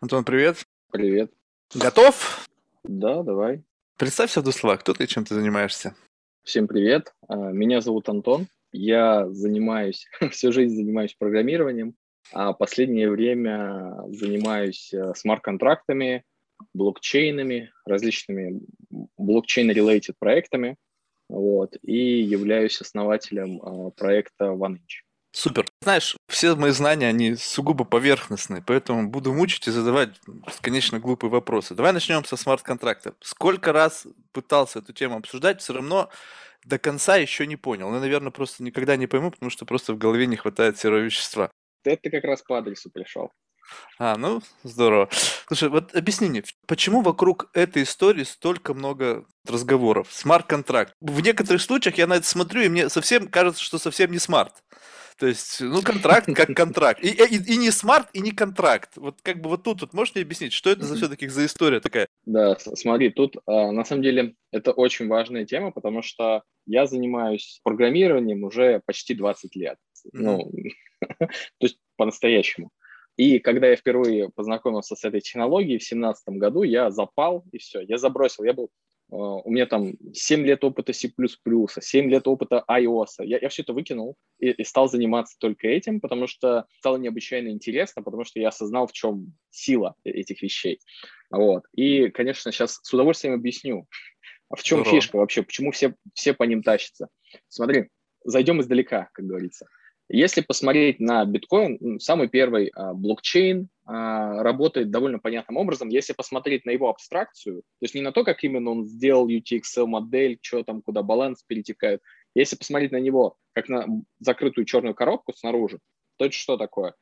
Антон, привет. Привет. Готов? Да, давай. Представься в двух словах, кто ты и чем ты занимаешься? Всем привет. А, меня зовут Антон. Я занимаюсь, всю жизнь занимаюсь программированием, а последнее время занимаюсь э, смарт-контрактами, блокчейнами, различными блокчейн-related проектами, вот, и являюсь основателем а, проекта OneInch. Супер. Знаешь, все мои знания, они сугубо поверхностные, поэтому буду мучить и задавать бесконечно глупые вопросы. Давай начнем со смарт-контракта. Сколько раз пытался эту тему обсуждать, все равно до конца еще не понял. Ну, наверное, просто никогда не пойму, потому что просто в голове не хватает серого вещества. Это как раз по адресу пришел. А, ну, здорово. Слушай, вот объясни мне, почему вокруг этой истории столько много разговоров? Смарт-контракт. В некоторых случаях я на это смотрю, и мне совсем кажется, что совсем не smart. То есть, ну, контракт как контракт. И, и, и не смарт, и не контракт. Вот как бы вот тут вот можешь мне объяснить, что это за все-таки за история такая? Да, смотри, тут а, на самом деле это очень важная тема, потому что я занимаюсь программированием уже почти 20 лет. Mm-hmm. Ну, то есть по-настоящему. И когда я впервые познакомился с этой технологией в 2017 году, я запал, и все, я забросил. Я был у меня там 7 лет опыта C++, 7 лет опыта iOS. Я, я все это выкинул и, и стал заниматься только этим, потому что стало необычайно интересно, потому что я осознал, в чем сила этих вещей. Вот. И, конечно, сейчас с удовольствием объясню, в чем Здорово. фишка вообще, почему все, все по ним тащатся. Смотри, зайдем издалека, как говорится. Если посмотреть на биткоин, самый первый а, блокчейн а, работает довольно понятным образом. Если посмотреть на его абстракцию, то есть не на то, как именно он сделал UTXL модель, что там, куда баланс перетекает. Если посмотреть на него как на закрытую черную коробку снаружи, то это что такое?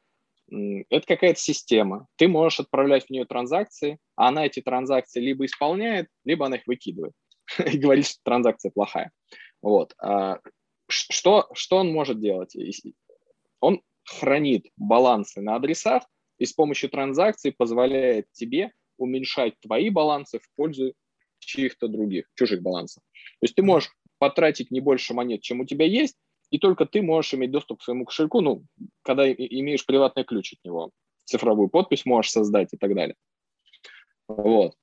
Это какая-то система. Ты можешь отправлять в нее транзакции, а она эти транзакции либо исполняет, либо она их выкидывает и говорит, что транзакция плохая. Вот. Что, что он может делать? Он хранит балансы на адресах и с помощью транзакций позволяет тебе уменьшать твои балансы в пользу чьих-то других, чужих балансов. То есть ты можешь потратить не больше монет, чем у тебя есть, и только ты можешь иметь доступ к своему кошельку, ну, когда имеешь приватный ключ от него, цифровую подпись можешь создать и так далее. Вот.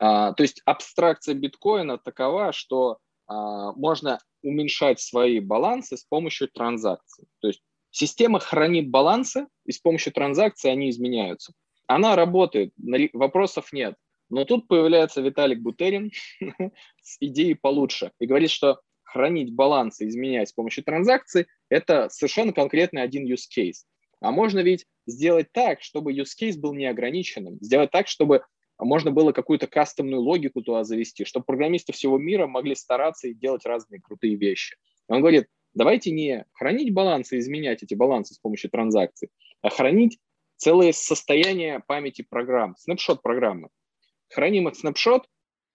А, то есть абстракция биткоина такова, что можно уменьшать свои балансы с помощью транзакций. То есть система хранит балансы, и с помощью транзакций они изменяются. Она работает, вопросов нет. Но тут появляется Виталик Бутерин с идеей получше и говорит, что хранить балансы, изменять с помощью транзакций – это совершенно конкретный один use case. А можно ведь сделать так, чтобы use case был неограниченным, сделать так, чтобы можно было какую-то кастомную логику туда завести, чтобы программисты всего мира могли стараться и делать разные крутые вещи. Он говорит, давайте не хранить балансы, изменять эти балансы с помощью транзакций, а хранить целое состояние памяти программ, снапшот программы. Храним этот снапшот,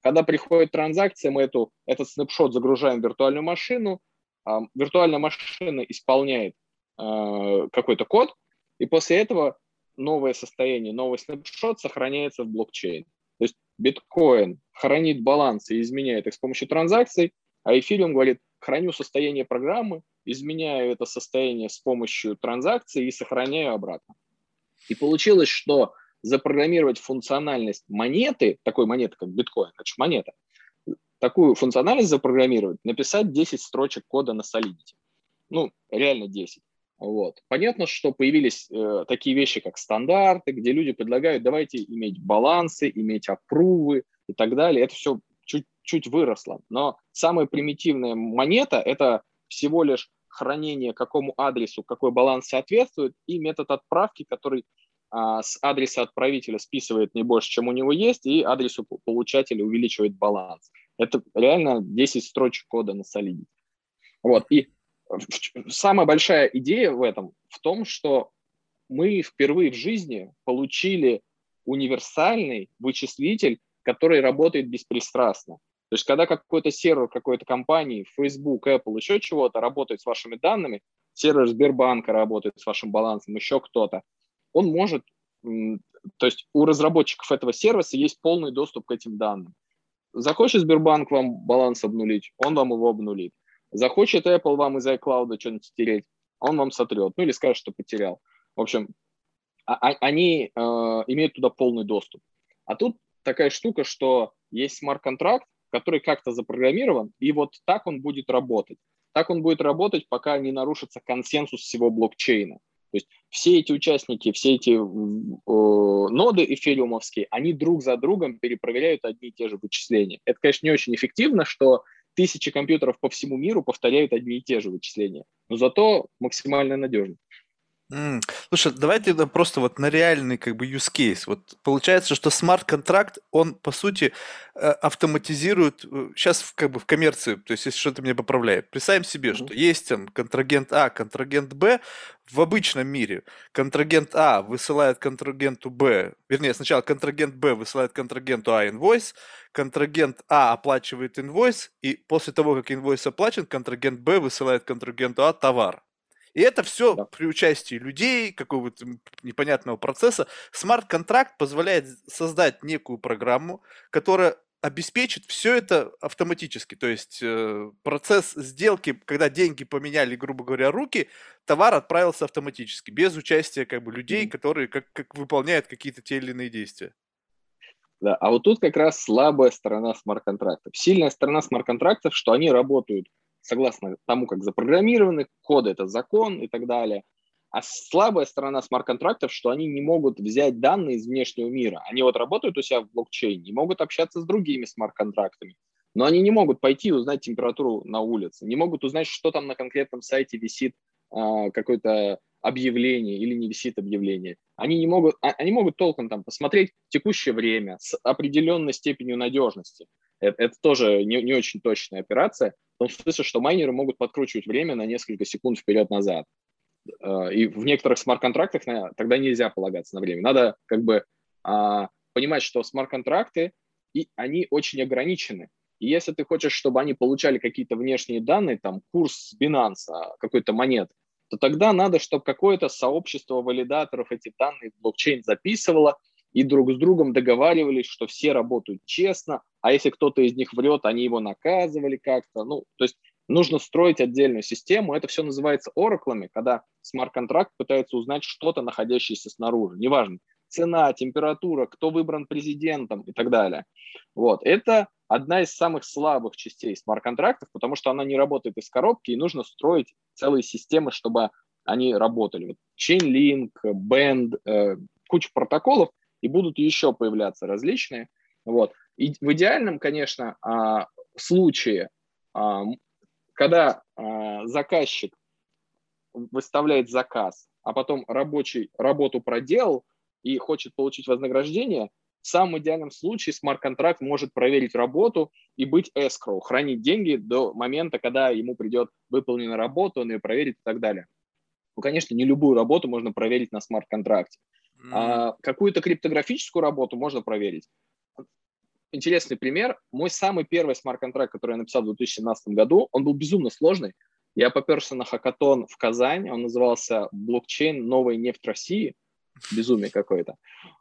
когда приходит транзакция, мы эту, этот снапшот загружаем в виртуальную машину, а виртуальная машина исполняет э, какой-то код, и после этого новое состояние, новый снапшот сохраняется в блокчейн. То есть биткоин хранит балансы и изменяет их с помощью транзакций, а эфириум говорит, храню состояние программы, изменяю это состояние с помощью транзакций и сохраняю обратно. И получилось, что запрограммировать функциональность монеты, такой монеты, как биткоин, это монета, такую функциональность запрограммировать, написать 10 строчек кода на Solidity. Ну, реально 10. Вот. Понятно, что появились э, такие вещи, как стандарты, где люди предлагают, давайте иметь балансы, иметь опрувы и так далее. Это все чуть-чуть выросло. Но самая примитивная монета – это всего лишь хранение какому адресу, какой баланс соответствует, и метод отправки, который а, с адреса отправителя списывает не больше, чем у него есть, и адресу получателя увеличивает баланс. Это реально 10 строчек кода на Solidity. Вот. И самая большая идея в этом в том, что мы впервые в жизни получили универсальный вычислитель, который работает беспристрастно. То есть, когда какой-то сервер какой-то компании, Facebook, Apple, еще чего-то работает с вашими данными, сервер Сбербанка работает с вашим балансом, еще кто-то, он может, то есть у разработчиков этого сервиса есть полный доступ к этим данным. Захочет Сбербанк вам баланс обнулить, он вам его обнулит. Захочет Apple вам из iCloud что-нибудь стереть, он вам сотрет, ну или скажет, что потерял. В общем, а, а, они э, имеют туда полный доступ. А тут такая штука, что есть смарт-контракт, который как-то запрограммирован, и вот так он будет работать. Так он будет работать, пока не нарушится консенсус всего блокчейна. То есть все эти участники, все эти э, ноды эфириумовские, они друг за другом перепроверяют одни и те же вычисления. Это, конечно, не очень эффективно, что тысячи компьютеров по всему миру повторяют одни и те же вычисления, но зато максимально надежно. М, Слушай, давайте тогда просто вот на реальный как бы use case. Вот получается, что смарт-контракт, он по сути э, автоматизирует, сейчас как бы в коммерции, то есть если что-то меня поправляет. Представим себе, что есть там контрагент А, контрагент Б в обычном мире. Контрагент А высылает контрагенту Б, вернее, сначала контрагент Б высылает контрагенту А инвойс, контрагент А оплачивает инвойс, и после того, как инвойс оплачен, контрагент Б высылает контрагенту А товар. И это все да. при участии людей, какого-то непонятного процесса. Смарт-контракт позволяет создать некую программу, которая обеспечит все это автоматически. То есть э, процесс сделки, когда деньги поменяли, грубо говоря, руки, товар отправился автоматически, без участия как бы людей, mm-hmm. которые как, как выполняют какие-то те или иные действия. Да, а вот тут как раз слабая сторона смарт-контрактов. Сильная сторона смарт-контрактов, что они работают согласно тому, как запрограммированы, коды – это закон и так далее. А слабая сторона смарт-контрактов, что они не могут взять данные из внешнего мира. Они вот работают у себя в блокчейне, не могут общаться с другими смарт-контрактами, но они не могут пойти и узнать температуру на улице, не могут узнать, что там на конкретном сайте висит э, какое-то объявление или не висит объявление. Они не могут, а, они могут толком там посмотреть текущее время с определенной степенью надежности. Это, это тоже не, не очень точная операция, том смысле, что майнеры могут подкручивать время на несколько секунд вперед-назад. Э, и в некоторых смарт-контрактах тогда нельзя полагаться на время. Надо как бы а, понимать, что смарт-контракты, и они очень ограничены. И если ты хочешь, чтобы они получали какие-то внешние данные, там курс Binance, а, какой-то монет, то тогда надо, чтобы какое-то сообщество валидаторов эти данные в блокчейн записывало, и друг с другом договаривались, что все работают честно, а если кто-то из них врет, они его наказывали как-то. Ну, то есть нужно строить отдельную систему. Это все называется ораклами, когда смарт-контракт пытается узнать что-то, находящееся снаружи. Неважно, цена, температура, кто выбран президентом и так далее. Вот. Это одна из самых слабых частей смарт-контрактов, потому что она не работает из коробки, и нужно строить целые системы, чтобы они работали. Вот Chainlink, Band, э, куча протоколов, и будут еще появляться различные. Вот. И в идеальном, конечно, а, случае, а, когда а, заказчик выставляет заказ, а потом рабочий работу проделал и хочет получить вознаграждение, в самом идеальном случае смарт-контракт может проверить работу и быть escrow, хранить деньги до момента, когда ему придет выполнена работа, он ее проверит и так далее. Ну, конечно, не любую работу можно проверить на смарт-контракте. Mm-hmm. А какую-то криптографическую работу можно проверить. Интересный пример. Мой самый первый смарт-контракт, который я написал в 2017 году, он был безумно сложный. Я поперся на хакатон в Казань, он назывался «Блокчейн. Новая нефть России». Безумие какое-то.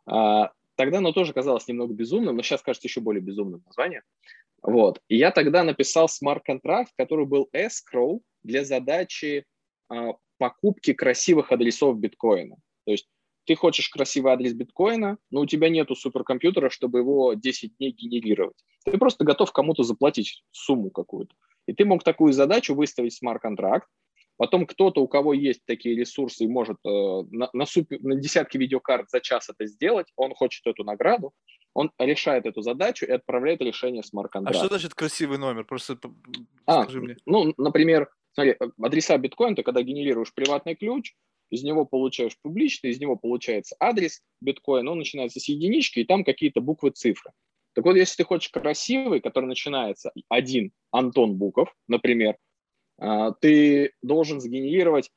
А, тогда оно тоже казалось немного безумным, но сейчас кажется еще более безумным название. Вот. И я тогда написал смарт-контракт, который был escrow для задачи а, покупки красивых адресов биткоина. То есть ты хочешь красивый адрес биткоина, но у тебя нету суперкомпьютера, чтобы его 10 дней генерировать. Ты просто готов кому-то заплатить сумму какую-то. И ты мог такую задачу выставить смарт-контракт, Потом кто-то, у кого есть такие ресурсы и может э, на, на, супер, на десятки видеокарт за час это сделать, он хочет эту награду, он решает эту задачу и отправляет решение смарт-контракта. А что значит красивый номер? Просто а, скажи мне. Ну, например, смотри, адреса биткоин, ты когда генерируешь приватный ключ, из него получаешь публичный, из него получается адрес биткоина, он начинается с единички, и там какие-то буквы, цифры. Так вот, если ты хочешь красивый, который начинается один Антон Буков, например, а, ты должен сгенерировать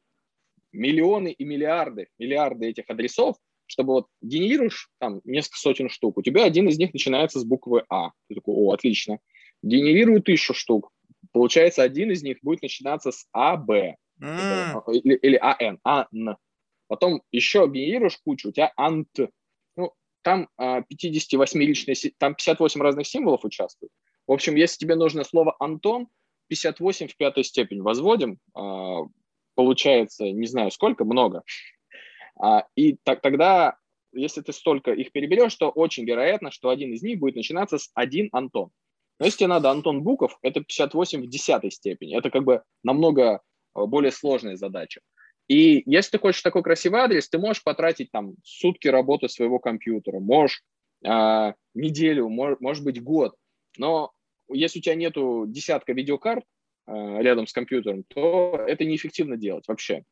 миллионы и миллиарды, миллиарды этих адресов, чтобы вот генерируешь там несколько сотен штук, у тебя один из них начинается с буквы А. Ты такой, о, отлично. Генерирую тысячу штук, получается, один из них будет начинаться с АБ. Mm. Или, или АН, АН. Потом еще генерируешь кучу, у тебя АНТ. Ну, там а, 58 личные, там 58 разных символов участвуют. В общем, если тебе нужно слово Антон, 58 в пятой степень возводим, а, получается, не знаю сколько, много. А, и так, тогда, если ты столько их переберешь, то очень вероятно, что один из них будет начинаться с один Антон. Но если тебе надо Антон Буков, это 58 в десятой степени. Это как бы намного э, более сложная задача. И если ты хочешь такой красивый адрес, ты можешь потратить там сутки работы своего компьютера, можешь э, неделю, мож, может быть год. Но если у тебя нету десятка видеокарт э, рядом с компьютером, то это неэффективно делать вообще.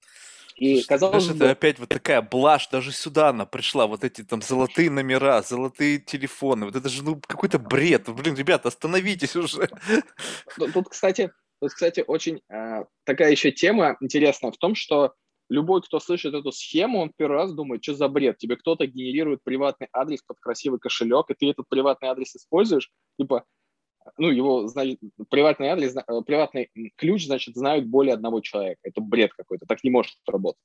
И казалось бы... это опять вот такая блажь, даже сюда она пришла, вот эти там золотые номера, золотые телефоны, вот это же ну какой-то бред. Блин, ребята, остановитесь уже. Тут, кстати, тут, кстати, очень э, такая еще тема интересная в том, что любой, кто слышит эту схему, он первый раз думает, что за бред, тебе кто-то генерирует приватный адрес под красивый кошелек, и ты этот приватный адрес используешь, типа, ну, его, значит, приватный адрес, э, приватный ключ, значит, знают более одного человека. Это бред какой-то, так не может работать.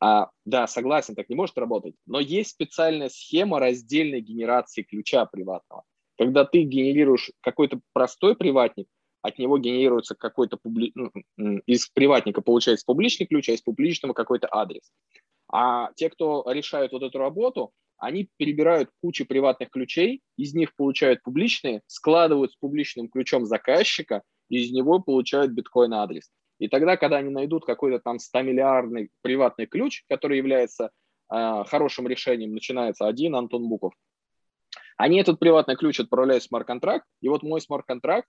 А, да, согласен, так не может работать. Но есть специальная схема раздельной генерации ключа приватного. Когда ты генерируешь какой-то простой приватник, от него генерируется какой-то публи... Ну, из приватника получается публичный ключ, а из публичного какой-то адрес. А те, кто решают вот эту работу, они перебирают кучу приватных ключей, из них получают публичные, складывают с публичным ключом заказчика, из него получают биткоин-адрес. И тогда, когда они найдут какой-то там 100-миллиардный приватный ключ, который является э, хорошим решением, начинается один Антон Буков, они этот приватный ключ отправляют в смарт-контракт, и вот мой смарт-контракт,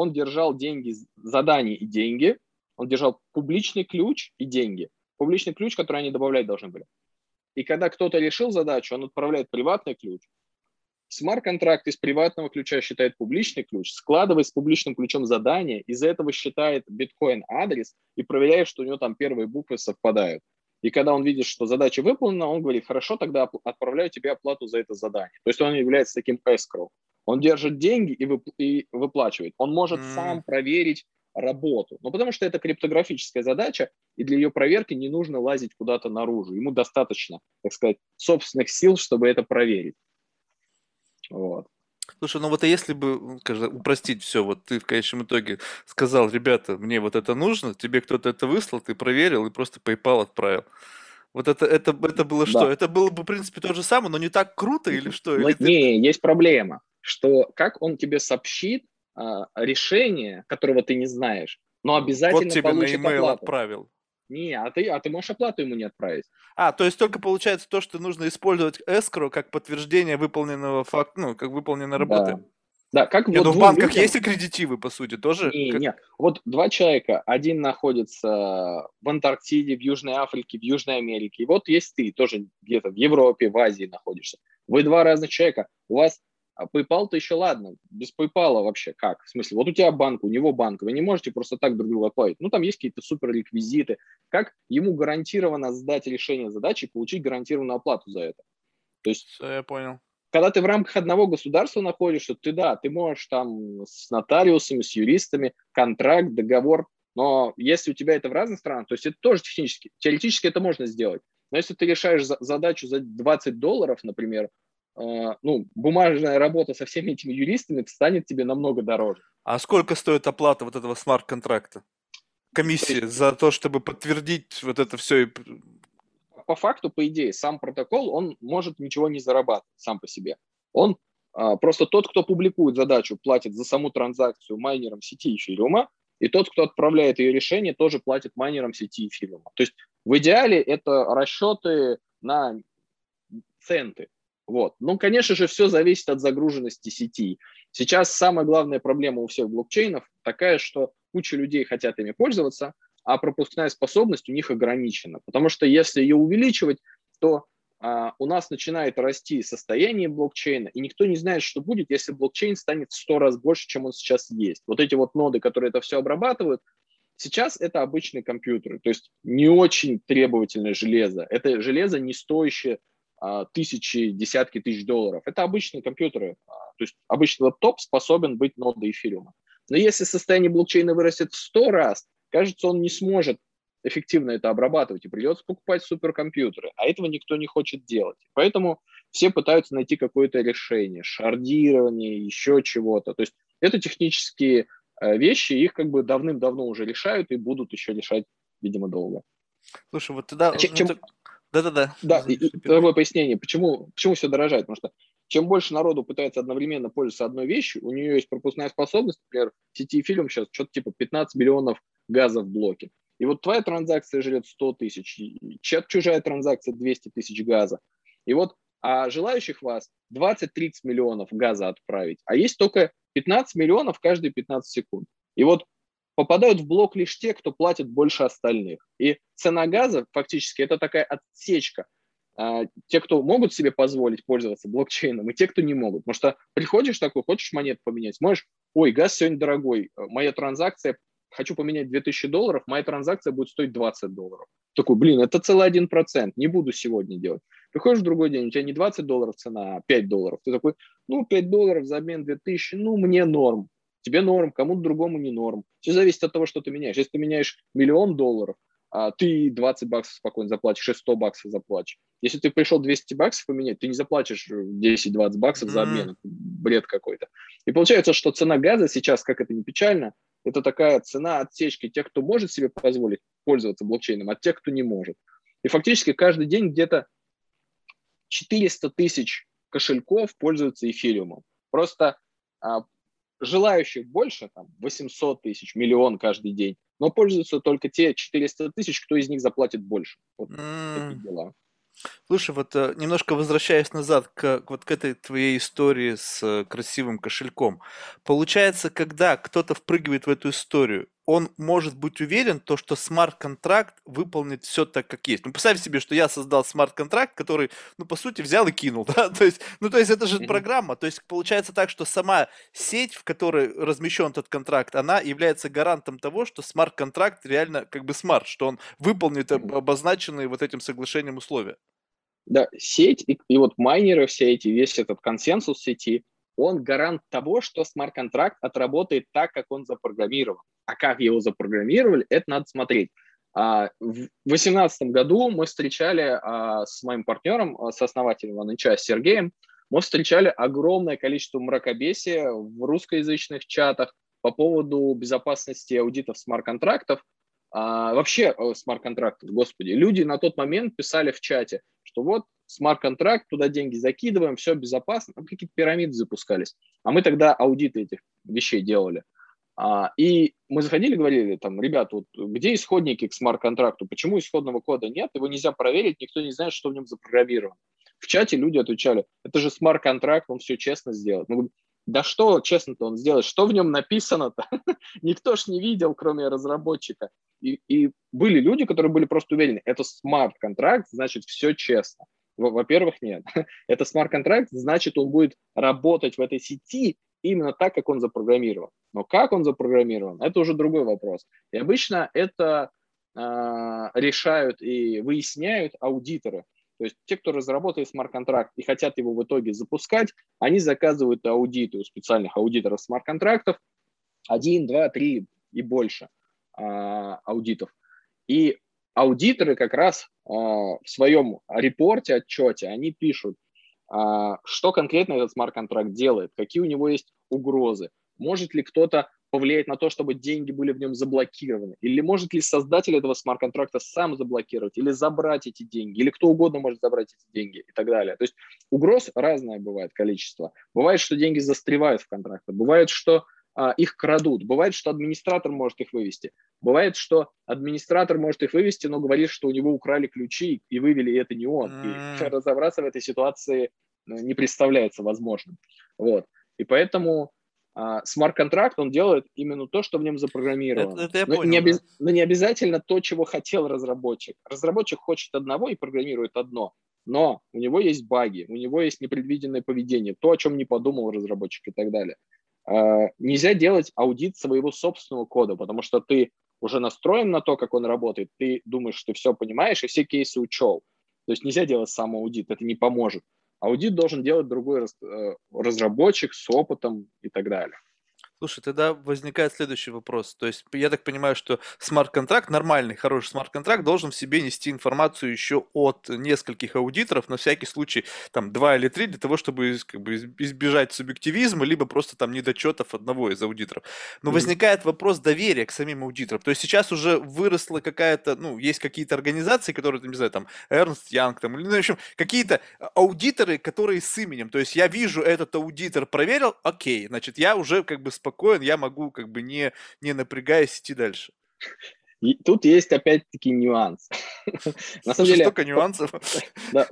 он держал деньги, задания и деньги, он держал публичный ключ и деньги. Публичный ключ, который они добавлять должны были. И когда кто-то решил задачу, он отправляет приватный ключ. Смарт-контракт из приватного ключа считает публичный ключ, складывает с публичным ключом задание, из этого считает биткоин-адрес и проверяет, что у него там первые буквы совпадают. И когда он видит, что задача выполнена, он говорит, хорошо, тогда отправляю тебе оплату за это задание. То есть он является таким escrow. Он держит деньги и, вып- и выплачивает. Он может mm. сам проверить работу. Ну, потому что это криптографическая задача, и для ее проверки не нужно лазить куда-то наружу. Ему достаточно, так сказать, собственных сил, чтобы это проверить. Вот. Слушай, ну вот а если бы, скажем, упростить все, вот ты в конечном итоге сказал, ребята, мне вот это нужно, тебе кто-то это выслал, ты проверил и просто PayPal отправил. Вот это, это, это было да. что? Это было бы, в принципе, то же самое, но не так круто или что? Или не, ты... есть проблема, что как он тебе сообщит, а, решение, которого ты не знаешь, но обязательно вот тебе получит на оплату. отправил. Не, а ты, а ты можешь оплату ему не отправить. А, то есть только получается то, что нужно использовать escrow как подтверждение выполненного факта, ну, как выполненной работы. Да. Да, как Нет, вот ну в банках людям... есть аккредитивы, по сути, тоже? Не, как... нет. Вот два человека, один находится в Антарктиде, в Южной Африке, в Южной Америке, и вот есть ты, тоже где-то в Европе, в Азии находишься. Вы два разных человека, у вас а PayPal-то еще ладно, без PayPal вообще как? В смысле, вот у тебя банк, у него банк, вы не можете просто так друг друга отправить. Ну, там есть какие-то супер реквизиты. Как ему гарантированно сдать решение задачи и получить гарантированную оплату за это? То есть, Все, я понял. Когда ты в рамках одного государства находишься, ты да, ты можешь там с нотариусами, с юристами, контракт, договор, но если у тебя это в разных странах, то есть это тоже технически, теоретически это можно сделать. Но если ты решаешь задачу за 20 долларов, например, ну, бумажная работа со всеми этими юристами станет тебе намного дороже. А сколько стоит оплата вот этого смарт-контракта? Комиссия за то, чтобы подтвердить вот это все? По факту, по идее, сам протокол, он может ничего не зарабатывать сам по себе. Он а, просто тот, кто публикует задачу, платит за саму транзакцию майнерам сети эфириума, и тот, кто отправляет ее решение, тоже платит майнерам сети эфириума. То есть в идеале это расчеты на центы. Вот. Ну, конечно же, все зависит от загруженности сети. Сейчас самая главная проблема у всех блокчейнов такая, что куча людей хотят ими пользоваться, а пропускная способность у них ограничена. Потому что если ее увеличивать, то а, у нас начинает расти состояние блокчейна, и никто не знает, что будет, если блокчейн станет в 100 раз больше, чем он сейчас есть. Вот эти вот ноды, которые это все обрабатывают, сейчас это обычные компьютеры, то есть не очень требовательное железо. Это железо не стоящее тысячи, десятки тысяч долларов. Это обычные компьютеры. А, то есть обычный лаптоп способен быть нодой эфириума. Но если состояние блокчейна вырастет в 100 раз, кажется, он не сможет эффективно это обрабатывать, и придется покупать суперкомпьютеры. А этого никто не хочет делать. Поэтому все пытаются найти какое-то решение, шардирование, еще чего-то. То есть это технические э, вещи, их как бы давным-давно уже решают и будут еще решать, видимо, долго. Слушай, вот тогда... А чем, чем, Да-да-да. Да, такое пояснение, почему, почему все дорожает. Потому что чем больше народу пытается одновременно пользоваться одной вещью, у нее есть пропускная способность, например, в сети фильм сейчас что-то типа 15 миллионов газа в блоке. И вот твоя транзакция жрет 100 тысяч, чья чужая транзакция 200 тысяч газа. И вот а желающих вас 20-30 миллионов газа отправить, а есть только 15 миллионов каждые 15 секунд. И вот попадают в блок лишь те, кто платит больше остальных. И цена газа фактически это такая отсечка а, те, кто могут себе позволить пользоваться блокчейном, и те, кто не могут. Потому что приходишь такой, хочешь монет поменять, можешь, ой, газ сегодня дорогой, э, моя транзакция, хочу поменять 2000 долларов, моя транзакция будет стоить 20 долларов. Такой, блин, это целый один процент, не буду сегодня делать. Приходишь в другой день, у тебя не 20 долларов цена, а 5 долларов. Ты такой, ну, 5 долларов за обмен 2000, ну, мне норм. Тебе норм, кому-то другому не норм. Все зависит от того, что ты меняешь. Если ты меняешь миллион долларов, а ты 20 баксов спокойно заплатишь, и 100 баксов заплатишь. Если ты пришел 200 баксов поменять, ты не заплатишь 10-20 баксов за обмен. Это бред какой-то. И получается, что цена газа сейчас, как это не печально, это такая цена отсечки тех, кто может себе позволить пользоваться блокчейном, от тех, кто не может. И фактически каждый день где-то 400 тысяч кошельков пользуются эфириумом. Просто а, желающих больше, там 800 тысяч, миллион каждый день, но пользуются только те 400 тысяч, кто из них заплатит больше. Вот mm. такие дела. Слушай, вот э, немножко возвращаясь назад к, вот к этой твоей истории с э, красивым кошельком. Получается, когда кто-то впрыгивает в эту историю, он может быть уверен, то, что смарт-контракт выполнит все так, как есть. Ну, представь себе, что я создал смарт-контракт, который, ну, по сути, взял и кинул, да, то есть, ну, то есть это же mm-hmm. программа, то есть получается так, что сама сеть, в которой размещен этот контракт, она является гарантом того, что смарт-контракт реально как бы smart, что он выполнит mm-hmm. обозначенные вот этим соглашением условия. Да, сеть и, и вот майнеры все эти, весь этот консенсус сети, он гарант того, что смарт-контракт отработает так, как он запрограммирован. А как его запрограммировали, это надо смотреть. А, в 2018 году мы встречали а, с моим партнером, а, с основателем OneIncha, Сергеем, мы встречали огромное количество мракобесия в русскоязычных чатах по поводу безопасности аудитов смарт-контрактов. А, вообще э, смарт-контрактов, господи, люди на тот момент писали в чате, что вот смарт-контракт, туда деньги закидываем, все безопасно, там какие-то пирамиды запускались. А мы тогда аудиты этих вещей делали. А, и мы заходили, говорили, там, ребят, вот где исходники к смарт-контракту, почему исходного кода нет, его нельзя проверить, никто не знает, что в нем запрограммировано. В чате люди отвечали, это же смарт-контракт, он все честно сделает. Мы говорим, да что честно-то он сделает, что в нем написано-то? Никто ж не видел, кроме разработчика. И, и были люди, которые были просто уверены, это смарт-контракт, значит, все честно. Во-первых, нет. Это смарт-контракт, значит, он будет работать в этой сети именно так, как он запрограммирован. Но как он запрограммирован, это уже другой вопрос. И обычно это э, решают и выясняют аудиторы. То есть те, кто разработает смарт-контракт и хотят его в итоге запускать, они заказывают аудиты у специальных аудиторов смарт-контрактов, один, два, три и больше э, аудитов. И аудиторы как раз э, в своем репорте, отчете, они пишут, э, что конкретно этот смарт-контракт делает, какие у него есть угрозы, может ли кто-то повлиять на то, чтобы деньги были в нем заблокированы? Или может ли создатель этого смарт-контракта сам заблокировать или забрать эти деньги? Или кто угодно может забрать эти деньги и так далее. То есть угроз разное бывает количество. Бывает, что деньги застревают в контрактах. Бывает, что а, их крадут. Бывает, что администратор может их вывести. Бывает, что администратор может их вывести, но говорит, что у него украли ключи и вывели, и это не он. И разобраться в этой ситуации ну, не представляется возможным. Вот. И поэтому а, смарт-контракт, он делает именно то, что в нем запрограммировано. Это, это я но, понял, не оби- да. но не обязательно то, чего хотел разработчик. Разработчик хочет одного и программирует одно, но у него есть баги, у него есть непредвиденное поведение, то, о чем не подумал разработчик и так далее. А, нельзя делать аудит своего собственного кода, потому что ты уже настроен на то, как он работает, ты думаешь, что ты все понимаешь и все кейсы учел. То есть нельзя делать самоаудит, это не поможет. Аудит должен делать другой э, разработчик с опытом и так далее. Слушай, тогда возникает следующий вопрос. То есть я так понимаю, что смарт-контракт, нормальный, хороший смарт-контракт должен в себе нести информацию еще от нескольких аудиторов, на всякий случай там два или три, для того, чтобы как бы, избежать субъективизма, либо просто там недочетов одного из аудиторов. Но mm-hmm. возникает вопрос доверия к самим аудиторам. То есть сейчас уже выросла какая-то, ну, есть какие-то организации, которые, не знаю, там, Эрнст Янг, там, или, ну, в общем, какие-то аудиторы, которые с именем. То есть я вижу, этот аудитор проверил, окей, значит, я уже как бы спокойно спокоен, я могу как бы не, не напрягаясь идти дальше. И тут есть опять-таки нюанс. На самом деле... Столько нюансов. Да,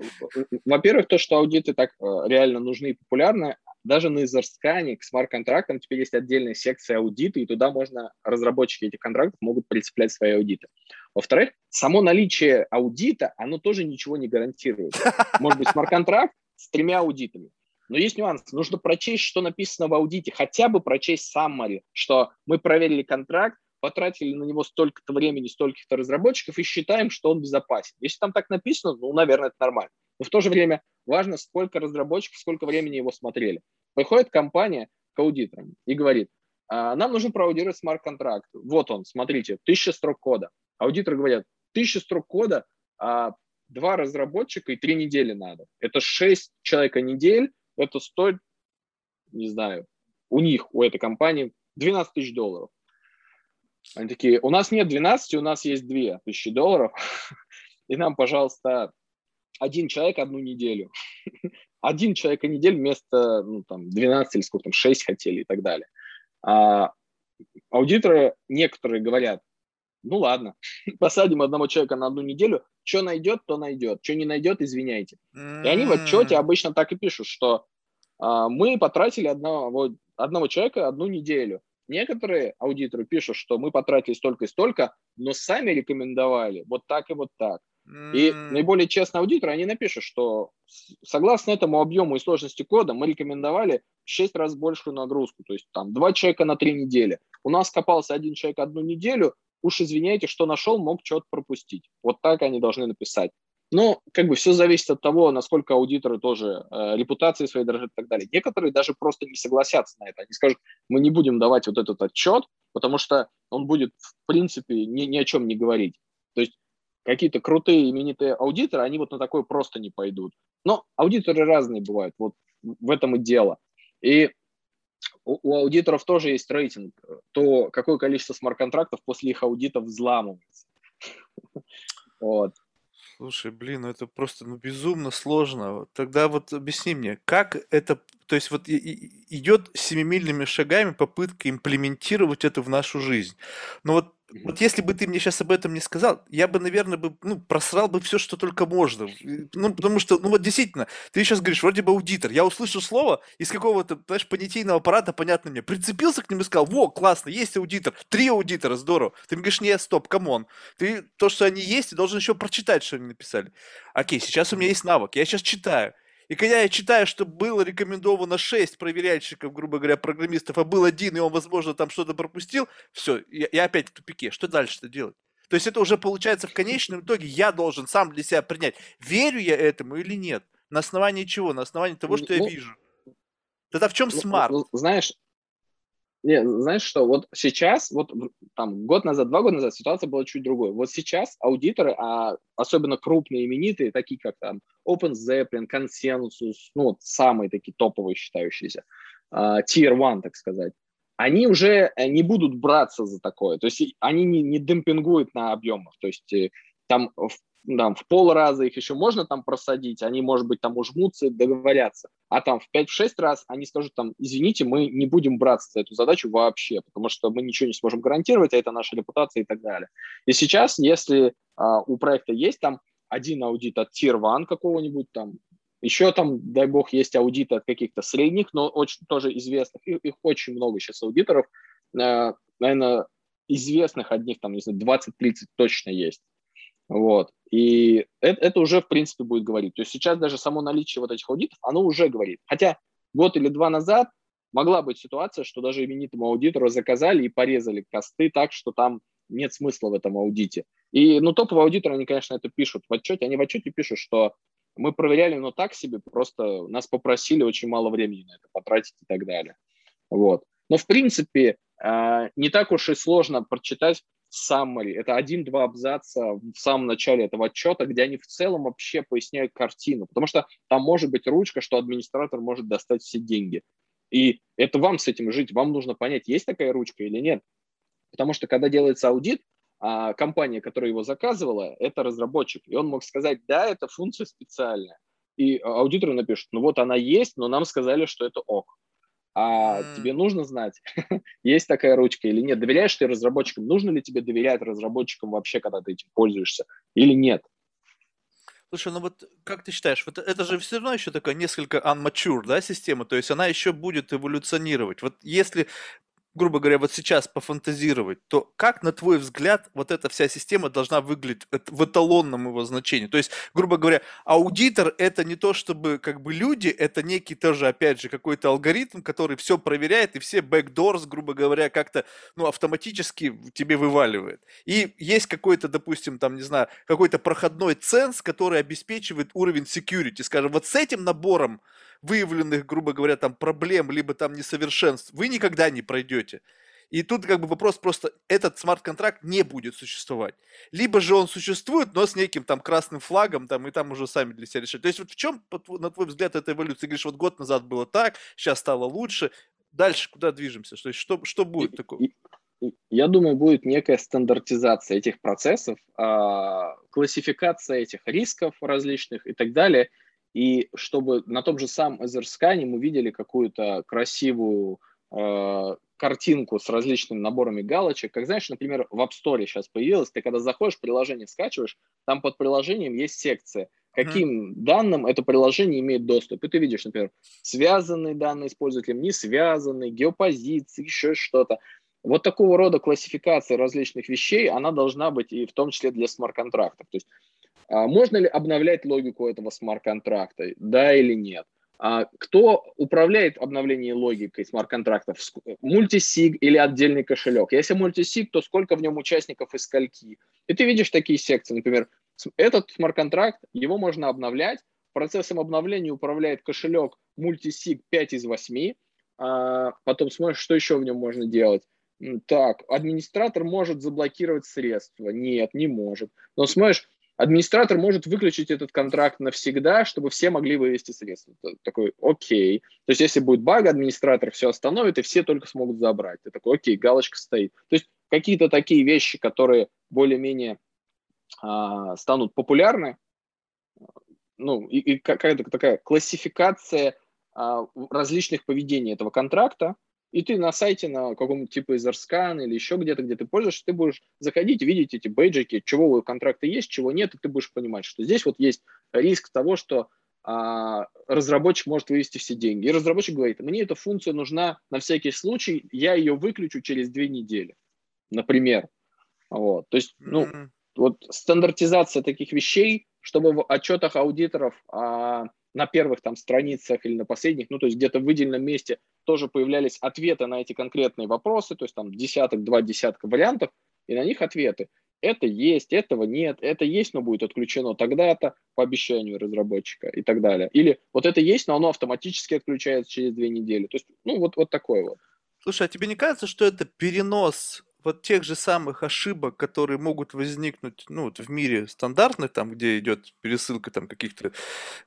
во-первых, то, что аудиты так э, реально нужны и популярны, даже на Изерскане к смарт-контрактам теперь есть отдельная секция аудита, и туда можно, разработчики этих контрактов могут прицеплять свои аудиты. Во-вторых, само наличие аудита, оно тоже ничего не гарантирует. Может быть, смарт-контракт с тремя аудитами. Но есть нюанс. Нужно прочесть, что написано в аудите, хотя бы прочесть summary, что мы проверили контракт, потратили на него столько-то времени, столько-то разработчиков и считаем, что он безопасен. Если там так написано, ну, наверное, это нормально. Но в то же время важно, сколько разработчиков, сколько времени его смотрели. Приходит компания к аудиторам и говорит, «А, нам нужно проаудировать смарт-контракт. Вот он, смотрите, тысяча строк кода. Аудиторы говорят, тысяча строк кода, а два разработчика и три недели надо. Это шесть человека недель, это стоит, не знаю, у них, у этой компании 12 тысяч долларов. Они такие, у нас нет 12, у нас есть 2 тысячи долларов, и нам, пожалуйста, один человек одну неделю. один человек и неделю вместо ну, там, 12 или сколько там, 6 хотели и так далее. А аудиторы некоторые говорят, ну ладно, посадим одного человека на одну неделю, что найдет, то найдет, что не найдет, извиняйте. Mm-hmm. И они в отчете обычно так и пишут, что а, мы потратили одного, одного человека одну неделю. Некоторые аудиторы пишут, что мы потратили столько и столько, но сами рекомендовали вот так и вот так. Mm-hmm. И наиболее честные аудиторы, они напишут, что согласно этому объему и сложности кода мы рекомендовали в 6 раз большую нагрузку. То есть там два человека на три недели. У нас копался один человек одну неделю, уж извиняйте, что нашел, мог что-то пропустить. Вот так они должны написать. Но как бы все зависит от того, насколько аудиторы тоже э, репутации своей дорожат и так далее. Некоторые даже просто не согласятся на это. Они скажут, мы не будем давать вот этот отчет, потому что он будет в принципе ни, ни о чем не говорить. То есть какие-то крутые именитые аудиторы, они вот на такое просто не пойдут. Но аудиторы разные бывают, вот в этом и дело. И у, аудиторов тоже есть рейтинг, то какое количество смарт-контрактов после их аудита взламывается. Вот. Слушай, блин, ну это просто ну, безумно сложно. Тогда вот объясни мне, как это, то есть вот идет семимильными шагами попытка имплементировать это в нашу жизнь. Но вот вот если бы ты мне сейчас об этом не сказал, я бы, наверное, бы, ну, просрал бы все, что только можно. Ну, потому что, ну вот действительно, ты сейчас говоришь, вроде бы аудитор. Я услышал слово из какого-то, знаешь, понятийного аппарата, понятно мне. Прицепился к нему и сказал, во, классно, есть аудитор. Три аудитора, здорово. Ты мне говоришь, нет, стоп, come on. Ты то, что они есть, ты должен еще прочитать, что они написали. Окей, сейчас у меня есть навык, я сейчас читаю. И когда я читаю, что было рекомендовано 6 проверяльщиков, грубо говоря, программистов, а был один, и он, возможно, там что-то пропустил, все, я, я опять в тупике. Что дальше-то делать? То есть это уже получается в конечном итоге я должен сам для себя принять, верю я этому или нет. На основании чего? На основании того, что ну, я вижу. Тогда в чем ну, смарт? Ну, знаешь, не, знаешь что, вот сейчас, вот там год назад, два года назад ситуация была чуть другой. Вот сейчас аудиторы, а особенно крупные, именитые, такие как там Open Zeppelin, Consensus, ну вот самые такие топовые считающиеся, uh, Tier One, так сказать, они уже э, не будут браться за такое. То есть они не, не демпингуют на объемах. То есть э, там в там, в пол раза их еще можно там просадить, они, может быть, там ужмутся, договорятся. А там в 5-6 раз они скажут там, извините, мы не будем браться за эту задачу вообще, потому что мы ничего не сможем гарантировать, а это наша репутация и так далее. И сейчас, если а, у проекта есть там один аудит от Tier 1 какого-нибудь там, еще там, дай бог, есть аудиты от каких-то средних, но очень тоже известных. Их, их очень много сейчас аудиторов. Э, наверное, известных одних там, не знаю, 20-30 точно есть. Вот. И это, это уже, в принципе, будет говорить. То есть сейчас даже само наличие вот этих аудитов, оно уже говорит. Хотя год или два назад могла быть ситуация, что даже именитому аудитору заказали и порезали косты так, что там нет смысла в этом аудите. И, ну, топовые аудиторы, они, конечно, это пишут в отчете. Они в отчете пишут, что мы проверяли, но так себе, просто нас попросили очень мало времени на это потратить и так далее. Вот. Но, в принципе, а, не так уж и сложно прочитать summary. Это один-два абзаца в самом начале этого отчета, где они в целом вообще поясняют картину. Потому что там может быть ручка, что администратор может достать все деньги. И это вам с этим жить. Вам нужно понять, есть такая ручка или нет. Потому что когда делается аудит, а компания, которая его заказывала, это разработчик. И он мог сказать, да, это функция специальная. И аудитору напишут, ну вот она есть, но нам сказали, что это ок. А mm. тебе нужно знать, есть такая ручка или нет. Доверяешь ты разработчикам? Нужно ли тебе доверять разработчикам вообще, когда ты этим пользуешься, или нет? Слушай, ну вот как ты считаешь, вот это же все равно еще такая несколько unmature, да, система, то есть она еще будет эволюционировать. Вот если грубо говоря, вот сейчас пофантазировать, то как, на твой взгляд, вот эта вся система должна выглядеть в эталонном его значении? То есть, грубо говоря, аудитор – это не то, чтобы как бы люди, это некий тоже, опять же, какой-то алгоритм, который все проверяет и все backdoors, грубо говоря, как-то ну, автоматически тебе вываливает. И есть какой-то, допустим, там, не знаю, какой-то проходной ценз, который обеспечивает уровень security. Скажем, вот с этим набором выявленных, грубо говоря, там проблем, либо там несовершенств, вы никогда не пройдете. И тут как бы вопрос просто, этот смарт-контракт не будет существовать. Либо же он существует, но с неким там красным флагом, там, и там уже сами для себя решать. То есть вот в чем, на твой взгляд, эта эволюция? Говоришь, вот год назад было так, сейчас стало лучше. Дальше куда движемся? То есть что, что будет такое? Я думаю, будет некая стандартизация этих процессов, а, классификация этих рисков различных и так далее – и чтобы на том же самом Эзерскане мы видели какую-то красивую э, картинку с различными наборами галочек. Как знаешь, например, в App Store сейчас появилось, ты когда заходишь, приложение скачиваешь, там под приложением есть секция, каким mm-hmm. данным это приложение имеет доступ. И ты видишь, например, связанные данные с пользователем, не связанные, геопозиции, еще что-то. Вот такого рода классификация различных вещей, она должна быть и в том числе для смарт-контрактов. То есть а можно ли обновлять логику этого смарт-контракта, да или нет? А кто управляет обновлением логикой смарт-контрактов? Мультисиг или отдельный кошелек? Если мультисиг, то сколько в нем участников и скольки? И ты видишь такие секции, например, этот смарт-контракт, его можно обновлять, процессом обновления управляет кошелек мультисиг 5 из 8, а потом смотришь, что еще в нем можно делать. Так, администратор может заблокировать средства. Нет, не может. Но смотришь, администратор может выключить этот контракт навсегда, чтобы все могли вывести средства. Такой, окей. То есть, если будет баг, администратор все остановит, и все только смогут забрать. Ты такой, окей, галочка стоит. То есть, какие-то такие вещи, которые более-менее а, станут популярны, ну, и, и какая-то такая классификация а, различных поведений этого контракта, и ты на сайте, на каком-нибудь типа Изерскан или еще где-то, где ты пользуешься, ты будешь заходить, видеть эти бейджики, чего у контракта есть, чего нет, и ты будешь понимать, что здесь вот есть риск того, что а, разработчик может вывести все деньги. И разработчик говорит, мне эта функция нужна на всякий случай, я ее выключу через две недели, например. Вот. То есть, ну, mm-hmm. вот стандартизация таких вещей, чтобы в отчетах аудиторов а, на первых там страницах или на последних, ну, то есть где-то в выделенном месте тоже появлялись ответы на эти конкретные вопросы, то есть там десяток, два десятка вариантов, и на них ответы. Это есть, этого нет, это есть, но будет отключено тогда-то по обещанию разработчика и так далее. Или вот это есть, но оно автоматически отключается через две недели. То есть, ну, вот, вот такое вот. Слушай, а тебе не кажется, что это перенос вот тех же самых ошибок, которые могут возникнуть ну, вот в мире стандартных, там, где идет пересылка там, каких-то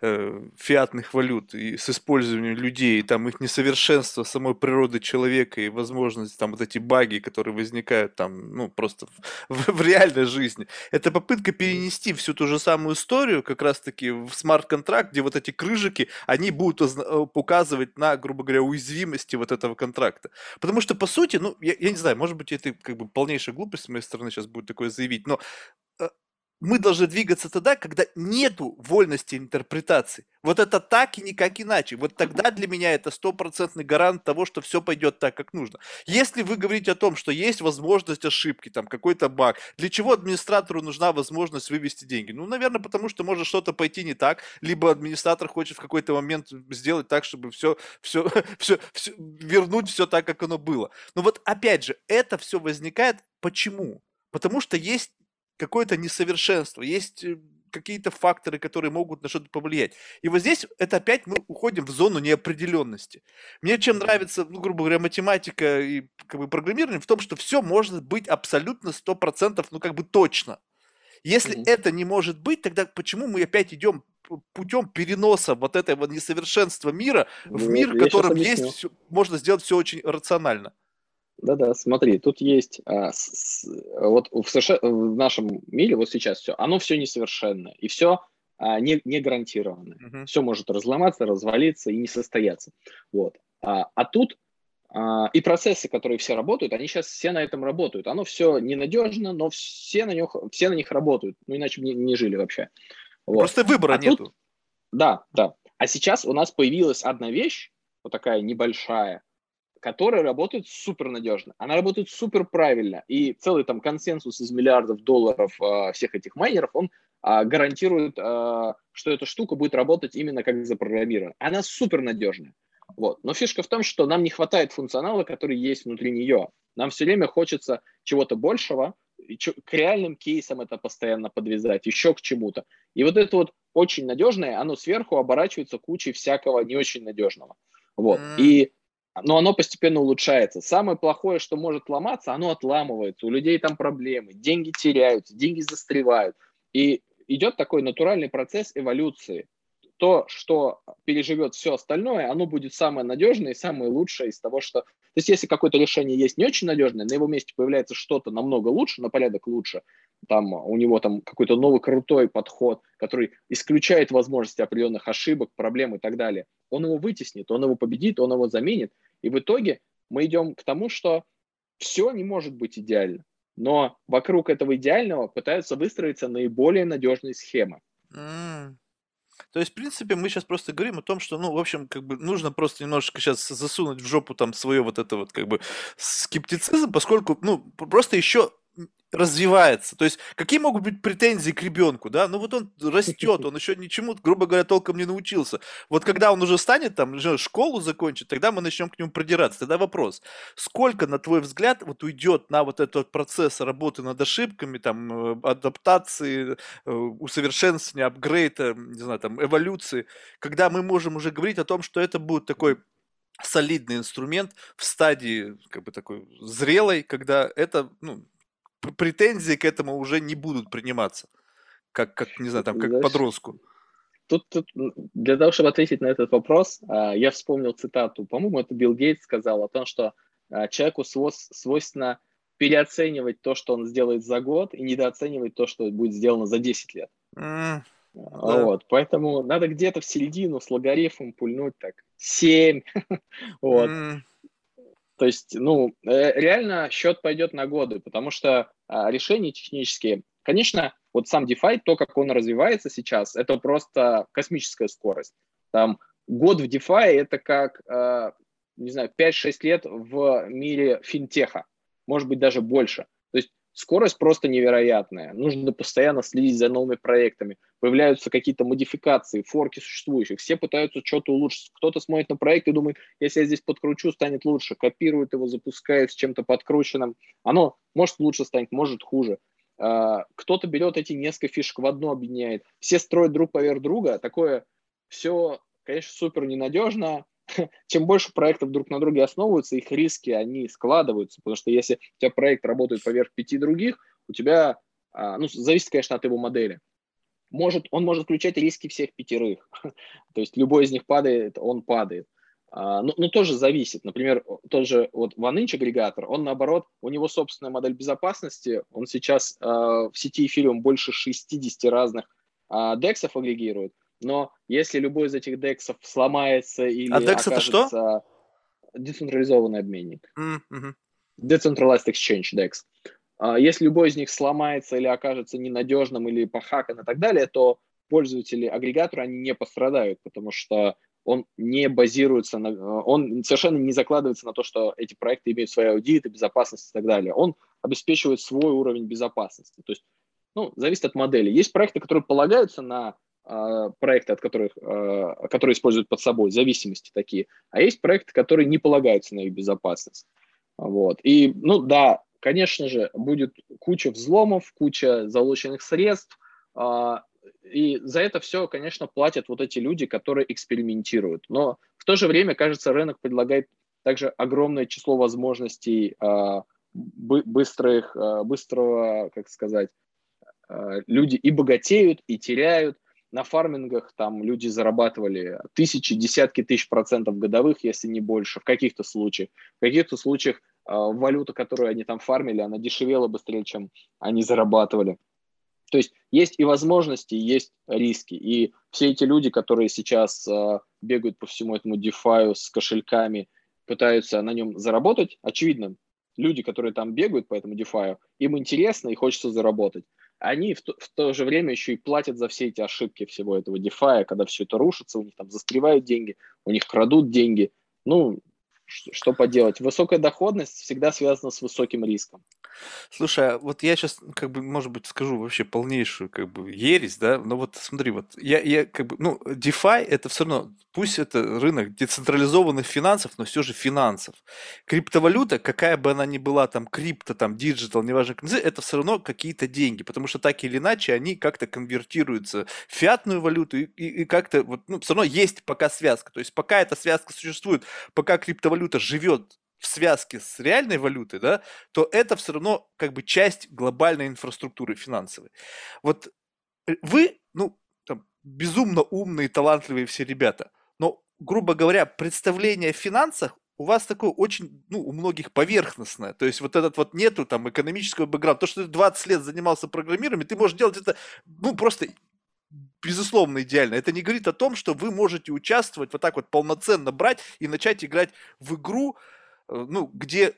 э, фиатных валют и с использованием людей, и, там их несовершенство самой природы человека и возможность, там вот эти баги, которые возникают там, ну, просто в, в, в реальной жизни. Это попытка перенести всю ту же самую историю как раз-таки в смарт-контракт, где вот эти крыжики, они будут э, указывать на, грубо говоря, уязвимости вот этого контракта. Потому что, по сути, ну, я, я не знаю, может быть, это как бы полнейшая глупость с моей стороны сейчас будет такое заявить, но мы должны двигаться тогда, когда нету вольности интерпретации. Вот это так и никак иначе. Вот тогда для меня это стопроцентный гарант того, что все пойдет так, как нужно. Если вы говорите о том, что есть возможность ошибки, там какой-то баг, для чего администратору нужна возможность вывести деньги? Ну, наверное, потому что может что-то пойти не так, либо администратор хочет в какой-то момент сделать так, чтобы все, все, все, все вернуть все так, как оно было. Но вот опять же, это все возникает почему? Потому что есть какое-то несовершенство, есть э, какие-то факторы, которые могут на что-то повлиять. И вот здесь это опять мы уходим в зону неопределенности. Мне чем нравится, ну, грубо говоря, математика и как бы программирование в том, что все может быть абсолютно 100%, ну, как бы точно. Если mm-hmm. это не может быть, тогда почему мы опять идем путем переноса вот этого несовершенства мира в ну, мир, в котором есть, все, можно сделать все очень рационально? Да-да, смотри, тут есть а, с, вот в, США, в нашем мире вот сейчас все, оно все несовершенное и все а, не, не гарантированное. Uh-huh. Все может разломаться, развалиться и не состояться. Вот. А, а тут а, и процессы, которые все работают, они сейчас все на этом работают. Оно все ненадежно, но все на, них, все на них работают. Ну, иначе бы не, не жили вообще. Вот. Просто выбора а нету. Тут, да, да. А сейчас у нас появилась одна вещь, вот такая небольшая, которая работает супер надежно. Она работает супер правильно. И целый там консенсус из миллиардов долларов э, всех этих майнеров, он э, гарантирует, э, что эта штука будет работать именно как запрограммирована. Она супер надежная. Вот. Но фишка в том, что нам не хватает функционала, который есть внутри нее. Нам все время хочется чего-то большего, к реальным кейсам это постоянно подвязать, еще к чему-то. И вот это вот очень надежное, оно сверху оборачивается кучей всякого не очень надежного. Вот. Mm. И но оно постепенно улучшается. Самое плохое, что может ломаться, оно отламывается. У людей там проблемы, деньги теряются, деньги застревают. И идет такой натуральный процесс эволюции. То, что переживет все остальное, оно будет самое надежное и самое лучшее из того, что... То есть если какое-то решение есть не очень надежное, на его месте появляется что-то намного лучше, на порядок лучше, там у него там какой-то новый крутой подход, который исключает возможности определенных ошибок, проблем и так далее, он его вытеснит, он его победит, он его заменит. И в итоге мы идем к тому, что все не может быть идеально. Но вокруг этого идеального пытаются выстроиться наиболее надежные схемы. Mm. То есть, в принципе, мы сейчас просто говорим о том, что, ну, в общем, как бы нужно просто немножечко сейчас засунуть в жопу там свое вот это вот как бы скептицизм, поскольку, ну, просто еще развивается. То есть, какие могут быть претензии к ребенку, да? Ну вот он растет, он еще ничему, грубо говоря, толком не научился. Вот когда он уже станет там, школу закончит, тогда мы начнем к нему продираться. Тогда вопрос, сколько, на твой взгляд, вот уйдет на вот этот процесс работы над ошибками, там, э, адаптации, э, усовершенствования, апгрейда, не знаю, там, эволюции, когда мы можем уже говорить о том, что это будет такой солидный инструмент в стадии как бы такой зрелой, когда это ну, претензии к этому уже не будут приниматься, как, как не знаю, там, как Знаешь, подростку. Тут, тут для того, чтобы ответить на этот вопрос, а, я вспомнил цитату, по-моему, это Билл Гейтс сказал о том, что а, человеку свойственно переоценивать то, что он сделает за год, и недооценивать то, что будет сделано за 10 лет. Mm, вот, да. Поэтому надо где-то в середину с логарифмом пульнуть так 7. вот. Mm. То есть, ну, э, реально счет пойдет на годы, потому что а, решения технические, конечно, вот сам DeFi, то, как он развивается сейчас, это просто космическая скорость. Там год в DeFi это как, а, не знаю, 5-6 лет в мире финтеха, может быть, даже больше. Скорость просто невероятная. Нужно постоянно следить за новыми проектами. Появляются какие-то модификации, форки существующих. Все пытаются что-то улучшить. Кто-то смотрит на проект и думает, если я здесь подкручу, станет лучше. Копирует его, запускает с чем-то подкрученным. Оно может лучше станет, может хуже. А, кто-то берет эти несколько фишек в одно объединяет. Все строят друг поверх друга. Такое все, конечно, супер ненадежно, чем больше проектов друг на друге основываются, их риски, они складываются, потому что если у тебя проект работает поверх пяти других, у тебя, а, ну, зависит, конечно, от его модели. Может, он может включать риски всех пятерых. То есть любой из них падает, он падает. А, но, но тоже зависит. Например, тот же вот OneInch агрегатор, он наоборот, у него собственная модель безопасности, он сейчас э, в сети Ethereum больше 60 разных дексов агрегирует, но если любой из этих дексов сломается или А декс это что? Децентрализованный обменник. Mm-hmm. Decentralized Exchange DEX. А если любой из них сломается или окажется ненадежным или похакан и так далее, то пользователи агрегатора они не пострадают, потому что он не базируется на, он совершенно не закладывается на то, что эти проекты имеют свои аудиты, безопасность и так далее. Он обеспечивает свой уровень безопасности. То есть, ну, зависит от модели. Есть проекты, которые полагаются на проекты, от которых, а, которые используют под собой, зависимости такие, а есть проекты, которые не полагаются на их безопасность. Вот. И, ну да, конечно же, будет куча взломов, куча залученных средств. А, и за это все, конечно, платят вот эти люди, которые экспериментируют. Но в то же время, кажется, рынок предлагает также огромное число возможностей быстрых, быстрого, как сказать, люди и богатеют, и теряют. На фармингах там люди зарабатывали тысячи, десятки тысяч процентов годовых, если не больше, в каких-то случаях. В каких-то случаях э, валюта, которую они там фармили, она дешевела быстрее, чем они зарабатывали. То есть есть и возможности, есть риски. И все эти люди, которые сейчас э, бегают по всему этому DeFi с кошельками, пытаются на нем заработать, очевидно, люди, которые там бегают по этому DeFi, им интересно и хочется заработать. Они в то, в то же время еще и платят за все эти ошибки всего этого DeFi, когда все это рушится, у них там застревают деньги, у них крадут деньги. Ну, что поделать? Высокая доходность всегда связана с высоким риском. Слушай, а вот я сейчас, как бы, может быть, скажу вообще полнейшую, как бы, ересь, да, но вот смотри, вот я, я как бы, ну, DeFi это все равно, пусть это рынок децентрализованных финансов, но все же финансов. Криптовалюта, какая бы она ни была, там, крипто, там, digital, неважно, это все равно какие-то деньги, потому что так или иначе они как-то конвертируются в фиатную валюту и, и, и как-то, вот, ну, все равно есть пока связка, то есть пока эта связка существует, пока криптовалюта живет в связке с реальной валютой, да, то это все равно как бы часть глобальной инфраструктуры финансовой. Вот э, вы, ну, там, безумно умные, талантливые все ребята, но, грубо говоря, представление о финансах у вас такое очень, ну, у многих поверхностное. То есть вот этот вот нету там экономического бэкграунда. То, что ты 20 лет занимался программированием, ты можешь делать это, ну, просто безусловно идеально. Это не говорит о том, что вы можете участвовать вот так вот полноценно брать и начать играть в игру, ну, где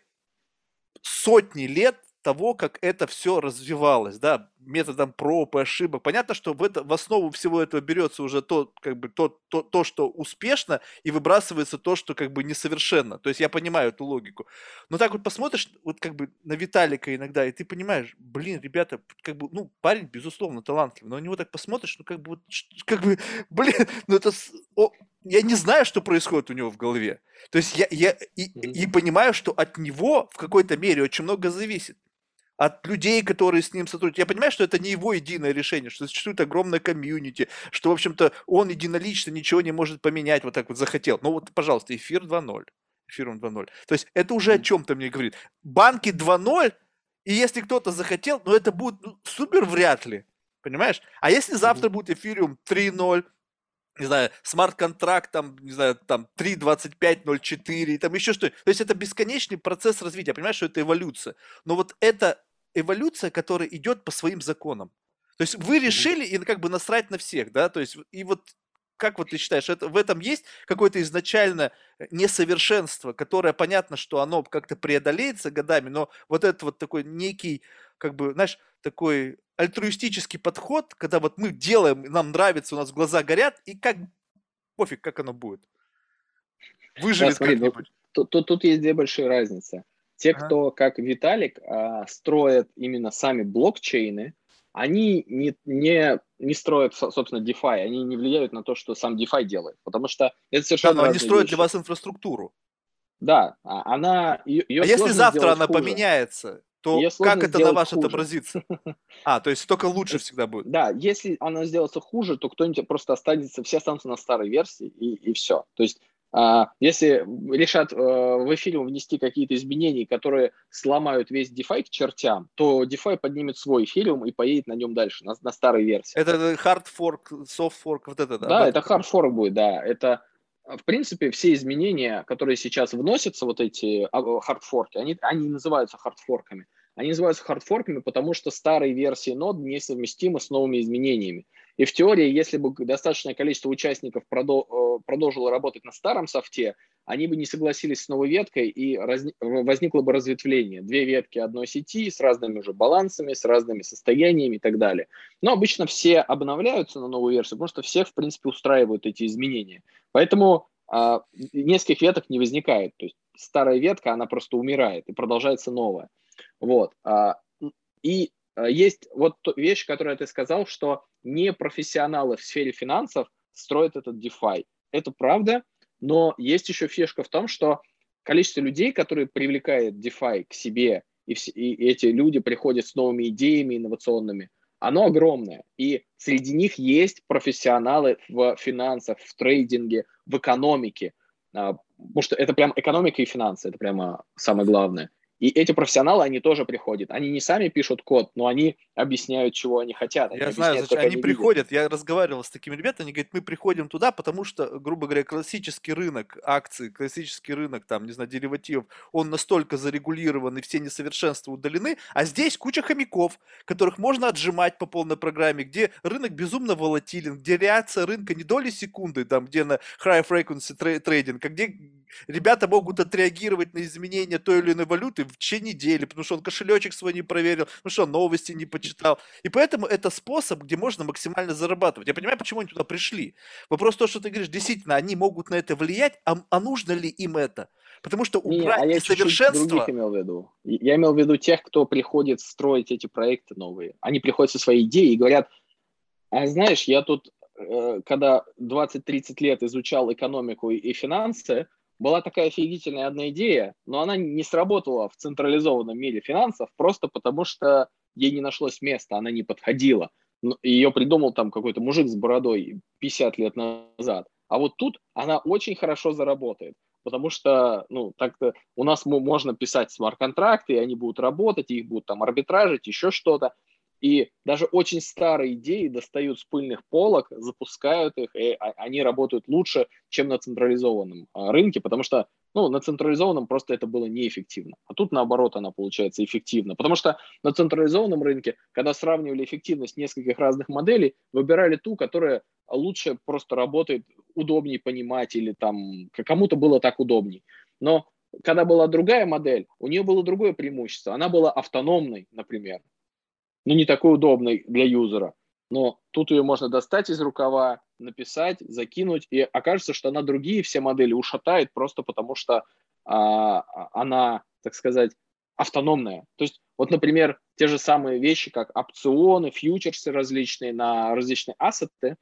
сотни лет того, как это все развивалось, да, методом проб и ошибок. Понятно, что в, это, в основу всего этого берется уже то, как бы, то, то, то, что успешно, и выбрасывается то, что как бы несовершенно. То есть я понимаю эту логику. Но так вот посмотришь вот как бы на Виталика иногда, и ты понимаешь, блин, ребята, как бы, ну, парень, безусловно, талантливый, но на него так посмотришь, ну, как бы, вот, как бы, блин, ну, это, о, я не знаю, что происходит у него в голове. То есть я, я и, и понимаю, что от него в какой-то мере очень много зависит. От людей, которые с ним сотрудничают. Я понимаю, что это не его единое решение, что существует огромная комьюнити, что, в общем-то, он единолично ничего не может поменять, вот так вот захотел. Но вот, пожалуйста, эфир 2.0. Эфиром 2.0. То есть это уже о чем-то мне говорит. Банки 2.0, и если кто-то захотел, ну это будет ну, супер вряд ли. Понимаешь? А если завтра будет эфириум 3.0, не знаю, смарт-контракт, там, не знаю, там 3.25.04, там еще что. То есть это бесконечный процесс развития. Понимаешь, что это эволюция. Но вот это эволюция, которая идет по своим законам. То есть вы решили и как бы насрать на всех, да, то есть и вот как вот ты считаешь, это, в этом есть какое-то изначально несовершенство, которое понятно, что оно как-то преодолеется годами, но вот этот вот такой некий, как бы, знаешь, такой альтруистический подход, когда вот мы делаем, нам нравится, у нас глаза горят, и как пофиг, как оно будет. Выживет да, как-нибудь. Тут, тут, тут есть две большие разницы. Те, ага. кто, как Виталик, а, строят именно сами блокчейны, они не, не, не строят, собственно, DeFi, они не влияют на то, что сам DeFi делает, потому что это совершенно Да, но они строят вещи. для вас инфраструктуру. Да, а она... Ее, ее а если завтра она хуже. поменяется, то как это на вас хуже. отобразится? А, то есть только лучше всегда будет. Да, если она сделается хуже, то кто-нибудь просто останется, все останутся на старой версии, и, и все. То есть а, если решат э, в эфире внести какие-то изменения, которые сломают весь DeFi к чертям, то DeFi поднимет свой эфириум и поедет на нем дальше, на, на старой версии. Это hard fork, soft fork, вот это, да? Да, это hard fork будет, да. Это в принципе, все изменения, которые сейчас вносятся, вот эти а, хардфорки, они, они называются хардфорками. Они называются хардфорками, потому что старые версии нод несовместимы с новыми изменениями. И в теории, если бы достаточное количество участников э, продолжило работать на старом софте, они бы не согласились с новой веткой, и возникло бы разветвление. Две ветки одной сети с разными уже балансами, с разными состояниями и так далее. Но обычно все обновляются на новую версию, потому что всех, в принципе, устраивают эти изменения. Поэтому а, нескольких веток не возникает. То есть старая ветка, она просто умирает, и продолжается новая. Вот. А, и есть вот вещь, которую ты сказал, что не профессионалы в сфере финансов строят этот DeFi. Это правда, но есть еще фишка в том, что количество людей, которые привлекают DeFi к себе, и, все, и эти люди приходят с новыми идеями инновационными, оно огромное. И среди них есть профессионалы в финансах, в трейдинге, в экономике. А, потому что это прям экономика и финансы, это прямо самое главное. И эти профессионалы, они тоже приходят. Они не сами пишут код, но они объясняют, чего они хотят. Они я знаю, зачем они, они приходят. Я разговаривал с такими ребятами, они говорят, мы приходим туда, потому что, грубо говоря, классический рынок акций, классический рынок, там, не знаю, деривативов, он настолько зарегулирован и все несовершенства удалены, а здесь куча хомяков, которых можно отжимать по полной программе, где рынок безумно волатилен, где реакция рынка не доли секунды, там, где на high frequency трейдинг, а где ребята могут отреагировать на изменения той или иной валюты в течение недели, потому что он кошелечек свой не проверил, потому что новости не почитал. И поэтому это способ, где можно максимально зарабатывать. Я понимаю, почему они туда пришли. Вопрос то, что ты говоришь, действительно, они могут на это влиять, а, а нужно ли им это? Потому что убрать не, а я совершенство... имел в виду. Я имел в виду тех, кто приходит строить эти проекты новые. Они приходят со своей идеей и говорят, а знаешь, я тут, э, когда 20-30 лет изучал экономику и финансы, была такая офигительная одна идея, но она не сразработала в централизованном мире финансов просто потому, что ей не нашлось места, она не подходила. Ее придумал там какой-то мужик с бородой 50 лет назад. А вот тут она очень хорошо заработает, потому что, ну, так-то у нас можно писать смарт-контракты, и они будут работать, их будут там арбитражить, еще что-то. И даже очень старые идеи достают с пыльных полок, запускают их, и они работают лучше, чем на централизованном а, рынке, потому что ну, на централизованном просто это было неэффективно. А тут, наоборот, она получается эффективно. Потому что на централизованном рынке, когда сравнивали эффективность нескольких разных моделей, выбирали ту, которая лучше просто работает, удобнее понимать, или там кому-то было так удобней. Но когда была другая модель, у нее было другое преимущество. Она была автономной, например ну, не такой удобный для юзера. Но тут ее можно достать из рукава, написать, закинуть, и окажется, что она другие все модели ушатает просто потому, что а, она, так сказать, автономная. То есть, вот, например, те же самые вещи, как опционы, фьючерсы различные на различные ассеты,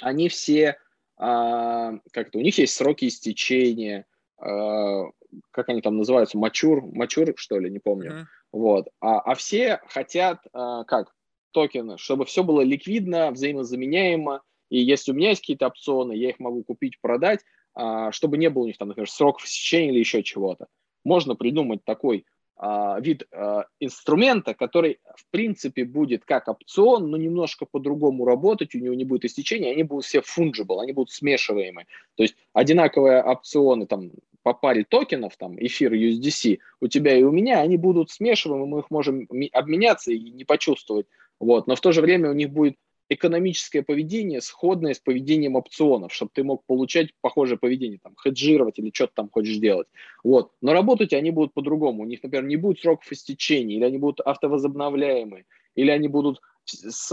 они все, а, как-то, у них есть сроки истечения, а, как они там называются, мачур, мачур, что ли, не помню. Mm-hmm. Вот. А, а все хотят, а, как, токены, чтобы все было ликвидно, взаимозаменяемо, и если у меня есть какие-то опционы, я их могу купить, продать, а, чтобы не было у них там, например, сроков истечения или еще чего-то. Можно придумать такой а, вид а, инструмента, который в принципе будет как опцион, но немножко по-другому работать, у него не будет истечения, они будут все fungible, они будут смешиваемые. То есть одинаковые опционы там по паре токенов, там, эфир USDC, у тебя и у меня, они будут смешиваемы, мы их можем обменяться и не почувствовать. Вот. Но в то же время у них будет экономическое поведение, сходное с поведением опционов, чтобы ты мог получать похожее поведение, там, хеджировать или что-то там хочешь делать. Вот. Но работать они будут по-другому. У них, например, не будет сроков истечения, или они будут автовозобновляемые, или они будут с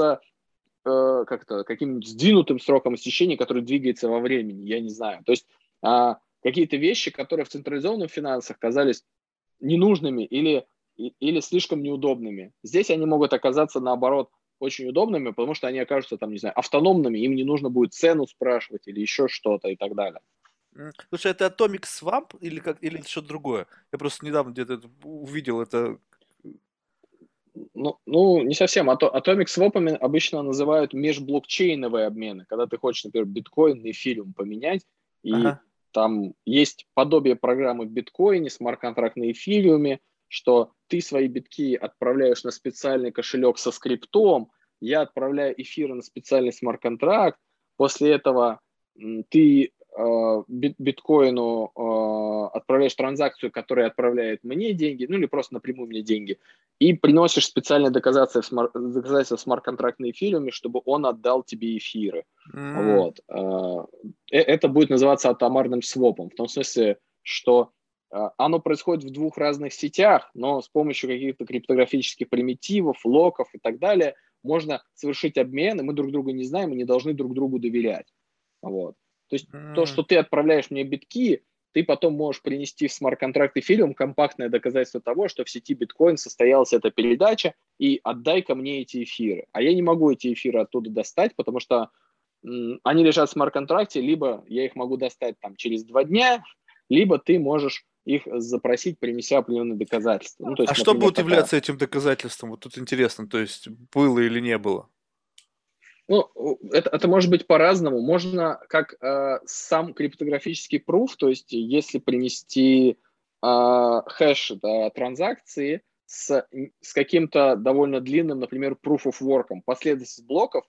э, как-то каким-нибудь сдвинутым сроком истечения, который двигается во времени, я не знаю. То есть э, какие-то вещи, которые в централизованных финансах казались ненужными или, или слишком неудобными. Здесь они могут оказаться, наоборот, очень удобными, потому что они окажутся там, не знаю, автономными, им не нужно будет цену спрашивать или еще что-то и так далее. Слушай, это Atomic Swap или, как, или что-то другое? Я просто недавно где-то увидел это. Ну, ну, не совсем. Atomic Swap обычно называют межблокчейновые обмены, когда ты хочешь, например, биткоин на эфириум поменять, и ага. Там есть подобие программы в биткоине, смарт-контракт на эфириуме, что ты свои битки отправляешь на специальный кошелек со скриптом, я отправляю эфиры на специальный смарт-контракт, после этого ты биткоину э, отправляешь транзакцию, которая отправляет мне деньги, ну или просто напрямую мне деньги, и приносишь специальное доказательство в, смар- доказательство в смарт-контракт на эфириуме, чтобы он отдал тебе эфиры. Mm. Вот. Э, это будет называться атомарным свопом, в том смысле, что оно происходит в двух разных сетях, но с помощью каких-то криптографических примитивов, локов и так далее можно совершить обмен, и мы друг друга не знаем и не должны друг другу доверять. Вот. То есть mm-hmm. то, что ты отправляешь мне битки, ты потом можешь принести в смарт-контракт эфириум компактное доказательство того, что в сети биткоин состоялась эта передача, и отдай ко мне эти эфиры. А я не могу эти эфиры оттуда достать, потому что м, они лежат в смарт-контракте, либо я их могу достать там через два дня, либо ты можешь их запросить, принеся определенные доказательства. Ну, то есть, а например, что будет такая... являться этим доказательством? Вот тут интересно, то есть было или не было? Ну, это, это может быть по-разному. Можно как э, сам криптографический пруф, то есть если принести э, хэш да, транзакции с, с каким-то довольно длинным, например, proof of work, последовательность блоков,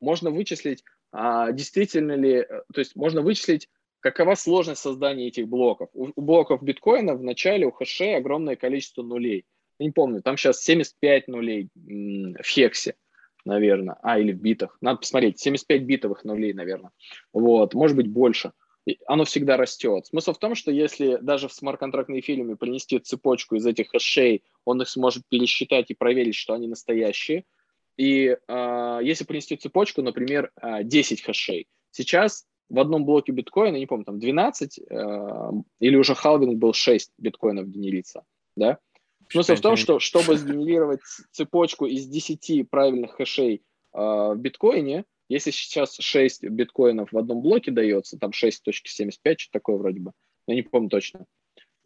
можно вычислить, э, действительно ли, то есть можно вычислить, какова сложность создания этих блоков. У, у блоков биткоина в начале у хэшей огромное количество нулей. Я не помню, там сейчас 75 нулей в хексе наверное. А, или в битах. Надо посмотреть. 75 битовых нулей, наверное. Вот. Может быть, больше. И оно всегда растет. Смысл в том, что если даже в смарт-контрактные фильмы принести цепочку из этих хэшей, он их сможет пересчитать и проверить, что они настоящие. И э, если принести цепочку, например, 10 а, хэшей, сейчас в одном блоке биткоина, не помню, там 12, э, или уже халвинг был 6 биткоинов генерится, да, Смысл в том, что чтобы сгенерировать цепочку из 10 правильных хэшей э, в биткоине, если сейчас 6 биткоинов в одном блоке дается, там 6.75, что такое вроде бы, я не помню точно,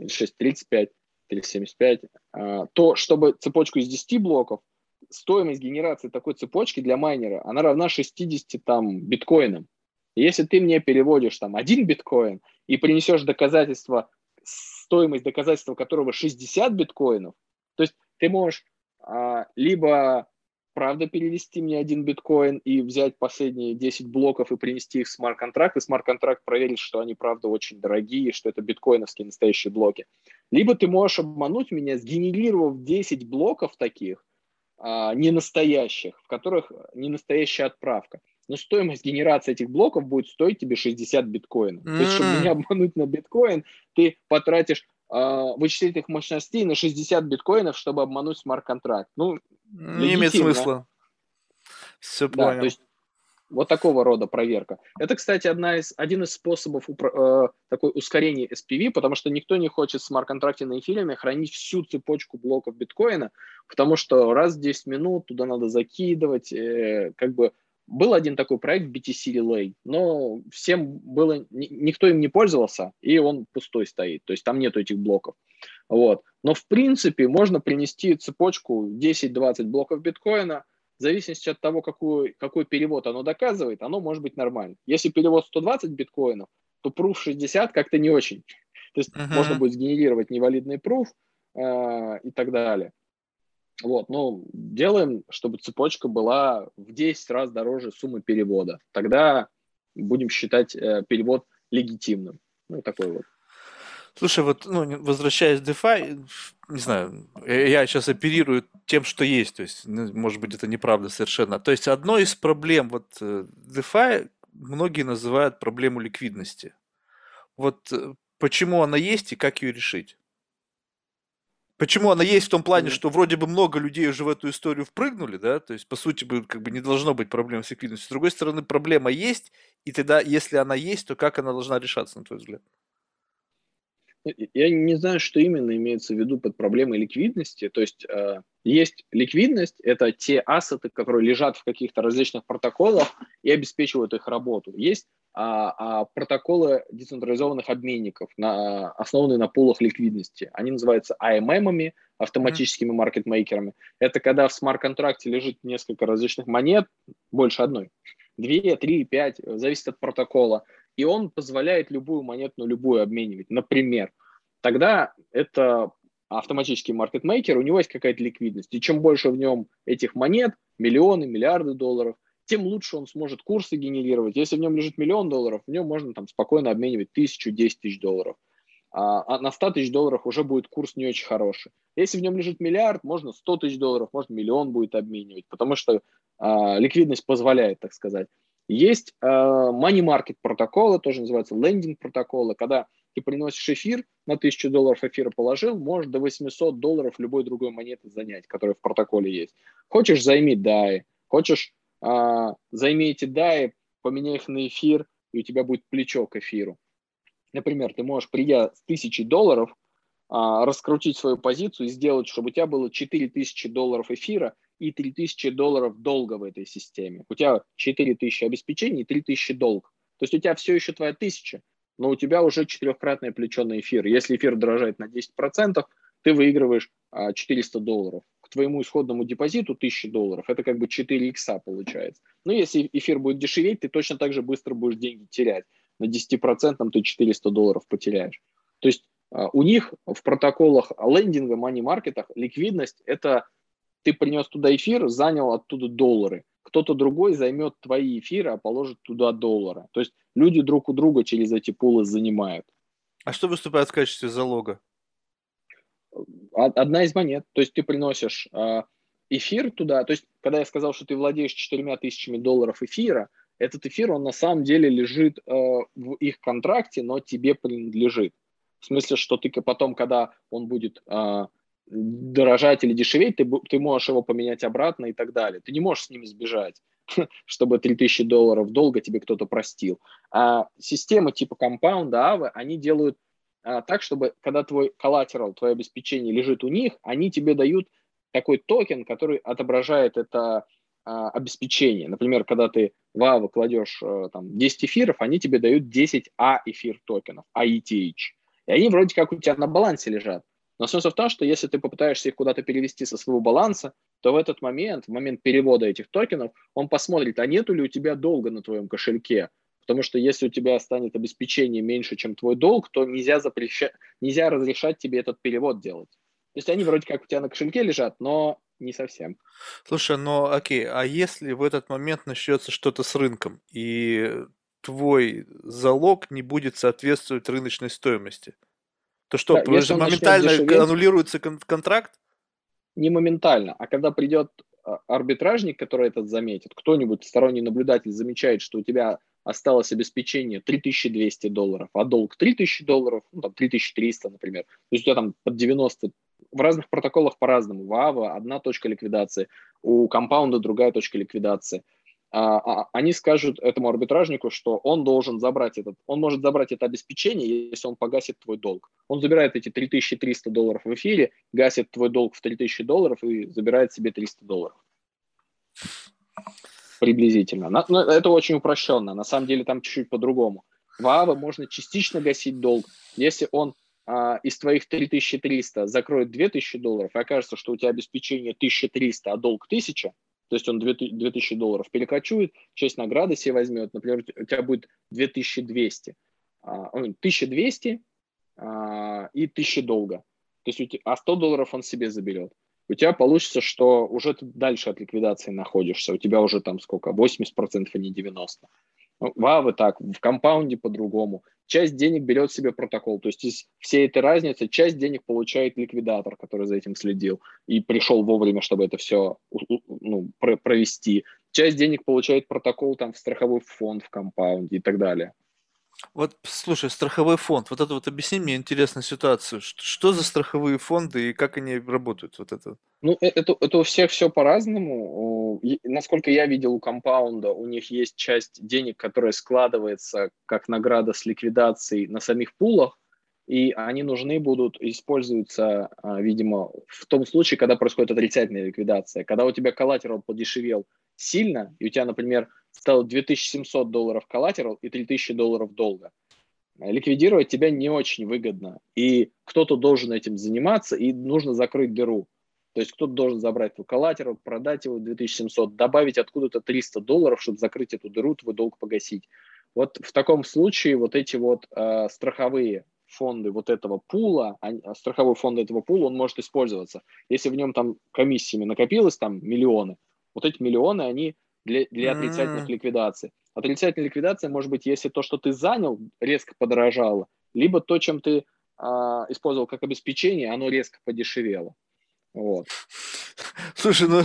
6.35 или 75, э, то чтобы цепочку из 10 блоков, стоимость генерации такой цепочки для майнера, она равна 60 там, биткоинам. И если ты мне переводишь там один биткоин и принесешь доказательство стоимость доказательства которого 60 биткоинов, то есть ты можешь а, либо правда перевести мне один биткоин и взять последние 10 блоков и принести их в смарт-контракт, и смарт-контракт проверить, что они, правда, очень дорогие, что это биткоиновские настоящие блоки. Либо ты можешь обмануть меня, сгенерировав 10 блоков таких, а, не настоящих, в которых не настоящая отправка но стоимость генерации этих блоков будет стоить тебе 60 биткоинов. Mm-hmm. То есть, чтобы меня обмануть на биткоин, ты потратишь э, вычислительных мощностей на 60 биткоинов, чтобы обмануть смарт-контракт. Ну, не имеет смысла. Все да, понял. То есть, вот такого рода проверка. Это, кстати, одна из, один из способов упро- э, такой ускорения SPV, потому что никто не хочет в смарт-контракте на эфириуме хранить всю цепочку блоков биткоина, потому что раз в 10 минут туда надо закидывать, э, как бы был один такой проект BTC Relay, но всем было, никто им не пользовался, и он пустой стоит, то есть там нету этих блоков. Вот. Но в принципе можно принести цепочку 10-20 блоков биткоина, в зависимости от того, какой, какой перевод оно доказывает, оно может быть нормально. Если перевод 120 биткоинов, то proof 60 как-то не очень. То есть uh-huh. можно будет сгенерировать невалидный proof э, и так далее. Вот, ну, делаем, чтобы цепочка была в 10 раз дороже суммы перевода. Тогда будем считать э, перевод легитимным. Ну, такой вот. Слушай, вот, ну, возвращаясь к DeFi, не знаю, я сейчас оперирую тем, что есть, то есть, ну, может быть, это неправда совершенно. То есть, одной из проблем вот э, DeFi многие называют проблему ликвидности. Вот э, почему она есть и как ее решить? Почему она есть в том плане, что вроде бы много людей уже в эту историю впрыгнули, да, то есть, по сути, бы, как бы не должно быть проблем с ликвидностью. С другой стороны, проблема есть, и тогда, если она есть, то как она должна решаться, на твой взгляд? Я не знаю, что именно имеется в виду под проблемой ликвидности. То есть э, есть ликвидность, это те ассеты, которые лежат в каких-то различных протоколах и обеспечивают их работу. Есть а, а протоколы децентрализованных обменников, на, основанные на пулах ликвидности. Они называются AMM, автоматическими маркетмейкерами. Это когда в смарт-контракте лежит несколько различных монет, больше одной, две, три, пять, зависит от протокола, и он позволяет любую монету любую обменивать. Например, тогда это автоматический маркетмейкер, у него есть какая-то ликвидность. И чем больше в нем этих монет, миллионы, миллиарды долларов, тем лучше он сможет курсы генерировать. Если в нем лежит миллион долларов, в нем можно там спокойно обменивать тысячу, десять тысяч долларов. А, а на 100 тысяч долларов уже будет курс не очень хороший. Если в нем лежит миллиард, можно 100 тысяч долларов, можно миллион будет обменивать, потому что а, ликвидность позволяет, так сказать. Есть а, money market протоколы, тоже называются лендинг протоколы, когда ты приносишь эфир, на 1000 долларов эфира положил, можешь до 800 долларов любой другой монеты занять, которая в протоколе есть. Хочешь, займи DAI, хочешь а, займи эти DAI, поменяй их на эфир, и у тебя будет плечо к эфиру. Например, ты можешь, придя с тысячи долларов, а, раскрутить свою позицию и сделать, чтобы у тебя было 4000 долларов эфира и 3000 долларов долга в этой системе. У тебя 4000 обеспечений и 3000 долг. То есть у тебя все еще твоя тысяча, но у тебя уже четырехкратное плечо на эфир. Если эфир дорожает на 10%, ты выигрываешь 400 а, долларов. К твоему исходному депозиту 1000 долларов. Это как бы 4 икса получается. Но если эфир будет дешеветь, ты точно так же быстро будешь деньги терять. На 10% ты 400 долларов потеряешь. То есть а, у них в протоколах лендинга, мани-маркетах ликвидность – это ты принес туда эфир, занял оттуда доллары. Кто-то другой займет твои эфиры, а положит туда доллары. То есть люди друг у друга через эти пулы занимают. А что выступает в качестве залога? Одна из монет. То есть ты приносишь а, эфир туда. То есть когда я сказал, что ты владеешь четырьмя тысячами долларов эфира, этот эфир, он на самом деле лежит э, в их контракте, но тебе принадлежит. В смысле, что ты потом, когда он будет э, дорожать или дешеветь, ты, ты можешь его поменять обратно и так далее. Ты не можешь с ним сбежать, чтобы 3000 долларов долга тебе кто-то простил. А системы типа Compound а, авы, они делают а, так, чтобы когда твой collateral, твое обеспечение лежит у них, они тебе дают такой токен, который отображает это а, обеспечение. Например, когда ты в Aave кладешь а, там, 10 эфиров, они тебе дают 10 А эфир токенов, AETH. И они вроде как у тебя на балансе лежат. Но смысл в том, что если ты попытаешься их куда-то перевести со своего баланса, то в этот момент, в момент перевода этих токенов, он посмотрит, а нету ли у тебя долга на твоем кошельке. Потому что если у тебя станет обеспечение меньше, чем твой долг, то нельзя, запрещать, нельзя разрешать тебе этот перевод делать. То есть они вроде как у тебя на кошельке лежат, но не совсем. Слушай, ну окей, а если в этот момент начнется что-то с рынком, и твой залог не будет соответствовать рыночной стоимости? То что, да, же моментально дешеветь, аннулируется кон- контракт? Не моментально, а когда придет а, арбитражник, который этот заметит, кто-нибудь, сторонний наблюдатель замечает, что у тебя осталось обеспечение 3200 долларов, а долг 3000 долларов, ну там 3300, например, то есть у тебя там под 90, в разных протоколах по-разному, в АВА одна точка ликвидации, у компаунда другая точка ликвидации – они скажут этому арбитражнику, что он должен забрать этот, он может забрать это обеспечение, если он погасит твой долг. Он забирает эти 3300 долларов в эфире, гасит твой долг в 3000 долларов и забирает себе 300 долларов. Приблизительно. Но ну, это очень упрощенно. На самом деле там чуть-чуть по-другому. В АВА можно частично гасить долг, если он а, из твоих 3300 закроет 2000 долларов, и окажется, что у тебя обеспечение 1300, а долг 1000, то есть он 2000 долларов перекочует, часть награды себе возьмет, например, у тебя будет 2200, 1200 а, а, и 1000 долга. То есть, а 100 долларов он себе заберет. У тебя получится, что уже ты дальше от ликвидации находишься. У тебя уже там сколько? 80%, а не 90%. Ну, в Авы так, в компаунде по-другому. Часть денег берет себе протокол. То есть из всей этой разницы часть денег получает ликвидатор, который за этим следил и пришел вовремя, чтобы это все ну, провести. Часть денег получает протокол там в страховой фонд в компаунде и так далее. Вот, слушай, страховой фонд, вот это вот объясни мне интересную ситуацию. Что, что за страховые фонды и как они работают? Вот это? Ну, э, это, это у всех все по-разному. Насколько я видел у компаунда, у них есть часть денег, которая складывается как награда с ликвидацией на самих пулах, и они нужны будут, используются, а, видимо, в том случае, когда происходит отрицательная ликвидация. Когда у тебя коллатерал подешевел сильно, и у тебя, например, стало 2700 долларов коллатерал и 3000 долларов долга. Ликвидировать тебя не очень выгодно, и кто-то должен этим заниматься, и нужно закрыть дыру. То есть кто-то должен забрать твой коллатерал, продать его 2700, добавить откуда-то 300 долларов, чтобы закрыть эту дыру, твой долг погасить. Вот в таком случае вот эти вот э, страховые фонды вот этого пула, а страховой фонд этого пула, он может использоваться. Если в нем там комиссиями накопилось там миллионы, вот эти миллионы, они для, для отрицательных mm. ликвидаций. Отрицательная ликвидация может быть, если то, что ты занял, резко подорожало, либо то, чем ты а, использовал как обеспечение, оно резко подешевело. Вот. Слушай, ну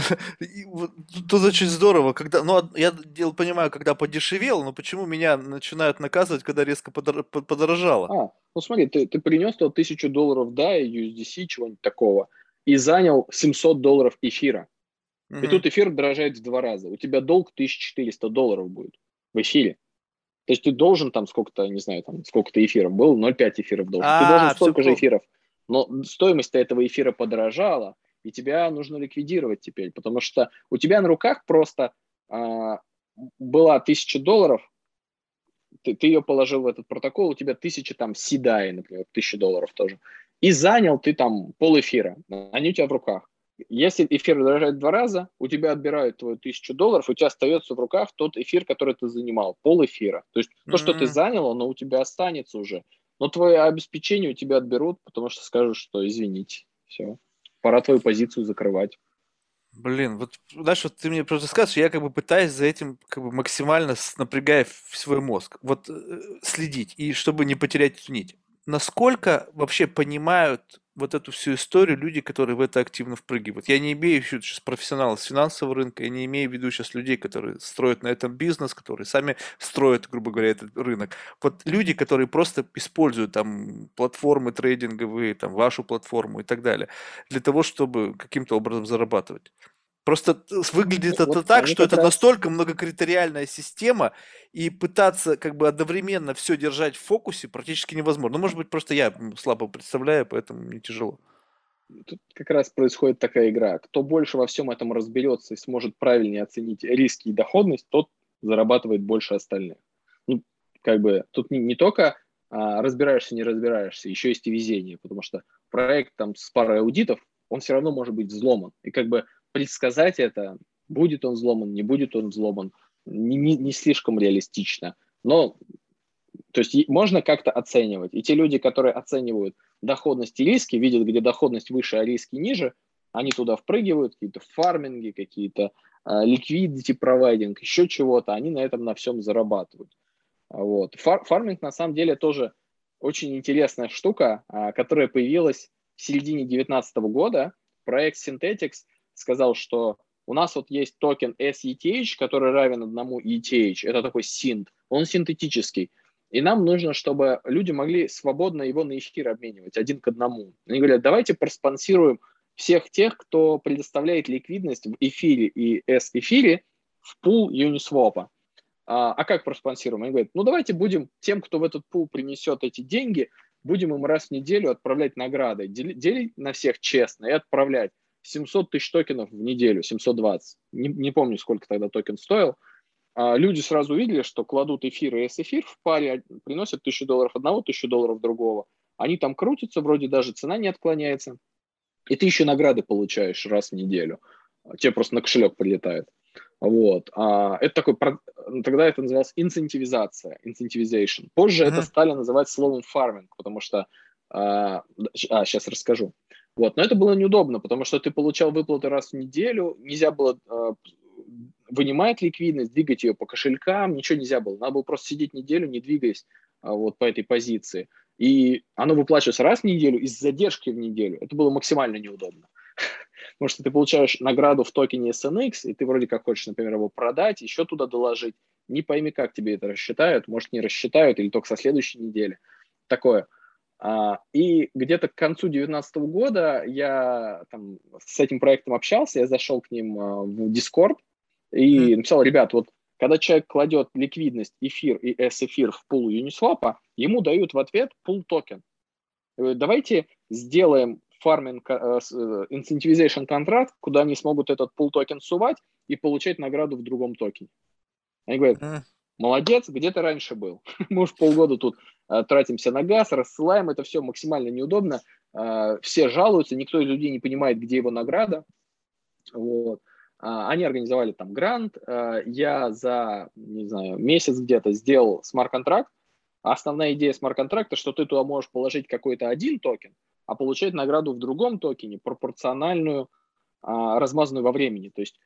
тут очень здорово, когда, ну я дел понимаю, когда подешевел, но почему меня начинают наказывать, когда резко подорожало? А, ну смотри, ты, ты принес то тысячу долларов, да, USDC, чего-нибудь такого, и занял 700 долларов эфира. И тут эфир дорожает в два раза. У тебя долг 1400 долларов будет в эфире. То есть ты должен там сколько-то, не знаю, там сколько-то эфиров был, 0,5 эфиров должен. А, ты должен столько же эфиров. Но стоимость этого эфира подорожала, и тебя нужно ликвидировать теперь, потому что у тебя на руках просто а, была 1000 долларов, ты, ты ее положил в этот протокол, у тебя тысяча там седай, например, тысяча долларов тоже. И занял ты там пол эфира, они у тебя в руках. Если эфир дорожает два раза, у тебя отбирают твою тысячу долларов, у тебя остается в руках тот эфир, который ты занимал, пол эфира. То есть mm-hmm. то, что ты занял, оно у тебя останется уже. Но твое обеспечение у тебя отберут, потому что скажут, что извините, все, пора твою позицию закрывать. Блин, вот знаешь, вот ты мне просто скажешь, я как бы пытаюсь за этим как бы максимально напрягая свой мозг, вот э, следить, и чтобы не потерять эту нить. Насколько вообще понимают вот эту всю историю люди, которые в это активно впрыгивают. Я не имею в виду сейчас профессионалов с финансового рынка, я не имею в виду сейчас людей, которые строят на этом бизнес, которые сами строят, грубо говоря, этот рынок. Вот люди, которые просто используют там платформы трейдинговые, там вашу платформу и так далее, для того, чтобы каким-то образом зарабатывать. Просто выглядит вот, это так, что это раз... настолько многокритериальная система, и пытаться как бы одновременно все держать в фокусе практически невозможно. Ну, может быть, просто я слабо представляю, поэтому мне тяжело. Тут как раз происходит такая игра. Кто больше во всем этом разберется и сможет правильнее оценить риски и доходность, тот зарабатывает больше остальных. Ну, как бы тут не, не только а, разбираешься, не разбираешься, еще есть и везение, потому что проект там с парой аудитов, он все равно может быть взломан. И как бы предсказать это, будет он взломан, не будет он взломан, не, не, не слишком реалистично. Но то есть можно как-то оценивать. И те люди, которые оценивают доходность и риски, видят, где доходность выше, а риски ниже, они туда впрыгивают, какие-то фарминги, какие-то liquidity провайдинг, еще чего-то, они на этом на всем зарабатывают. Вот. Фар, фарминг на самом деле тоже очень интересная штука, а, которая появилась в середине 2019 года. Проект Synthetics сказал, что у нас вот есть токен SETH, который равен одному ETH, это такой синт, он синтетический. И нам нужно, чтобы люди могли свободно его на эфир обменивать один к одному. Они говорят, давайте проспонсируем всех тех, кто предоставляет ликвидность в эфире и S-эфире в пул Uniswap. А, а как проспонсируем? Они говорят, ну давайте будем тем, кто в этот пул принесет эти деньги, будем им раз в неделю отправлять награды, делить на всех честно и отправлять. 700 тысяч токенов в неделю, 720. Не, не помню, сколько тогда токен стоил. А люди сразу увидели, что кладут эфир и S-эфир в паре, приносят 1000 долларов одного, 1000 долларов другого. Они там крутятся, вроде даже цена не отклоняется. И ты еще награды получаешь раз в неделю. Тебе просто на кошелек прилетает. Вот. А, это такой, тогда это называлось инцентивизация, incentivization. Позже uh-huh. это стали называть словом фарминг, потому что, а, а, сейчас расскажу. Вот. Но это было неудобно, потому что ты получал выплаты раз в неделю, нельзя было э, вынимать ликвидность, двигать ее по кошелькам, ничего нельзя было. Надо было просто сидеть неделю, не двигаясь э, вот по этой позиции. И оно выплачивалось раз в неделю и с задержки в неделю. Это было максимально неудобно. Потому что ты получаешь награду в токене SNX, и ты вроде как хочешь, например, его продать, еще туда доложить. Не пойми, как тебе это рассчитают. Может, не рассчитают, или только со следующей недели. Такое. А, и где-то к концу 2019 года я там, с этим проектом общался, я зашел к ним а, в Discord и mm-hmm. написал, ребят, вот когда человек кладет ликвидность эфир и S-эфир в пул Uniswap, ему дают в ответ пул токен. Давайте сделаем фарминг, incentivization контракт, куда они смогут этот пул токен сувать и получать награду в другом токене. Они говорят, молодец, где ты раньше был? Мы уж полгода тут Э, тратимся на газ, рассылаем, это все максимально неудобно, э, все жалуются, никто из людей не понимает, где его награда. Вот. А, они организовали там грант, э, я за, не знаю, месяц где-то сделал смарт-контракт. Основная идея смарт-контракта, что ты туда можешь положить какой-то один токен, а получать награду в другом токене, пропорциональную, размазанную во времени. То есть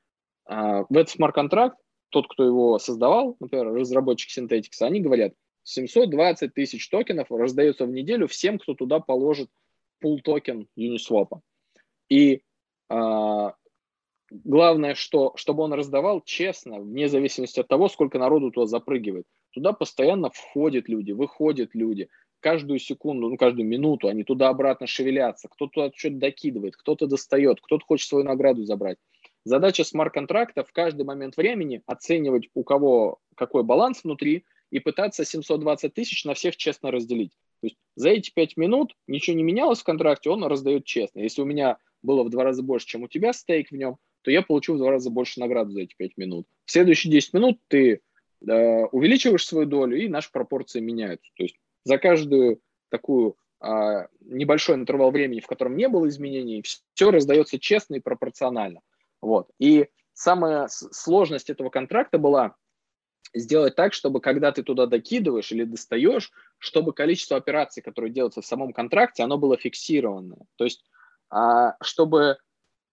в этот смарт-контракт тот, кто его создавал, например, разработчик Synthetix, они говорят, 720 тысяч токенов раздается в неделю всем, кто туда положит пул токен Uniswap. И а, главное, что, чтобы он раздавал честно, вне зависимости от того, сколько народу туда запрыгивает. Туда постоянно входят люди, выходят люди. Каждую секунду, ну, каждую минуту они туда-обратно шевелятся. Кто-то что-то докидывает, кто-то достает, кто-то хочет свою награду забрать. Задача смарт-контракта в каждый момент времени оценивать, у кого какой баланс внутри, и пытаться 720 тысяч на всех честно разделить. То есть за эти 5 минут ничего не менялось в контракте, он раздает честно. Если у меня было в два раза больше, чем у тебя стейк в нем, то я получу в два раза больше награды за эти 5 минут. В следующие 10 минут ты э, увеличиваешь свою долю, и наши пропорции меняются. То есть за каждую такую э, небольшой интервал времени, в котором не было изменений, все раздается честно и пропорционально. Вот. И самая сложность этого контракта была сделать так, чтобы когда ты туда докидываешь или достаешь, чтобы количество операций, которые делаются в самом контракте, оно было фиксированное. То есть, а, чтобы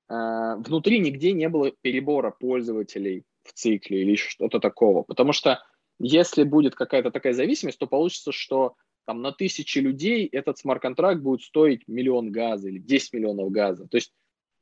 а, внутри нигде не было перебора пользователей в цикле или что-то такого. Потому что если будет какая-то такая зависимость, то получится, что там на тысячи людей этот смарт-контракт будет стоить миллион газа или 10 миллионов газа. То есть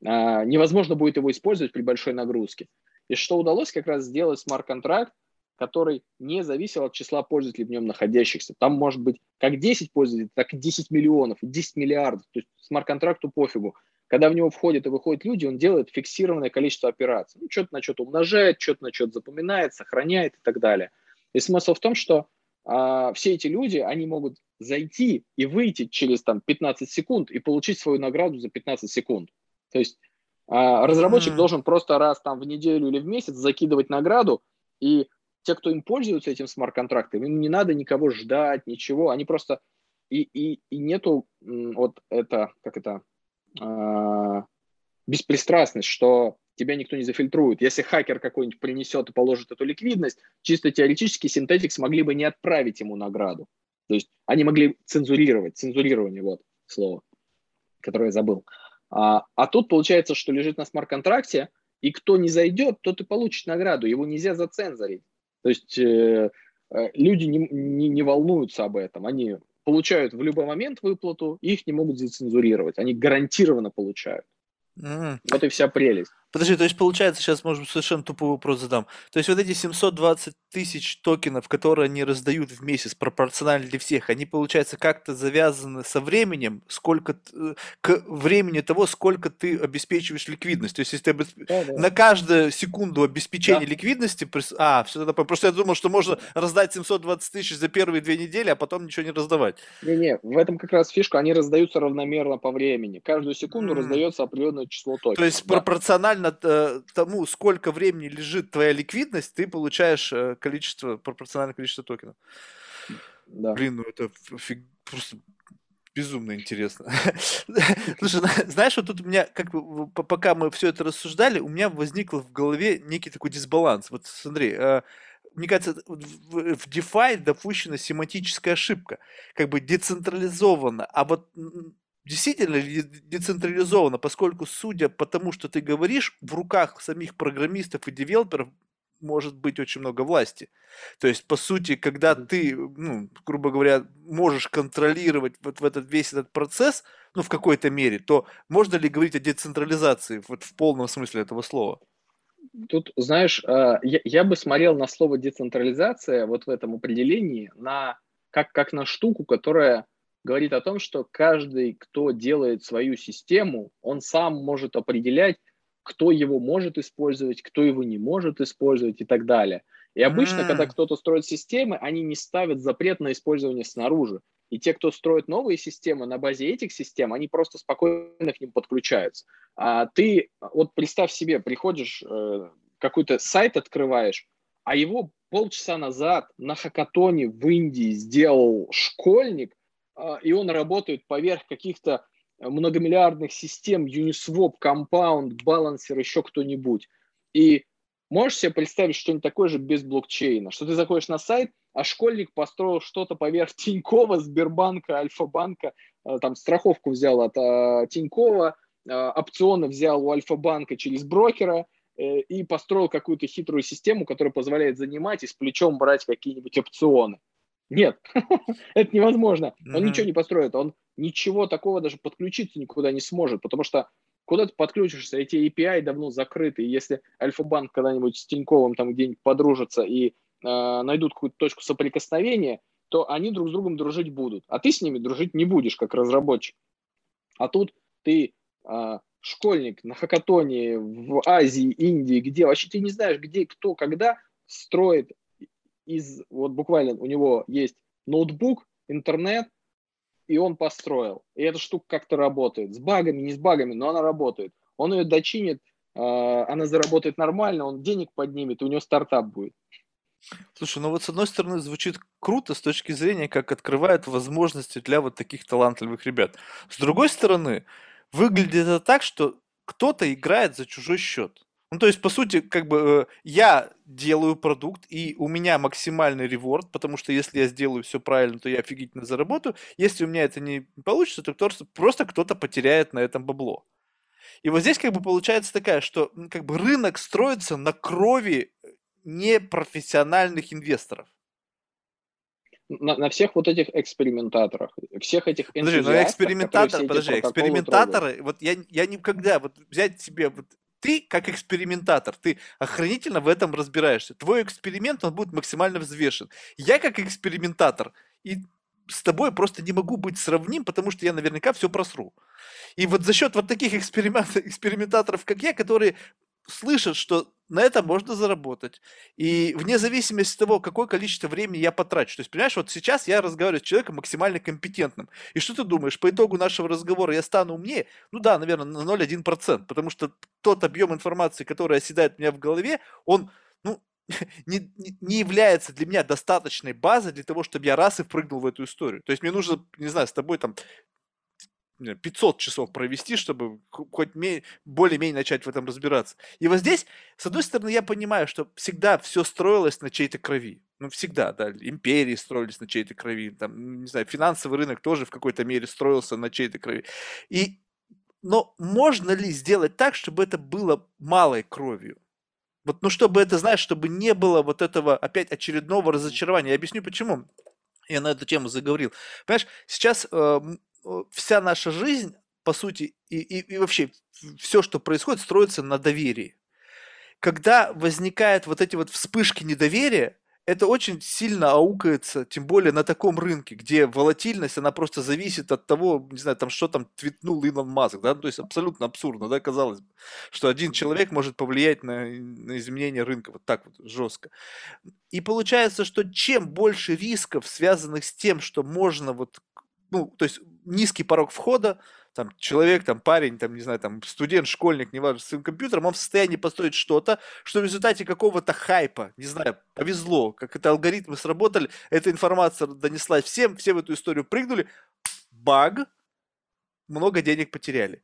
а, невозможно будет его использовать при большой нагрузке. И что удалось как раз сделать смарт-контракт, который не зависел от числа пользователей в нем находящихся. Там может быть как 10 пользователей, так и 10 миллионов, 10 миллиардов. То есть смарт-контракту пофигу. Когда в него входят и выходят люди, он делает фиксированное количество операций. Ну, что-то на что-то умножает, что-то на что-то запоминает, сохраняет и так далее. И смысл в том, что а, все эти люди, они могут зайти и выйти через там, 15 секунд и получить свою награду за 15 секунд. То есть а, разработчик mm-hmm. должен просто раз там в неделю или в месяц закидывать награду, и те, кто им пользуются этим смарт-контрактом, им не надо никого ждать, ничего, они просто и, и, и нету вот это, как это, э, беспристрастность, что тебя никто не зафильтрует. Если хакер какой-нибудь принесет и положит эту ликвидность, чисто теоретически Synthetics могли бы не отправить ему награду. То есть они могли цензурировать, цензурирование, вот слово, которое я забыл. А, а тут получается, что лежит на смарт-контракте, и кто не зайдет, тот и получит награду. Его нельзя зацензорить. То есть э, э, люди не, не, не волнуются об этом. Они получают в любой момент выплату, их не могут зацензурировать. Они гарантированно получают. Mm. Вот и вся прелесть. Подожди, то есть получается, сейчас, может быть, совершенно тупой вопрос задам. То есть вот эти 720 тысяч токенов, которые они раздают в месяц, пропорционально для всех, они, получается, как-то завязаны со временем, сколько э, к времени того, сколько ты обеспечиваешь ликвидность. То есть если ты обесп... да, да. на каждую секунду обеспечения да. ликвидности... А, все это Просто я думал, что можно раздать 720 тысяч за первые две недели, а потом ничего не раздавать. Не-не, в этом как раз фишка, они раздаются равномерно по времени. Каждую секунду mm. раздается определенное число токенов. То есть да. пропорционально пропорционально э, тому, сколько времени лежит твоя ликвидность, ты получаешь э, количество, пропорциональное количество токенов. Да. Блин, ну это фиг, просто безумно интересно. Слушай, знаешь, вот тут у меня, как бы, пока мы все это рассуждали, у меня возник в голове некий такой дисбаланс. Вот смотри, э, мне кажется, в DeFi допущена семантическая ошибка, как бы децентрализованно, а вот действительно ли децентрализовано, поскольку, судя по тому, что ты говоришь, в руках самих программистов и девелоперов может быть очень много власти. То есть, по сути, когда ты, ну, грубо говоря, можешь контролировать вот в этот весь этот процесс, ну, в какой-то мере, то можно ли говорить о децентрализации вот в полном смысле этого слова? Тут, знаешь, а, я, я бы смотрел на слово децентрализация вот в этом определении на, как, как на штуку, которая говорит о том, что каждый, кто делает свою систему, он сам может определять, кто его может использовать, кто его не может использовать и так далее. И обычно, когда кто-то строит системы, они не ставят запрет на использование снаружи. И те, кто строит новые системы на базе этих систем, они просто спокойно к ним подключаются. А ты, вот представь себе, приходишь, э, какой-то сайт открываешь, а его полчаса назад на хакатоне в Индии сделал школьник, и он работает поверх каких-то многомиллиардных систем, Uniswap, Compound, Balancer, еще кто-нибудь. И можешь себе представить что-нибудь такое же без блокчейна, что ты заходишь на сайт, а школьник построил что-то поверх Тинькова, Сбербанка, Альфа-банка, а, там страховку взял от а, Тинькова, опционы взял у Альфа-банка через брокера э, и построил какую-то хитрую систему, которая позволяет занимать и с плечом брать какие-нибудь опционы. Нет, это невозможно. Он ничего не построит, он ничего такого даже подключиться никуда не сможет, потому что куда ты подключишься, эти API давно закрыты, и если Альфа-банк когда-нибудь с Тиньковым там где-нибудь подружатся и э, найдут какую-то точку соприкосновения, то они друг с другом дружить будут, а ты с ними дружить не будешь, как разработчик. А тут ты э, школьник на хакатоне в Азии, Индии, где вообще ты не знаешь, где, кто, когда строит из, вот буквально у него есть ноутбук, интернет, и он построил. И эта штука как-то работает. С багами, не с багами, но она работает. Он ее дочинит, э, она заработает нормально, он денег поднимет, у него стартап будет. Слушай, ну вот с одной стороны звучит круто с точки зрения, как открывает возможности для вот таких талантливых ребят. С другой стороны, выглядит это так, что кто-то играет за чужой счет. Ну, то есть, по сути, как бы э, я делаю продукт, и у меня максимальный реворд, потому что если я сделаю все правильно, то я офигительно заработаю. Если у меня это не получится, то просто кто-то потеряет на этом бабло. И вот здесь как бы получается такая, что как бы рынок строится на крови непрофессиональных инвесторов. На, на всех вот этих экспериментаторах, всех этих Подожди, но экспериментатор, подожди, экспериментаторы, трогают. вот я, я никогда, вот взять себе, вот ты как экспериментатор, ты охранительно в этом разбираешься. Твой эксперимент, он будет максимально взвешен. Я как экспериментатор, и с тобой просто не могу быть сравним, потому что я наверняка все просру. И вот за счет вот таких экспериментаторов, как я, которые слышат, что на это можно заработать. И вне зависимости от того, какое количество времени я потрачу. То есть, понимаешь, вот сейчас я разговариваю с человеком максимально компетентным. И что ты думаешь, по итогу нашего разговора я стану умнее? Ну да, наверное, на 0,1%, потому что тот объем информации, который оседает у меня в голове, он, ну, не, не является для меня достаточной базой для того, чтобы я раз и впрыгнул в эту историю. То есть мне нужно, не знаю, с тобой там 500 часов провести, чтобы хоть более-менее начать в этом разбираться. И вот здесь, с одной стороны, я понимаю, что всегда все строилось на чьей-то крови. Ну, всегда, да, империи строились на чьей-то крови, там, не знаю, финансовый рынок тоже в какой-то мере строился на чьей-то крови. И, но можно ли сделать так, чтобы это было малой кровью? Вот, ну, чтобы это, знаешь, чтобы не было вот этого опять очередного разочарования. Я объясню, почему я на эту тему заговорил. Понимаешь, сейчас э, вся наша жизнь, по сути, и, и, и вообще все, что происходит, строится на доверии. Когда возникают вот эти вот вспышки недоверия, это очень сильно аукается, тем более на таком рынке, где волатильность, она просто зависит от того, не знаю, там что там твитнул Илон Маск, да, то есть абсолютно абсурдно, да, казалось бы, что один человек может повлиять на, на изменение рынка вот так вот жестко. И получается, что чем больше рисков, связанных с тем, что можно вот ну, то есть низкий порог входа, там человек, там парень, там, не знаю, там студент, школьник, неважно, с своим компьютером, он в состоянии построить что-то, что в результате какого-то хайпа, не знаю, повезло, как это алгоритмы сработали, эта информация донеслась всем, все в эту историю прыгнули, баг, много денег потеряли.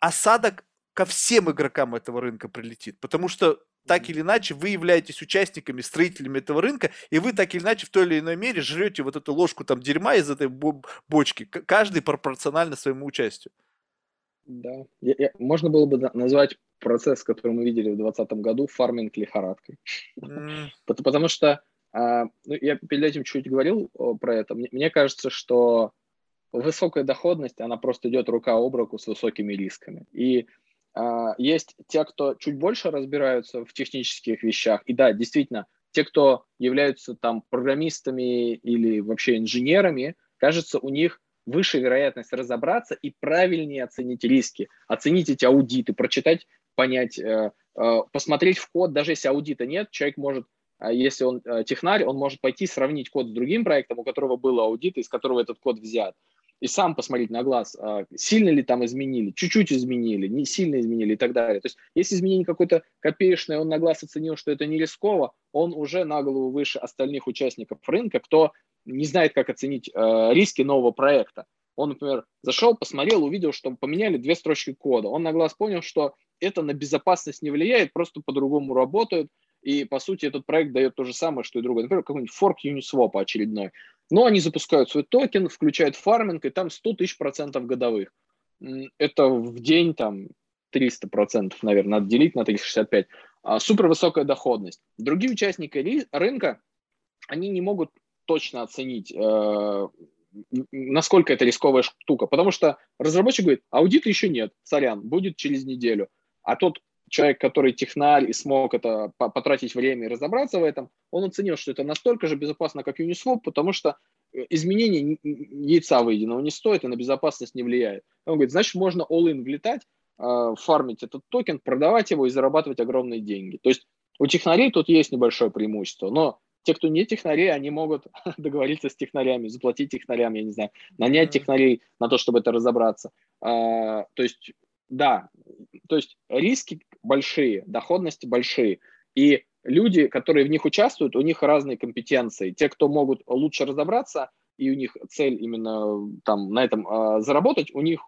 Осадок ко всем игрокам этого рынка прилетит, потому что так или иначе вы являетесь участниками, строителями этого рынка, и вы так или иначе в той или иной мере жрете вот эту ложку там дерьма из этой бочки, каждый пропорционально своему участию. Да. Я, я, можно было бы назвать процесс, который мы видели в 2020 году, фарминг лихорадкой. Mm. Потому, что а, ну, я перед этим чуть говорил про это. Мне, мне кажется, что высокая доходность, она просто идет рука об руку с высокими рисками. И есть те, кто чуть больше разбираются в технических вещах. И да, действительно, те, кто являются там программистами или вообще инженерами, кажется, у них выше вероятность разобраться и правильнее оценить риски, оценить эти аудиты, прочитать, понять, э, э, посмотреть в код, даже если аудита нет, человек может, э, если он технарь, он может пойти сравнить код с другим проектом, у которого был аудит, из которого этот код взят и сам посмотреть на глаз, а, сильно ли там изменили, чуть-чуть изменили, не сильно изменили и так далее. То есть если изменение какое-то копеечное, он на глаз оценил, что это не рисково, он уже на голову выше остальных участников рынка, кто не знает, как оценить э, риски нового проекта. Он, например, зашел, посмотрел, увидел, что поменяли две строчки кода. Он на глаз понял, что это на безопасность не влияет, просто по-другому работают, и, по сути, этот проект дает то же самое, что и другой. Например, какой-нибудь форк Uniswap очередной. Но они запускают свой токен, включают фарминг, и там 100 тысяч процентов годовых. Это в день там 300 процентов, наверное, надо делить на 365. А, супер высокая доходность. Другие участники рынка, они не могут точно оценить, э, насколько это рисковая штука, потому что разработчик говорит, аудита еще нет, сорян, будет через неделю. А тот человек, который технарь и смог это потратить время и разобраться в этом, он оценил, что это настолько же безопасно, как Uniswap, потому что э, изменение яйца выеденного не стоит и на безопасность не влияет. Он говорит, значит, можно all-in влетать, э, фармить этот токен, продавать его и зарабатывать огромные деньги. То есть у технарей тут есть небольшое преимущество, но те, кто не технари, они могут договориться с технарями, заплатить технарям, я не знаю, нанять технарей на то, чтобы это разобраться. А, то есть да, то есть риски большие, доходности большие. И люди, которые в них участвуют, у них разные компетенции. Те, кто могут лучше разобраться, и у них цель именно там на этом э, заработать, у них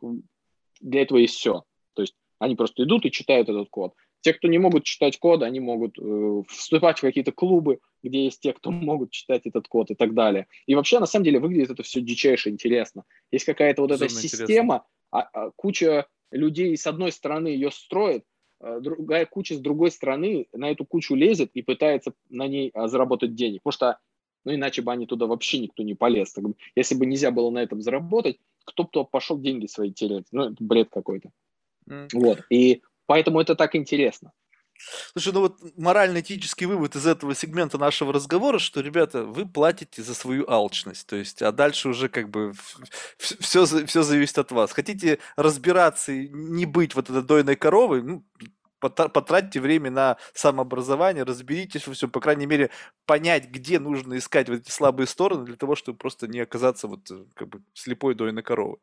для этого есть все. То есть они просто идут и читают этот код. Те, кто не могут читать код, они могут э, вступать в какие-то клубы, где есть те, кто могут читать этот код и так далее. И вообще, на самом деле, выглядит это все дичайше интересно. Есть какая-то вот эта система, а, а, куча людей с одной стороны ее строит, другая куча с другой стороны на эту кучу лезет и пытается на ней а, заработать денег. Потому что, ну, иначе бы они туда вообще никто не полез. Если бы нельзя было на этом заработать, кто бы пошел деньги свои терять. Ну, это бред какой-то. Mm. Вот. И поэтому это так интересно. Слушай, ну вот морально-этический вывод из этого сегмента нашего разговора, что, ребята, вы платите за свою алчность, то есть, а дальше уже как бы все, все зависит от вас. Хотите разбираться и не быть вот этой дойной коровой, ну, потратьте время на самообразование, разберитесь во всем, по крайней мере, понять, где нужно искать вот эти слабые стороны для того, чтобы просто не оказаться вот э, как бы слепой дойной коровой.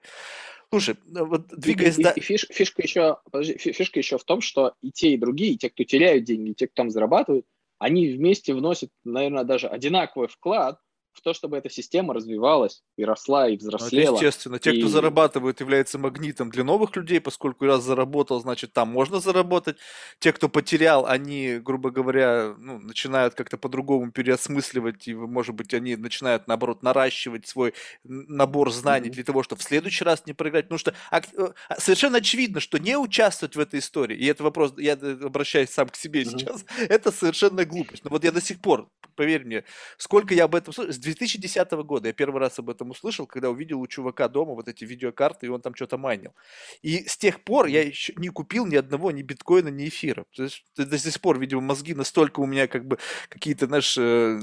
Слушай, э, вот двигаясь... И, и, и фиш, фишка, еще, подожди, фишка еще в том, что и те, и другие, и те, кто теряют деньги, и те, кто там зарабатывают, они вместе вносят, наверное, даже одинаковый вклад в то, чтобы эта система развивалась и росла, и ну, взрослела. Ну, естественно, те, и... кто зарабатывают, являются магнитом для новых людей, поскольку раз заработал, значит, там можно заработать. Те, кто потерял, они, грубо говоря, ну, начинают как-то по-другому переосмысливать, и, может быть, они начинают, наоборот, наращивать свой набор знаний mm-hmm. для того, чтобы в следующий раз не проиграть. Потому что э, а, совершенно очевидно, что не участвовать в этой истории, и это вопрос, я обращаюсь сам к себе mm-hmm. сейчас, это совершенно глупость. Но вот я до сих пор, поверь мне, сколько я об этом слышал, 2010 года я первый раз об этом услышал, когда увидел у чувака дома вот эти видеокарты, и он там что-то майнил. И с тех пор я еще не купил ни одного, ни биткоина, ни эфира. То есть до сих пор, видимо, мозги настолько у меня как бы какие-то, знаешь, э,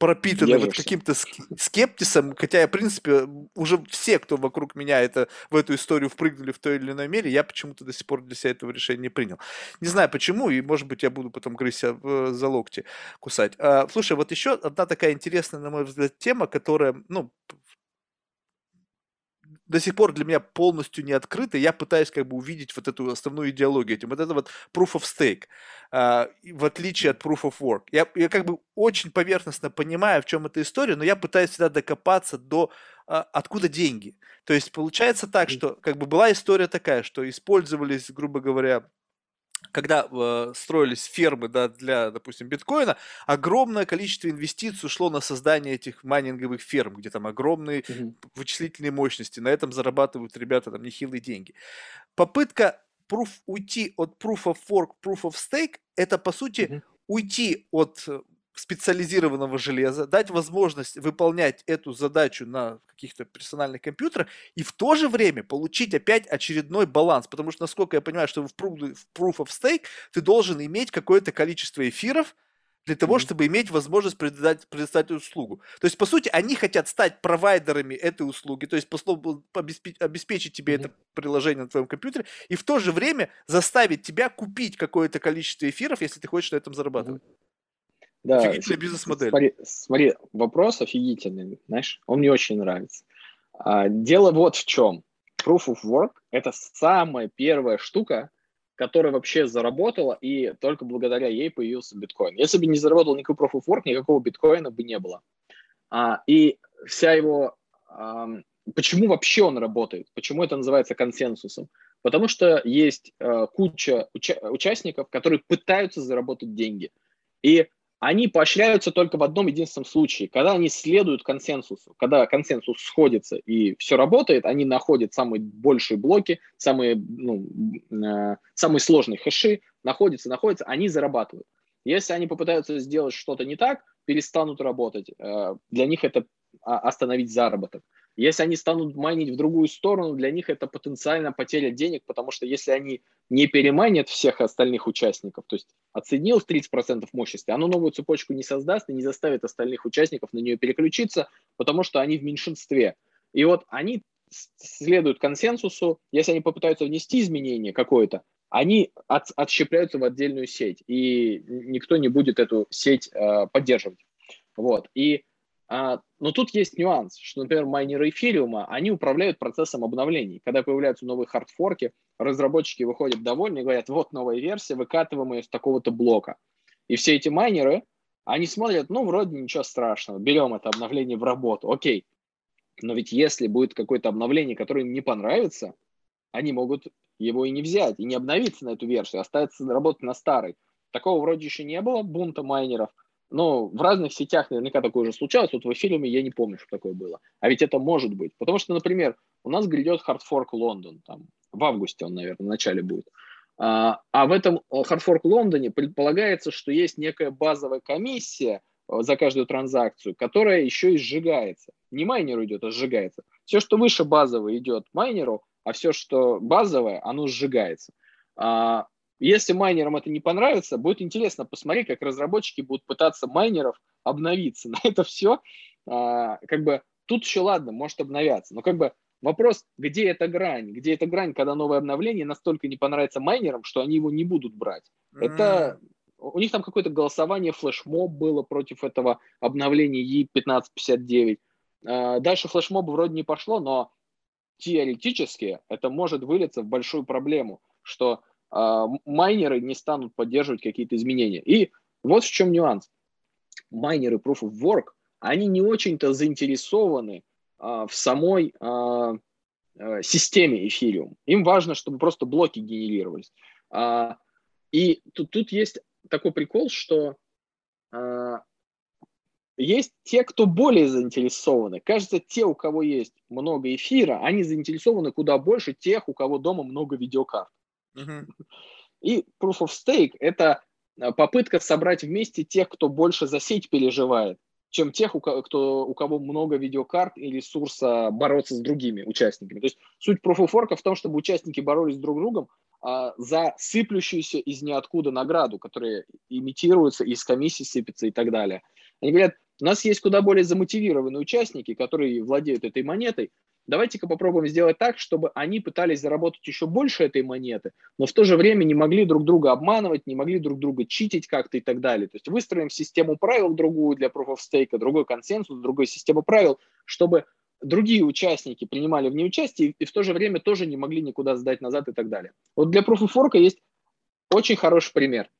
пропитаны вот каким-то скептисом, хотя я, в принципе, уже все, кто вокруг меня это, в эту историю впрыгнули в той или иной мере, я почему-то до сих пор для себя этого решения не принял. Не знаю почему, и, может быть, я буду потом грызть за локти кусать. А, слушай, вот еще одна такая интересная, на мой взгляд, тема, которая, ну, до сих пор для меня полностью не открыто. Я пытаюсь как бы увидеть вот эту основную идеологию этим. Вот это вот proof of stake, uh, в отличие от proof of work. Я, я как бы очень поверхностно понимаю, в чем эта история, но я пытаюсь всегда докопаться до uh, откуда деньги. То есть получается так, что как бы была история такая, что использовались, грубо говоря, когда э, строились фермы да, для, допустим, биткоина, огромное количество инвестиций ушло на создание этих майнинговых ферм, где там огромные mm-hmm. вычислительные мощности. На этом зарабатывают ребята там нехилые деньги. Попытка proof, уйти от proof of work, proof of stake, это по сути mm-hmm. уйти от специализированного железа, дать возможность выполнять эту задачу на каких-то персональных компьютерах и в то же время получить опять очередной баланс. Потому что, насколько я понимаю, что в Proof of Stake ты должен иметь какое-то количество эфиров, для того, mm-hmm. чтобы иметь возможность предоставить, предоставить услугу. То есть, по сути, они хотят стать провайдерами этой услуги, то есть, по слову, обеспечить, обеспечить тебе mm-hmm. это приложение на твоем компьютере, и в то же время заставить тебя купить какое-то количество эфиров, если ты хочешь на этом зарабатывать. Mm-hmm. Да, Офигительная бизнес-модель. Смотри, смотри, вопрос офигительный, знаешь, он мне очень нравится. А, дело вот в чем. Proof of Work – это самая первая штука, которая вообще заработала, и только благодаря ей появился биткоин. Если бы не заработал никакой Proof of Work, никакого биткоина бы не было. А, и вся его... А, почему вообще он работает? Почему это называется консенсусом? Потому что есть а, куча уча- участников, которые пытаются заработать деньги. И они поощряются только в одном единственном случае, когда они следуют консенсусу, когда консенсус сходится и все работает, они находят самые большие блоки, самые, ну, э, самые сложные хэши, находятся, находятся, они зарабатывают. Если они попытаются сделать что-то не так, перестанут работать, э, для них это а, остановить заработок. Если они станут майнить в другую сторону, для них это потенциально потеря денег, потому что если они не переманят всех остальных участников, то есть отсоединилось 30% мощности, оно новую цепочку не создаст и не заставит остальных участников на нее переключиться, потому что они в меньшинстве. И вот они следуют консенсусу, если они попытаются внести изменение какое-то, они от, отщепляются в отдельную сеть, и никто не будет эту сеть э, поддерживать. Вот. И но тут есть нюанс, что, например, майнеры эфириума, они управляют процессом обновлений. Когда появляются новые хардфорки, разработчики выходят довольны и говорят, вот новая версия, выкатываем ее с такого-то блока. И все эти майнеры, они смотрят, ну, вроде ничего страшного, берем это обновление в работу, окей. Но ведь если будет какое-то обновление, которое им не понравится, они могут его и не взять, и не обновиться на эту версию, остаться работать на старой. Такого вроде еще не было, бунта майнеров, но в разных сетях наверняка такое уже случалось. Вот в эфире я не помню, что такое было. А ведь это может быть. Потому что, например, у нас грядет Hardfork Лондон. Там, в августе он, наверное, в начале будет. А, а в этом Hardfork Лондоне предполагается, что есть некая базовая комиссия э, за каждую транзакцию, которая еще и сжигается. Не майнеру идет, а сжигается. Все, что выше базового, идет майнеру, а все, что базовое, оно сжигается. А, если майнерам это не понравится, будет интересно посмотреть, как разработчики будут пытаться майнеров обновиться. На это все, а, как бы, тут еще ладно, может обновяться, но как бы вопрос, где эта грань? Где эта грань, когда новое обновление настолько не понравится майнерам, что они его не будут брать? Mm. Это у них там какое-то голосование, флешмоб было против этого обновления E1559. А, дальше флешмоба вроде не пошло, но теоретически это может вылиться в большую проблему, что майнеры не станут поддерживать какие-то изменения. И вот в чем нюанс. Майнеры Proof of Work, они не очень-то заинтересованы а, в самой а, системе Ethereum. Им важно, чтобы просто блоки генерировались. И тут, тут есть такой прикол, что есть те, кто более заинтересованы. Кажется, те, у кого есть много эфира, они заинтересованы куда больше тех, у кого дома много видеокарт. И Proof of Stake – это э, попытка собрать вместе тех, кто больше за сеть переживает, чем тех, у кого, кто, у кого много видеокарт и ресурса бороться с другими участниками. То есть суть Proof of Work в том, чтобы участники боролись друг с другом а, за сыплющуюся из ниоткуда награду, которая имитируется, из комиссии сыпется и так далее. Они говорят, у нас есть куда более замотивированные участники, которые владеют этой монетой, давайте-ка попробуем сделать так, чтобы они пытались заработать еще больше этой монеты, но в то же время не могли друг друга обманывать, не могли друг друга читить как-то и так далее. То есть выстроим систему правил другую для Proof of Stake, другой консенсус, другую систему правил, чтобы другие участники принимали в ней участие и в то же время тоже не могли никуда сдать назад и так далее. Вот для Proof of Work есть очень хороший пример.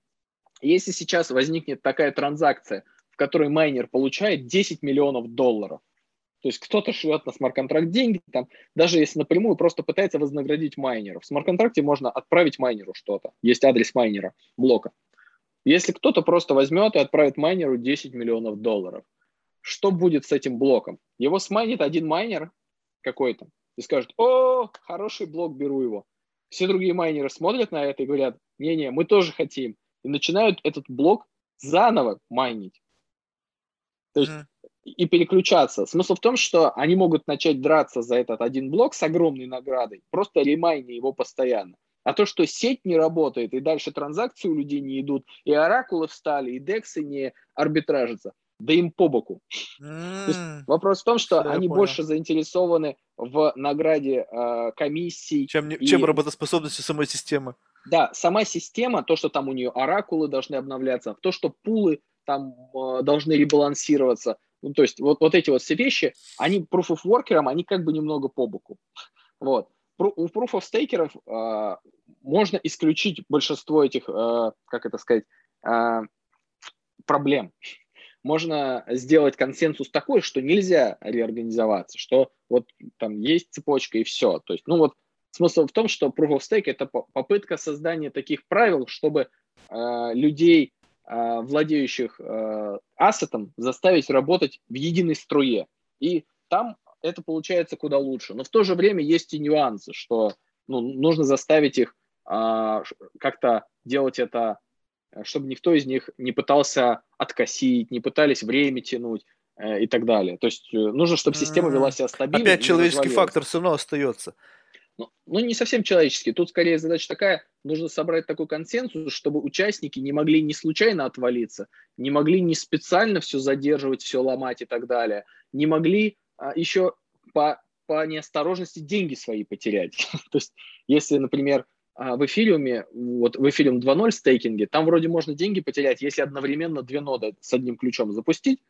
Если сейчас возникнет такая транзакция, в которой майнер получает 10 миллионов долларов, то есть кто-то шлет на смарт-контракт деньги, там, даже если напрямую просто пытается вознаградить майнеров. В смарт-контракте можно отправить майнеру что-то. Есть адрес майнера, блока. Если кто-то просто возьмет и отправит майнеру 10 миллионов долларов, что будет с этим блоком? Его смайнит один майнер какой-то и скажет, о, хороший блок, беру его. Все другие майнеры смотрят на это и говорят, не-не, мы тоже хотим. И начинают этот блок заново майнить. То есть и переключаться. Смысл в том, что они могут начать драться за этот один блок с огромной наградой, просто ремайни его постоянно. А то, что сеть не работает, и дальше транзакции у людей не идут, и оракулы встали, и дексы не арбитражатся, да им по боку. Mm. вопрос в том, что Все, они больше заинтересованы в награде э, комиссий. Чем, и... чем работоспособностью самой системы. Да, сама система, то, что там у нее оракулы должны обновляться, то, что пулы там э, должны ребалансироваться – ну, то есть вот, вот эти вот все вещи, они proof of worker, они как бы немного по боку. Вот. У proof of stakerов э, можно исключить большинство этих, э, как это сказать, э, проблем. Можно сделать консенсус такой, что нельзя реорганизоваться, что вот там есть цепочка и все. То есть, ну вот смысл в том, что proof of stake это попытка создания таких правил, чтобы э, людей владеющих э, ассетом заставить работать в единой струе. И там это получается куда лучше. Но в то же время есть и нюансы, что ну, нужно заставить их а, как-то делать это, чтобы никто из них не пытался откосить, не пытались время тянуть э, и так далее. То есть нужно, чтобы система вела себя стабильно. Опять человеческий фактор все равно остается. Ну, ну, не совсем человеческий. Тут скорее задача такая, нужно собрать такой консенсус, чтобы участники не могли не случайно отвалиться, не могли не специально все задерживать, все ломать и так далее, не могли а, еще по, по неосторожности деньги свои потерять. То есть, если, например, а, в эфириуме, вот в эфириум 2.0 стейкинге, там вроде можно деньги потерять, если одновременно две ноды с одним ключом запустить,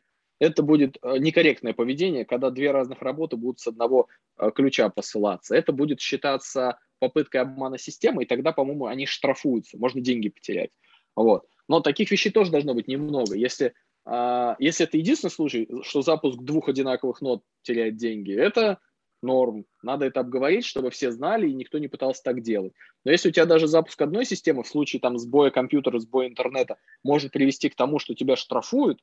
это будет э, некорректное поведение, когда две разных работы будут с одного э, ключа посылаться. Это будет считаться попыткой обмана системы, и тогда, по-моему, они штрафуются, можно деньги потерять. Вот. Но таких вещей тоже должно быть немного. Если, а, если это единственный случай, что запуск двух одинаковых нод теряет деньги, это норм. Надо это обговорить, чтобы все знали, и никто не пытался так делать. Но если у тебя даже запуск одной системы в случае там сбоя компьютера, сбоя интернета может привести к тому, что тебя штрафуют,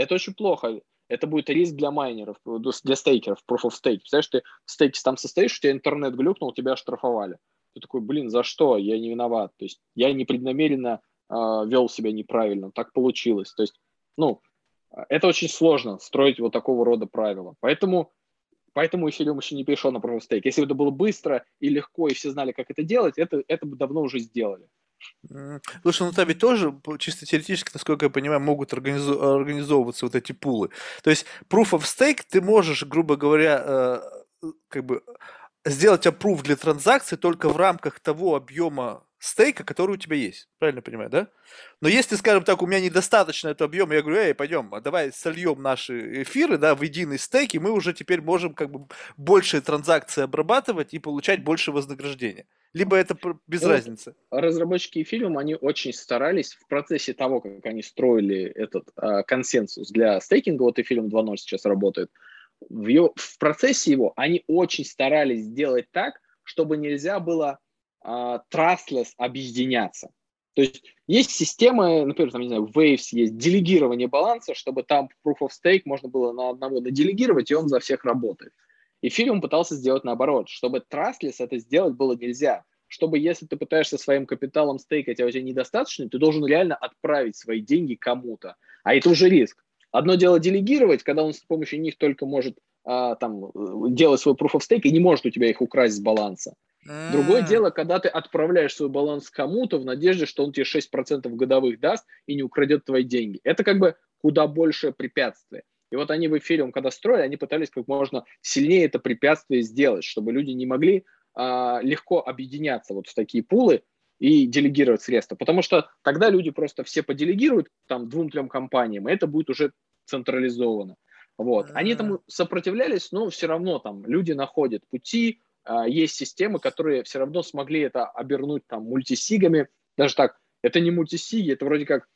это очень плохо. Это будет риск для майнеров, для стейкеров, proof of stake. Представляешь, ты в стейке там состоишь, у тебя интернет глюкнул, тебя штрафовали. Ты такой, блин, за что? Я не виноват. То есть я непреднамеренно э, вел себя неправильно, так получилось. То есть, ну, это очень сложно строить вот такого рода правила. Поэтому Поэтому Эфириум еще не перешел на Proof of Stake. Если бы это было быстро и легко, и все знали, как это делать, это, это бы давно уже сделали. Слушай, ну там ведь тоже, чисто теоретически, насколько я понимаю, могут организу- организовываться вот эти пулы. То есть Proof of Stake ты можешь, грубо говоря, э, как бы сделать approve для транзакции только в рамках того объема стейка, который у тебя есть. Правильно понимаю, да? Но если, скажем так, у меня недостаточно этого объема, я говорю, эй, пойдем, давай сольем наши эфиры, да, в единый стейк, и мы уже теперь можем как бы больше транзакций обрабатывать и получать больше вознаграждения. Либо это без ну, разницы. Разработчики эфириума, они очень старались в процессе того, как они строили этот э, консенсус для стейкинга, вот эфириум 2.0 сейчас работает, в, его, в процессе его они очень старались сделать так, чтобы нельзя было trustless объединяться. То есть есть системы, например, там, не знаю, Waves есть делегирование баланса, чтобы там Proof of Stake можно было на одного доделегировать, и он за всех работает. Эфириум пытался сделать наоборот, чтобы trustless это сделать было нельзя. Чтобы если ты пытаешься своим капиталом стейкать, а у тебя недостаточно, ты должен реально отправить свои деньги кому-то. А это уже риск. Одно дело делегировать, когда он с помощью них только может а, там, делать свой proof of stake и не может у тебя их украсть с баланса. А-а-а. Другое дело, когда ты отправляешь свой баланс кому-то в надежде, что он тебе 6% годовых даст и не украдет твои деньги. Это как бы куда больше препятствие. И вот они в эфире, когда строили, они пытались как можно сильнее это препятствие сделать, чтобы люди не могли а, легко объединяться вот в такие пулы и делегировать средства. Потому что тогда люди просто все поделегируют там двум-трем компаниям, и это будет уже централизовано. Вот. Они этому сопротивлялись, но все равно там люди находят пути, а, есть системы, которые все равно смогли это обернуть там мультисигами. Даже так, это не мультисиги, это вроде как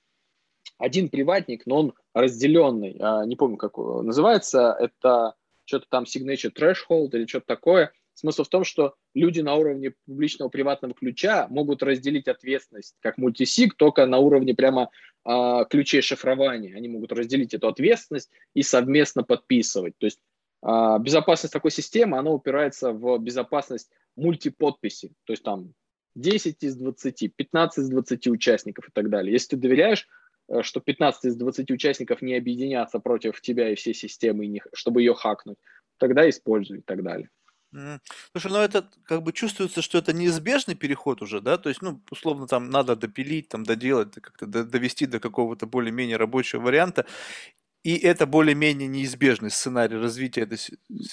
один приватник, но он разделенный. А, не помню, как называется. Это что-то там signature threshold или что-то такое. Смысл в том, что люди на уровне публичного приватного ключа могут разделить ответственность как мультисиг только на уровне прямо э, ключей шифрования. Они могут разделить эту ответственность и совместно подписывать. То есть безопасность такой системы, она упирается в безопасность мультиподписи. То есть там 10 из 20, 15 из 20 участников и так далее. Если ты доверяешь, э, что 15 из 20 участников не объединятся против тебя и всей системы, чтобы ее хакнуть, тогда используй и так далее. Слушай, ну это как бы чувствуется, что это неизбежный переход уже, да? То есть, ну, условно, там надо допилить, там доделать, как-то довести до какого-то более-менее рабочего варианта. И это более-менее неизбежный сценарий развития этой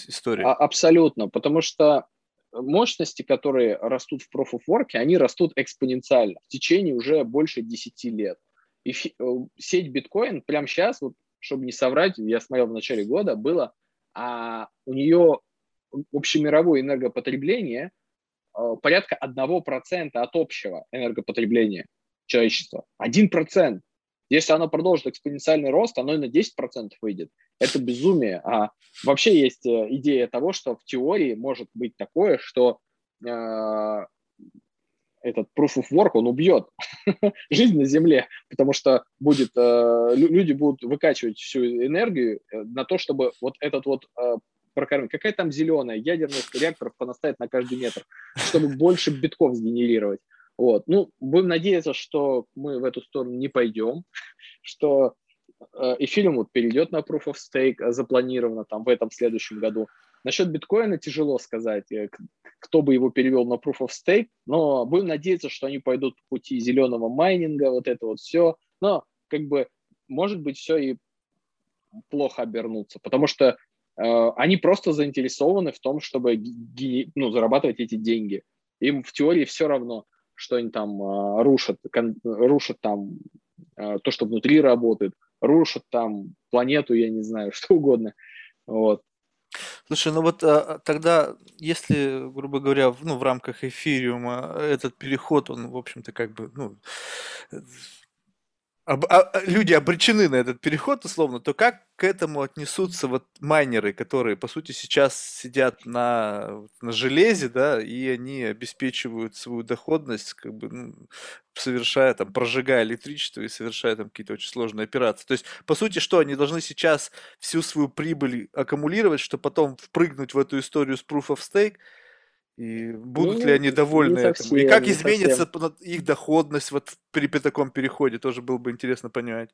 истории. А, абсолютно, потому что мощности, которые растут в Proof of Work, они растут экспоненциально в течение уже больше 10 лет. И э, сеть биткоин прямо сейчас, вот, чтобы не соврать, я смотрел в начале года, было, а у нее общемировое энергопотребление э, порядка 1% от общего энергопотребления человечества. 1%. Если оно продолжит экспоненциальный рост, оно и на 10% выйдет. Это безумие. А вообще есть э, идея того, что в теории может быть такое, что э, этот proof of work, он убьет жизнь на Земле, потому что будет, э, люди будут выкачивать всю энергию э, на то, чтобы вот этот вот э, прокормить. Какая там зеленая? Ядерных реакторов понаставить на каждый метр, чтобы больше битков сгенерировать. Вот. Ну, будем надеяться, что мы в эту сторону не пойдем, что эфириум вот перейдет на Proof of Stake, э, запланировано там в этом следующем году. Насчет биткоина тяжело сказать, э, кто бы его перевел на Proof of Stake, но будем надеяться, что они пойдут по пути зеленого майнинга, вот это вот все. Но как бы может быть все и плохо обернуться, потому что Э, они просто заинтересованы в том, чтобы ну, зарабатывать эти деньги. Им в теории все равно, что они там э, рушат, рушат там э, то, что внутри работает, рушат там планету, я не знаю, что угодно. Вот. Слушай, ну вот а, тогда, если, грубо говоря, в, ну, в рамках эфириума этот переход, он, в общем-то, как бы, ну, об, а, люди обречены на этот переход, условно, то как к этому отнесутся вот майнеры, которые, по сути, сейчас сидят на, на железе, да, и они обеспечивают свою доходность, как бы, ну, совершая там, прожигая электричество и совершая там какие-то очень сложные операции. То есть, по сути, что, они должны сейчас всю свою прибыль аккумулировать, чтобы потом впрыгнуть в эту историю с Proof of Stake, и будут ну, ли они довольны этим? Совсем, и как изменится совсем. их доходность вот при, при таком переходе, тоже было бы интересно понять.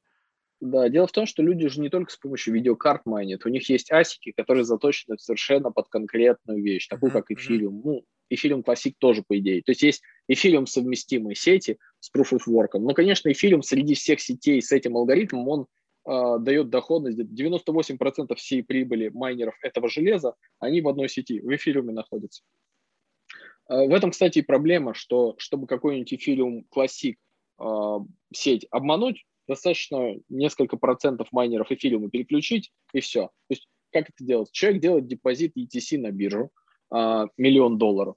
Да, дело в том, что люди же не только с помощью видеокарт майнят, у них есть асики, которые заточены совершенно под конкретную вещь, такую mm-hmm. как эфириум. Ну, эфириум классик тоже, по идее. То есть есть эфириум совместимые сети с Proof of Work. Но, конечно, эфириум среди всех сетей с этим алгоритмом, он э, дает доходность. 98% всей прибыли майнеров этого железа, они в одной сети, в эфириуме находятся. Э, в этом, кстати, и проблема, что чтобы какой-нибудь эфириум классик э, сеть обмануть, достаточно несколько процентов майнеров эфириума переключить, и все. То есть как это делать? Человек делает депозит ETC на биржу, э, миллион долларов,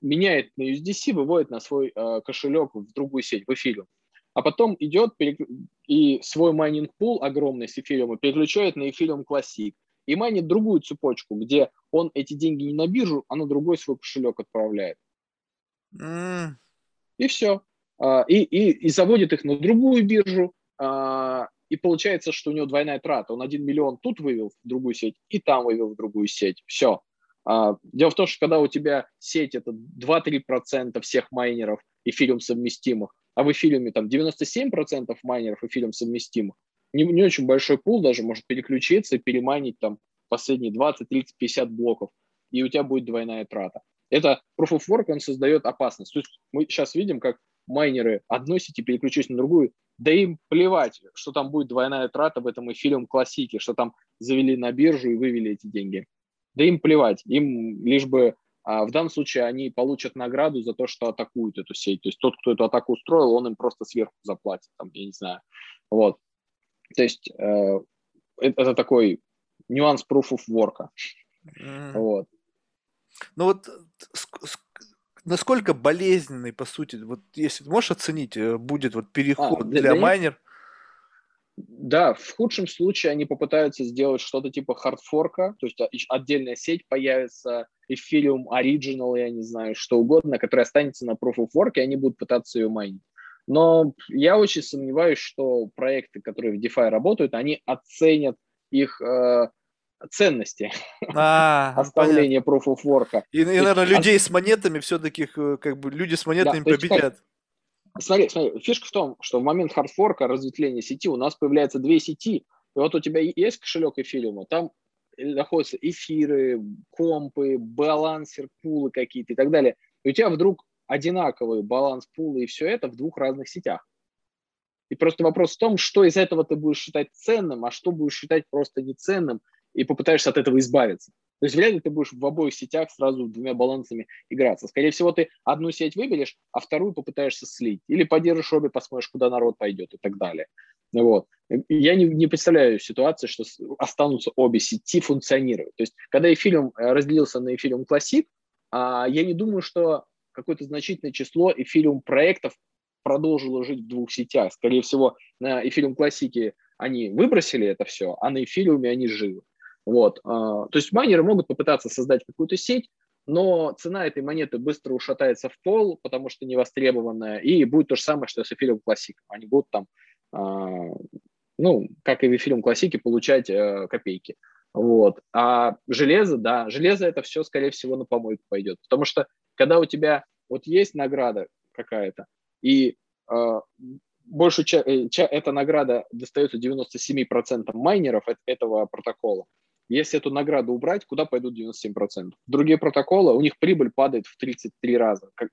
меняет на USDC, выводит на свой кошелек в другую сеть, в эфириум. А потом идет и свой майнинг пул огромный с эфириума переключает на эфириум классик и майнит другую цепочку, где он эти деньги не на биржу, а на другой свой кошелек отправляет. М-м. И все. А, и, и, и заводит их на другую биржу, а, и получается, что у него двойная трата. Он один миллион тут вывел в другую сеть, и там вывел в другую сеть. Все. А, дело в том, что когда у тебя сеть это 2-3% всех майнеров эфириум совместимых, а в эфириуме там 97% майнеров эфириум совместимых, не, не очень большой пул даже может переключиться и переманить там последние 20, 30, 50 блоков, и у тебя будет двойная трата. Это Proof of Work, он создает опасность. То есть мы сейчас видим, как майнеры одной сети переключились на другую, да им плевать, что там будет двойная трата в этом эфириум классике, что там завели на биржу и вывели эти деньги. Да им плевать, им лишь бы а в данном случае они получат награду за то, что атакуют эту сеть. То есть тот, кто эту атаку устроил, он им просто сверху заплатит, там, я не знаю. Вот. То есть э, это такой нюанс proof of work. Mm. Вот. Ну вот насколько болезненный, по сути, вот если можешь оценить, э, будет вот переход а, для, для майнер? Да, в худшем случае они попытаются сделать что-то типа хардфорка, то есть отдельная сеть появится, Ethereum Original, я не знаю, что угодно, которая останется на Proof of Work, и они будут пытаться ее майнить. Но я очень сомневаюсь, что проекты, которые в DeFi работают, они оценят их э, ценности а, оставления Proof of Work. И, и наверное, людей с монетами все-таки, э, как бы, люди с монетами да, победят. Есть, смотри, смотри, фишка в том, что в момент хардфорка, разветвления сети, у нас появляются две сети. И вот у тебя есть кошелек эфириума, там находятся эфиры, компы, балансер, пулы какие-то и так далее. И у тебя вдруг одинаковый баланс пула и все это в двух разных сетях. И просто вопрос в том, что из этого ты будешь считать ценным, а что будешь считать просто неценным, и попытаешься от этого избавиться. То есть вряд ли ты будешь в обоих сетях сразу двумя балансами играться. Скорее всего, ты одну сеть выберешь, а вторую попытаешься слить. Или поддержишь обе, посмотришь, куда народ пойдет и так далее. Вот. Я не, не представляю ситуации, что останутся обе сети функционировать. То есть, когда эфириум разделился на эфириум классик, я не думаю, что какое-то значительное число эфириум проектов продолжило жить в двух сетях. Скорее всего, на эфириум классике они выбросили это все, а на эфириуме они живы. Вот. А, то есть майнеры могут попытаться создать какую-то сеть, но цена этой монеты быстро ушатается в пол, потому что невостребованная, и будет то же самое, что с эфириум классиком. Они будут там, а, ну, как и в эфириум классике, получать э, копейки. Вот. А железо, да, железо это все, скорее всего, на помойку пойдет. Потому что когда у тебя вот есть награда какая-то, и э, большую часть, эта награда достается 97% майнеров этого протокола, если эту награду убрать, куда пойдут 97%? Другие протоколы, у них прибыль падает в 33 раза. Как,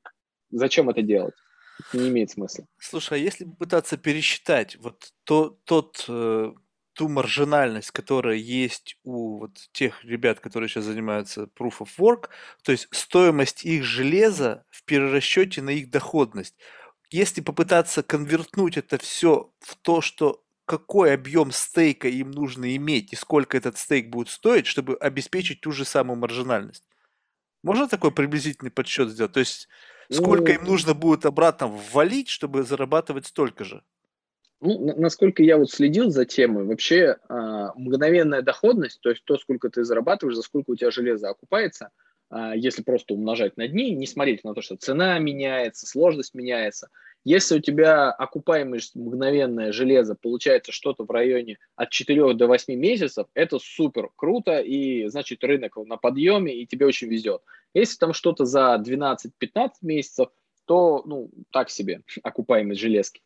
зачем это делать? Это не имеет смысла. Слушай, а если пытаться пересчитать вот то, тот э, ту маржинальность, которая есть у вот тех ребят, которые сейчас занимаются Proof of Work, то есть стоимость их железа в перерасчете на их доходность. Если попытаться конвертнуть это все в то, что какой объем стейка им нужно иметь и сколько этот стейк будет стоить, чтобы обеспечить ту же самую маржинальность. Можно такой приблизительный подсчет сделать? То есть сколько им нужно будет обратно ввалить, чтобы зарабатывать столько же? Ну, насколько я вот следил за темой, вообще э, мгновенная доходность, то есть то, сколько ты зарабатываешь, за сколько у тебя железо окупается, э, если просто умножать на дни, не смотреть на то, что цена меняется, сложность меняется. Если у тебя окупаемость мгновенное железо получается что-то в районе от 4 до 8 месяцев, это супер круто, и значит рынок на подъеме, и тебе очень везет. Если там что-то за 12-15 месяцев, то, ну, так себе окупаемость железки.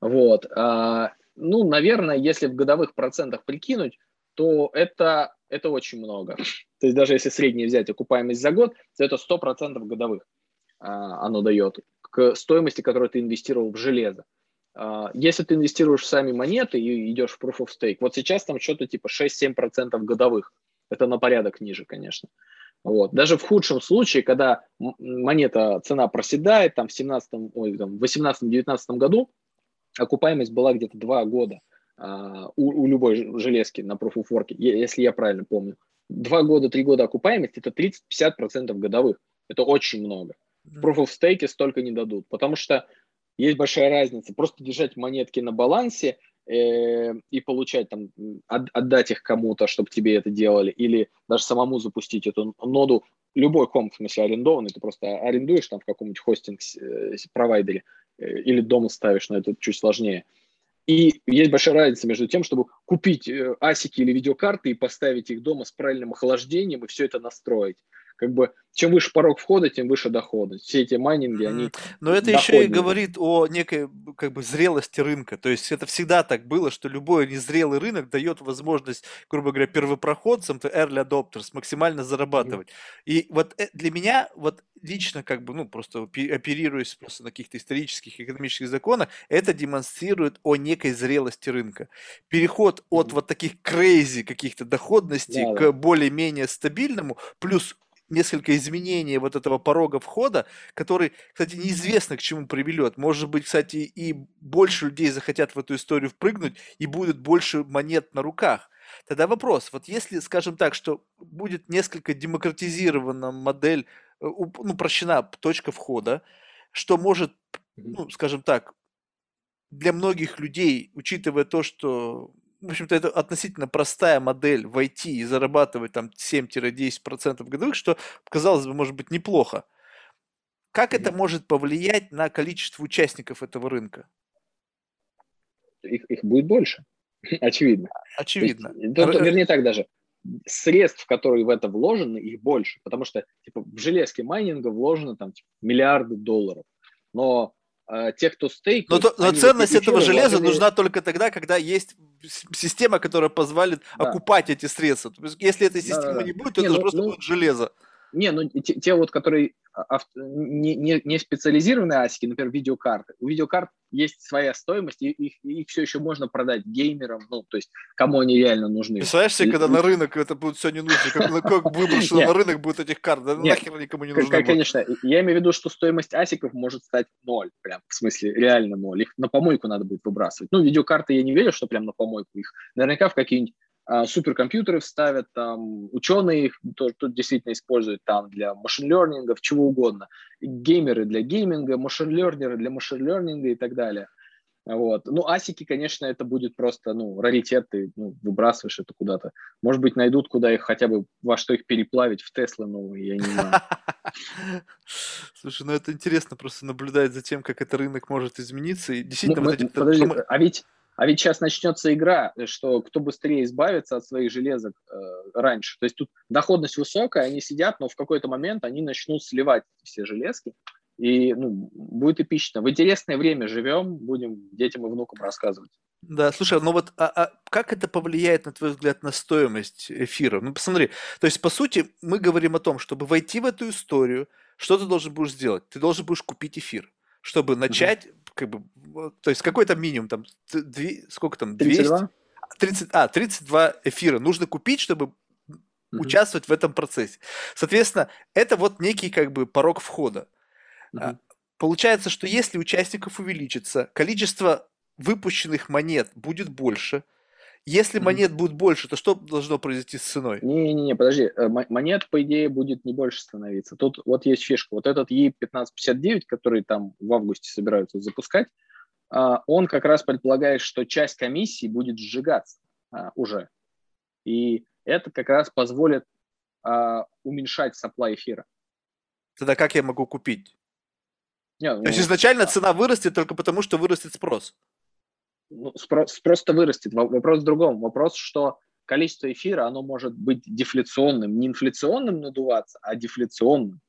Вот. А, ну, наверное, если в годовых процентах прикинуть, то это, это очень много. То есть даже если средний взять окупаемость за год, то это 100% годовых а, оно дает к стоимости, которую ты инвестировал в железо. А, если ты инвестируешь в сами монеты и идешь в Proof of Stake, вот сейчас там что-то типа 6-7% годовых. Это на порядок ниже, конечно. Вот. Даже в худшем случае, когда монета, цена проседает, там в 17 ой, там, в 18-19 году, окупаемость была где-то 2 года а, у, у любой железки на Proof of Work, если я правильно помню. Два года, три года окупаемость – это 30-50% годовых. Это очень много. В Proof of Stake столько не дадут, потому что есть большая разница. Просто держать монетки на балансе э, и получать там, от, отдать их кому-то, чтобы тебе это делали, или даже самому запустить эту ноду, любой комп, в смысле арендованный, ты просто арендуешь там в каком-нибудь хостинг-провайдере, Э, или дома ставишь, но это чуть сложнее. И есть большая разница между тем, чтобы купить э, асики или видеокарты и поставить их дома с правильным охлаждением и все это настроить как бы чем выше порог входа, тем выше доходность. Все эти майнинги, они Но это доходные. еще и говорит о некой как бы зрелости рынка. То есть это всегда так было, что любой незрелый рынок дает возможность, грубо говоря, первопроходцам, early adopters, максимально зарабатывать. И вот э, для меня, вот лично как бы, ну, просто оперируясь просто на каких-то исторических, экономических законах, это демонстрирует о некой зрелости рынка. Переход от вот таких crazy каких-то доходностей да, к да. более-менее стабильному, плюс несколько изменений вот этого порога входа, который, кстати, неизвестно к чему приведет. Может быть, кстати, и больше людей захотят в эту историю впрыгнуть, и будет больше монет на руках. Тогда вопрос, вот если, скажем так, что будет несколько демократизирована модель, э, ну, прощена точка входа, что может, ну, скажем так, для многих людей, учитывая то, что в общем-то, это относительно простая модель войти и зарабатывать там 7-10% годовых, что, казалось бы, может быть неплохо. Как это может повлиять на количество участников этого рынка? Их, их будет больше, очевидно. Очевидно. есть, то, то, вернее так даже, средств, которые в это вложены, их больше, потому что типа, в железке майнинга вложено там типа, миллиарды долларов, но э, те, кто стейк... Но, то, но ценность этого железа вложили... нужна только тогда, когда есть система, которая позволит да. окупать эти средства. Если этой системы да, да, не будет, то не, это ну, просто ну, будет железо. Не, ну те, те вот, которые авто, не, не, не специализированные асики, например, видеокарты. У видеокарт есть своя стоимость, и их, их все еще можно продать геймерам, ну, то есть, кому они реально нужны. Представляешь себе, когда на рынок это будет все не нужно, как, как выброшено на рынок будет этих карт, да нахер никому не нужно Конечно, я имею в виду, что стоимость асиков может стать ноль, прям, в смысле, реально ноль. Их на помойку надо будет выбрасывать. Ну, видеокарты я не верю, что прям на помойку их. Наверняка в какие-нибудь а, суперкомпьютеры вставят, там, ученые их тут, тут действительно используют там для машин-лернингов, чего угодно. Геймеры для гейминга, машин-лернеры для машин-лернинга и так далее. Вот. Ну, асики, конечно, это будет просто, ну, раритет, ты ну, выбрасываешь это куда-то. Может быть, найдут, куда их хотя бы, во что их переплавить, в Теслы новые, я не знаю. Слушай, ну это интересно просто наблюдать за тем, как этот рынок может измениться. И действительно, ну, вот эти... А ведь а ведь сейчас начнется игра, что кто быстрее избавится от своих железок э, раньше. То есть тут доходность высокая, они сидят, но в какой-то момент они начнут сливать все железки. И ну, будет эпично. В интересное время живем, будем детям и внукам рассказывать. Да, слушай, ну вот а, а как это повлияет, на твой взгляд, на стоимость эфира? Ну, посмотри, то есть, по сути, мы говорим о том, чтобы войти в эту историю, что ты должен будешь сделать? Ты должен будешь купить эфир, чтобы начать как бы, то есть какой то минимум, там, 2, сколько там, 200? 32? 30, а, 32 эфира нужно купить, чтобы mm-hmm. участвовать в этом процессе. Соответственно, это вот некий как бы порог входа. Mm-hmm. Получается, что если участников увеличится, количество выпущенных монет будет больше – если монет будет больше, то что должно произойти с ценой? Не-не-не, подожди. Э, монет, по идее, будет не больше становиться. Тут вот есть фишка. Вот этот E1559, который там в августе собираются запускать, а, он как раз предполагает, что часть комиссии будет сжигаться а, уже. И это как раз позволит а, уменьшать supply эфира. Тогда как я могу купить? Не, ну, То есть изначально цена вырастет только потому, что вырастет спрос. Ну, спрос, спрос-то вырастет. Вопрос в другом. Вопрос, что количество эфира, оно может быть дефляционным, не инфляционным надуваться, а дефляционным.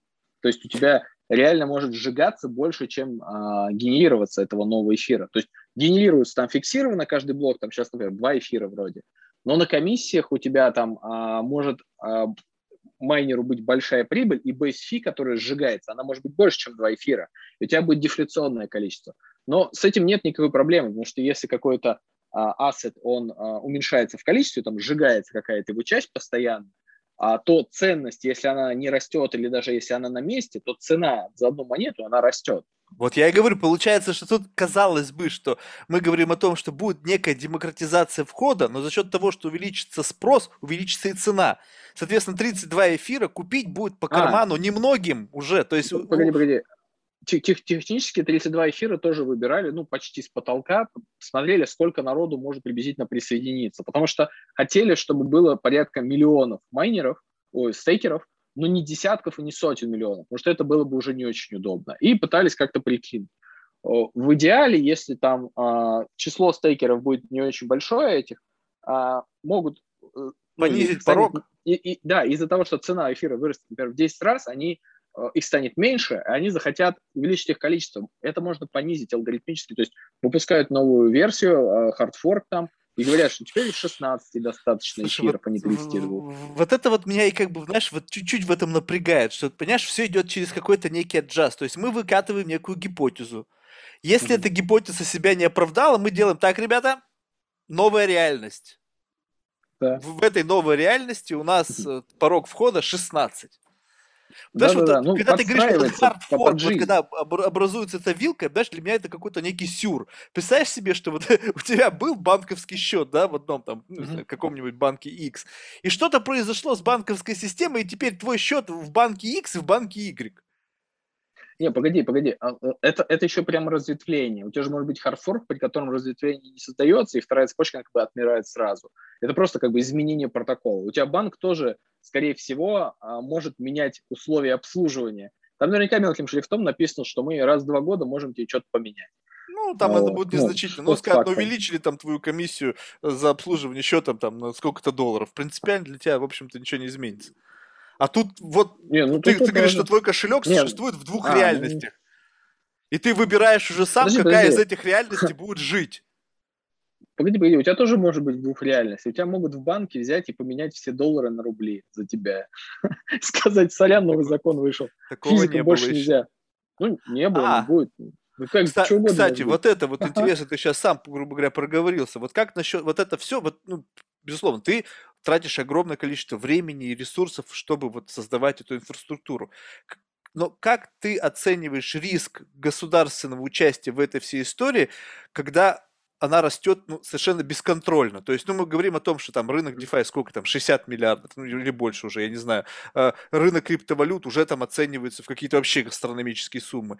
То есть у тебя реально может сжигаться больше, чем а, генерироваться этого нового эфира. То есть генерируется там фиксированно каждый блок, там сейчас, например, два эфира вроде. Но на комиссиях у тебя там а, может а, майнеру быть большая прибыль, и fee, которая сжигается, она может быть больше, чем два эфира. И у тебя будет дефляционное количество. Но с этим нет никакой проблемы, потому что если какой-то а, ассет, он а, уменьшается в количестве, там сжигается какая-то его часть постоянно, а то ценность, если она не растет или даже если она на месте, то цена за одну монету, она растет. Вот я и говорю, получается, что тут казалось бы, что мы говорим о том, что будет некая демократизация входа, но за счет того, что увеличится спрос, увеличится и цена. Соответственно, 32 эфира купить будет по а. карману а. немногим уже. То есть... Погоди, погоди тех, технически 32 эфира тоже выбирали, ну, почти с потолка, смотрели, сколько народу может приблизительно присоединиться, потому что хотели, чтобы было порядка миллионов майнеров, ой, стейкеров, но не десятков и не сотен миллионов, потому что это было бы уже не очень удобно. И пытались как-то прикинуть. В идеале, если там а, число стейкеров будет не очень большое этих, а, могут э, понизить порог. И, и, да, из-за того, что цена эфира вырастет, например, в 10 раз, они их станет меньше, и они захотят увеличить их количество. Это можно понизить алгоритмически, то есть выпускают новую версию, хардфорк там, и говорят, что теперь 16 достаточно Слушай, эфиров, вот, а не 32. Вот это вот меня и как бы, знаешь, вот чуть-чуть в этом напрягает, что, понимаешь, все идет через какой-то некий аджаст, то есть мы выкатываем некую гипотезу. Если mm-hmm. эта гипотеза себя не оправдала, мы делаем так, ребята, новая реальность. Да. В, в этой новой реальности у нас mm-hmm. порог входа 16. Знаешь, да, вот, да, ну, когда ты говоришь, вот хардфорк, вот когда образуется эта вилка, знаешь, для меня это какой-то некий сюр. Представляешь себе, что вот у тебя был банковский счет, да, в одном там, mm-hmm. каком-нибудь банке X, и что-то произошло с банковской системой, и теперь твой счет в банке X и в банке Y. Не, погоди, погоди. А, э, это, это еще прям разветвление. У тебя же может быть хардфорк, при котором разветвление не создается, и вторая цепочка как бы отмирает сразу. Это просто как бы изменение протокола. У тебя банк тоже, скорее всего, а, может менять условия обслуживания. Там наверняка мелким шрифтом написано, что мы раз в два года можем тебе что-то поменять. Ну, там вот. это будет ну, незначительно. Ну, ну скажут, ну, увеличили там твою комиссию за обслуживание счета там на сколько-то долларов. Принципиально для тебя, в общем-то, ничего не изменится. А тут вот не, ну, ты, ты говоришь, что твой кошелек Нет. существует в двух а, ну, реальностях. И ты выбираешь уже сам, подожди, какая подожди. из этих реальностей будет жить. Погоди, погоди, у тебя тоже может быть двух реальностей. У тебя могут в банке взять и поменять все доллары на рубли за тебя. Сказать, сорян, новый закон вышел. Такого Физика не больше нельзя. Ну, не было, а. не будет. Ну, как, кстати, кстати вот это вот интересно, ты сейчас сам, грубо говоря, проговорился. Вот как насчет вот это все, вот, ну, безусловно, ты тратишь огромное количество времени и ресурсов, чтобы вот создавать эту инфраструктуру. Но как ты оцениваешь риск государственного участия в этой всей истории, когда она растет ну, совершенно бесконтрольно. То есть, ну, мы говорим о том, что там рынок DeFi сколько там, 60 миллиардов, ну, или больше уже, я не знаю. Э, рынок криптовалют уже там оценивается в какие-то вообще астрономические суммы.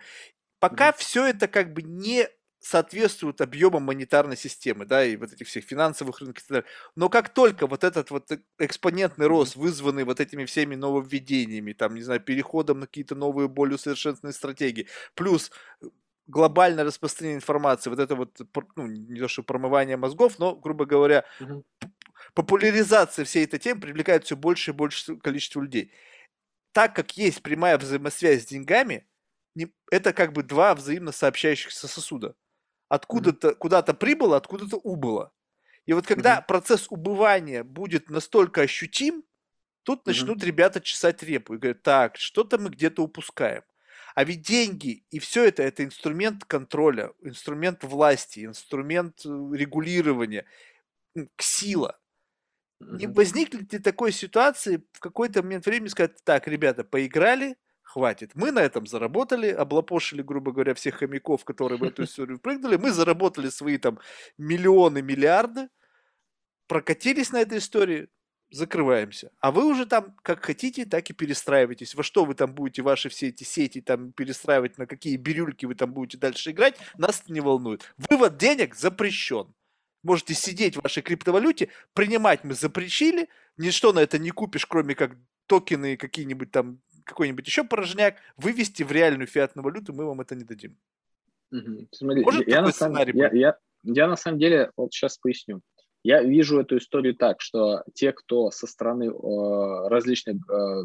Пока mm-hmm. все это как бы не соответствуют объемам монетарной системы, да, и вот этих всех финансовых рынков и так далее. Но как только вот этот вот экспонентный рост, вызванный вот этими всеми нововведениями, там, не знаю, переходом на какие-то новые, более усовершенствованные стратегии, плюс глобальное распространение информации, вот это вот, ну, не то что промывание мозгов, но, грубо говоря, угу. популяризация всей этой темы привлекает все больше и больше количество людей. Так как есть прямая взаимосвязь с деньгами, это как бы два взаимно сообщающихся сосуда. Откуда-то, mm-hmm. куда-то прибыло, откуда-то убыло. И вот когда mm-hmm. процесс убывания будет настолько ощутим, тут mm-hmm. начнут ребята чесать репу и говорят, так, что-то мы где-то упускаем. А ведь деньги и все это, это инструмент контроля, инструмент власти, инструмент э, регулирования, сила. Не возникнет ли такой ситуации в какой-то момент времени сказать, так, ребята, поиграли, хватит. Мы на этом заработали, облапошили, грубо говоря, всех хомяков, которые в эту историю впрыгнули. Мы заработали свои там миллионы, миллиарды, прокатились на этой истории. Закрываемся. А вы уже там как хотите, так и перестраивайтесь. Во что вы там будете ваши все эти сети там перестраивать, на какие бирюльки вы там будете дальше играть, нас не волнует. Вывод денег запрещен. Можете сидеть в вашей криптовалюте, принимать мы запрещили, ничто на это не купишь, кроме как токены какие-нибудь там, какой-нибудь еще порожняк, вывести в реальную фиатную валюту мы вам это не дадим. Угу. Смотри, Может я, на самом, я, я, я на самом деле, вот сейчас поясню. Я вижу эту историю так, что те, кто со стороны э, различных э,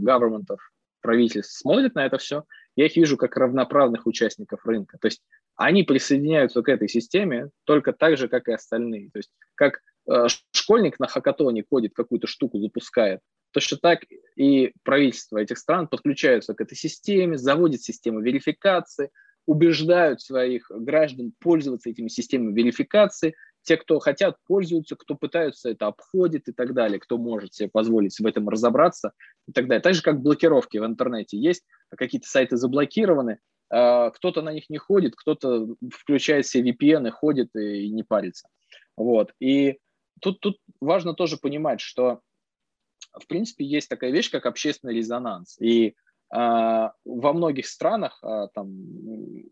правительств смотрят на это все, я их вижу как равноправных участников рынка. То есть они присоединяются к этой системе только так же, как и остальные. То есть как э, школьник на хакатоне ходит, какую-то штуку запускает, точно так и правительства этих стран подключаются к этой системе, заводят систему верификации, убеждают своих граждан пользоваться этими системами верификации. Те, кто хотят, пользуются, кто пытаются, это обходит и так далее, кто может себе позволить в этом разобраться и так далее. Так же, как блокировки в интернете есть, какие-то сайты заблокированы, а, кто-то на них не ходит, кто-то включает себе VPN и ходит и не парится. Вот. И тут, тут важно тоже понимать, что в принципе есть такая вещь, как общественный резонанс. И а, во многих странах, а, там,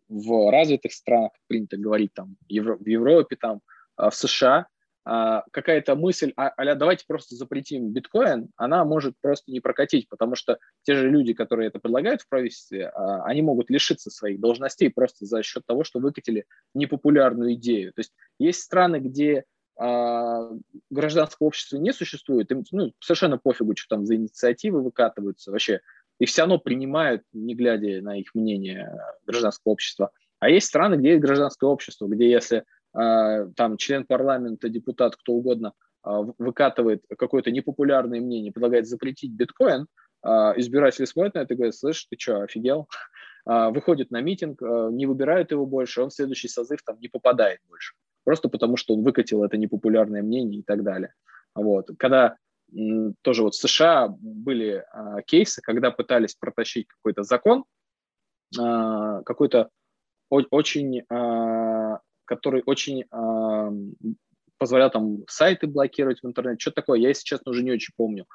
в развитых странах, принято говорить там, в Европе, там, а, в США, какая-то мысль, а, а давайте просто запретим биткоин, она может просто не прокатить, потому что те же люди, которые это предлагают в правительстве, они могут лишиться своих должностей просто за счет того, что выкатили непопулярную идею. То есть есть страны, где гражданского общества не существует, им ну, совершенно пофигу, что там за инициативы выкатываются, вообще и все равно принимают, не глядя на их мнение гражданского общества. А есть страны, где есть гражданское общество, где если там член парламента, депутат, кто угодно э, выкатывает какое-то непопулярное мнение, предлагает запретить биткоин, э, избиратели смотрят на это и говорят, слышь, ты что, офигел? Выходит на митинг, не выбирают его больше, он в следующий созыв там не попадает больше. Просто потому, что он выкатил это непопулярное мнение и так далее. Вот. Когда тоже вот в США были а, кейсы, когда пытались протащить какой-то закон, а, какой-то очень, а, который очень а, позволял там сайты блокировать в интернете, что такое, я, если честно, уже не очень помню.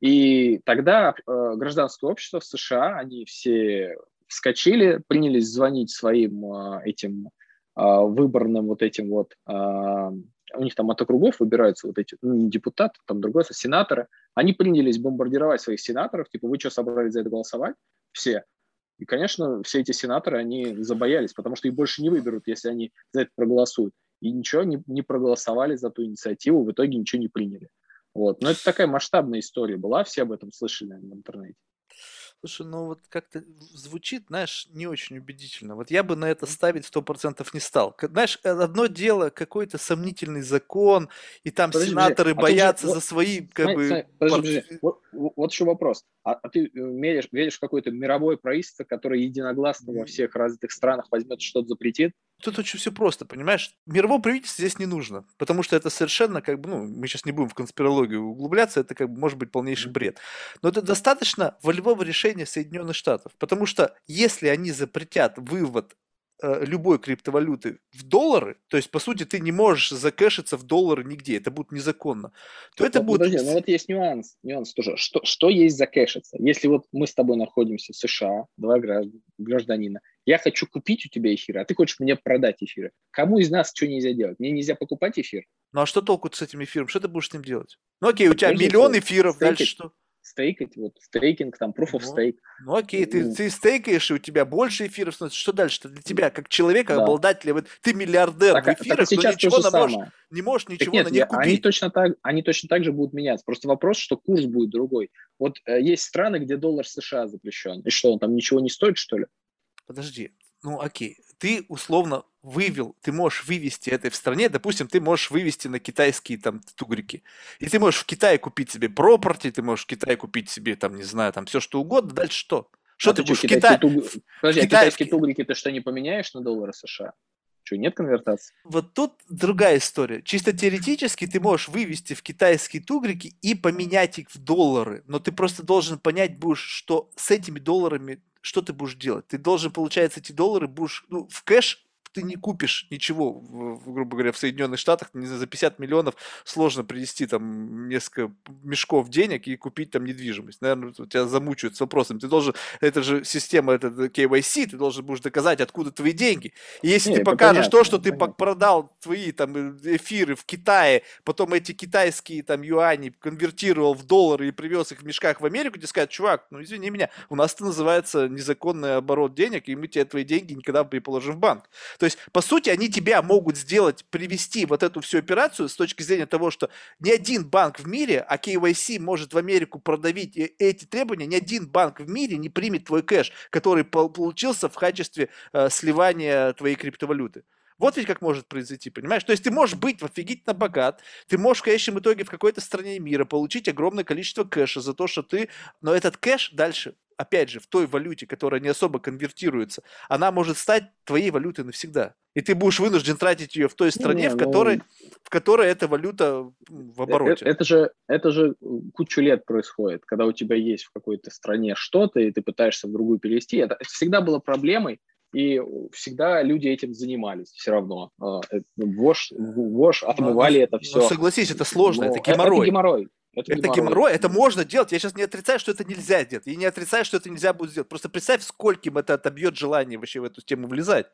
И тогда а, гражданское общество в США, они все вскочили, принялись звонить своим а, этим а, выборным вот этим вот а, у них там от округов выбираются вот эти, ну, депутаты, там другое, сенаторы, они принялись бомбардировать своих сенаторов, типа, вы что, собрались за это голосовать? Все. И, конечно, все эти сенаторы, они забоялись, потому что их больше не выберут, если они за это проголосуют. И ничего, не, не проголосовали за ту инициативу, в итоге ничего не приняли. Вот. Но это такая масштабная история была, все об этом слышали в интернете. Слушай, ну вот как-то звучит, знаешь, не очень убедительно. Вот я бы на это ставить сто процентов не стал. Знаешь, э, одно дело какой-то сомнительный закон, и там подожди, сенаторы подожди, боятся а же, за свои, как смотри, бы... Смотри, подожди, подожди. Вот, вот еще вопрос. А, а ты э, веришь, веришь в какое-то мировое правительство, которое единогласно во всех развитых странах возьмет что-то запретит? Тут очень все просто, понимаешь? Мировое правительство здесь не нужно, потому что это совершенно как бы, ну, мы сейчас не будем в конспирологию углубляться, это как бы может быть полнейший бред. Но это достаточно волевого решения Соединенных Штатов, потому что если они запретят вывод э, любой криптовалюты в доллары, то есть, по сути, ты не можешь закэшиться в доллары нигде, это будет незаконно, то это будет... Подожди, ну вот есть нюанс, нюанс тоже. Что, что есть закэшиться? Если вот мы с тобой находимся в США, два гражданина, я хочу купить у тебя эфиры, а ты хочешь мне продать эфиры. Кому из нас что нельзя делать? Мне нельзя покупать эфир? Ну а что толку с этим эфиром? Что ты будешь с ним делать? Ну окей, у тебя Подожди, миллион эфиров, дальше что? стейкать, вот стейкинг, там, proof of ну, stake. Ну окей, ты, ну. ты стейкаешь, и у тебя больше эфиров становится. Что дальше-то для тебя, как человека, да. обладателя, вот, ты миллиардер так, в эфирах, так сейчас ничего не можешь, не можешь ничего нет, на них купить. Они точно, так, они точно так же будут меняться. Просто вопрос, что курс будет другой. Вот э, есть страны, где доллар США запрещен. И что, он там ничего не стоит, что ли? Подожди, ну окей, ты условно вывел, ты можешь вывести это в стране, допустим, ты можешь вывести на китайские там тугрики. И ты можешь в Китае купить себе пропорти, ты можешь в Китае купить себе там, не знаю, там все что угодно, дальше что? Что а ты, будешь в Китае? Туг... Подожди, а китайские тугрики ты что, не поменяешь на доллары США? Что, нет конвертации? Вот тут другая история. Чисто теоретически ты можешь вывести в китайские тугрики и поменять их в доллары, но ты просто должен понять будешь, что с этими долларами что ты будешь делать? Ты должен, получается, эти доллары будешь ну, в кэш ты не купишь ничего, в, грубо говоря, в Соединенных Штатах, не за 50 миллионов сложно привести там несколько мешков денег и купить там недвижимость. Наверное, тебя замучают с вопросом. Ты должен, это же система, это KYC, ты должен будешь доказать, откуда твои деньги. И если не, ты покажешь понятно, то, что ты понятно. продал твои там эфиры в Китае, потом эти китайские там юани конвертировал в доллары и привез их в мешках в Америку, тебе скажут, чувак, ну извини меня, у нас это называется незаконный оборот денег, и мы тебе твои деньги никогда не положим в банк. То есть, по сути, они тебя могут сделать, привести вот эту всю операцию с точки зрения того, что ни один банк в мире, а KYC может в Америку продавить эти требования, ни один банк в мире не примет твой кэш, который получился в качестве э, сливания твоей криптовалюты. Вот ведь как может произойти, понимаешь? То есть ты можешь быть офигительно богат, ты можешь в конечном итоге в какой-то стране мира получить огромное количество кэша за то, что ты... Но этот кэш дальше, опять же, в той валюте, которая не особо конвертируется, она может стать твоей валютой навсегда. И ты будешь вынужден тратить ее в той стране, не, в, которой, ну... в которой эта валюта в обороте. Это, это, же, это же кучу лет происходит, когда у тебя есть в какой-то стране что-то, и ты пытаешься в другую перевести. Это всегда было проблемой, и всегда люди этим занимались все равно. А, вож, вож отмывали но, это все. Но согласись, это сложно, но это геморрой. Это геморрой. Это, это геморрой. геморрой, это можно делать. Я сейчас не отрицаю, что это нельзя делать. И не отрицаю, что это нельзя будет сделать. Просто представь, скольким это отобьет желание вообще в эту тему влезать.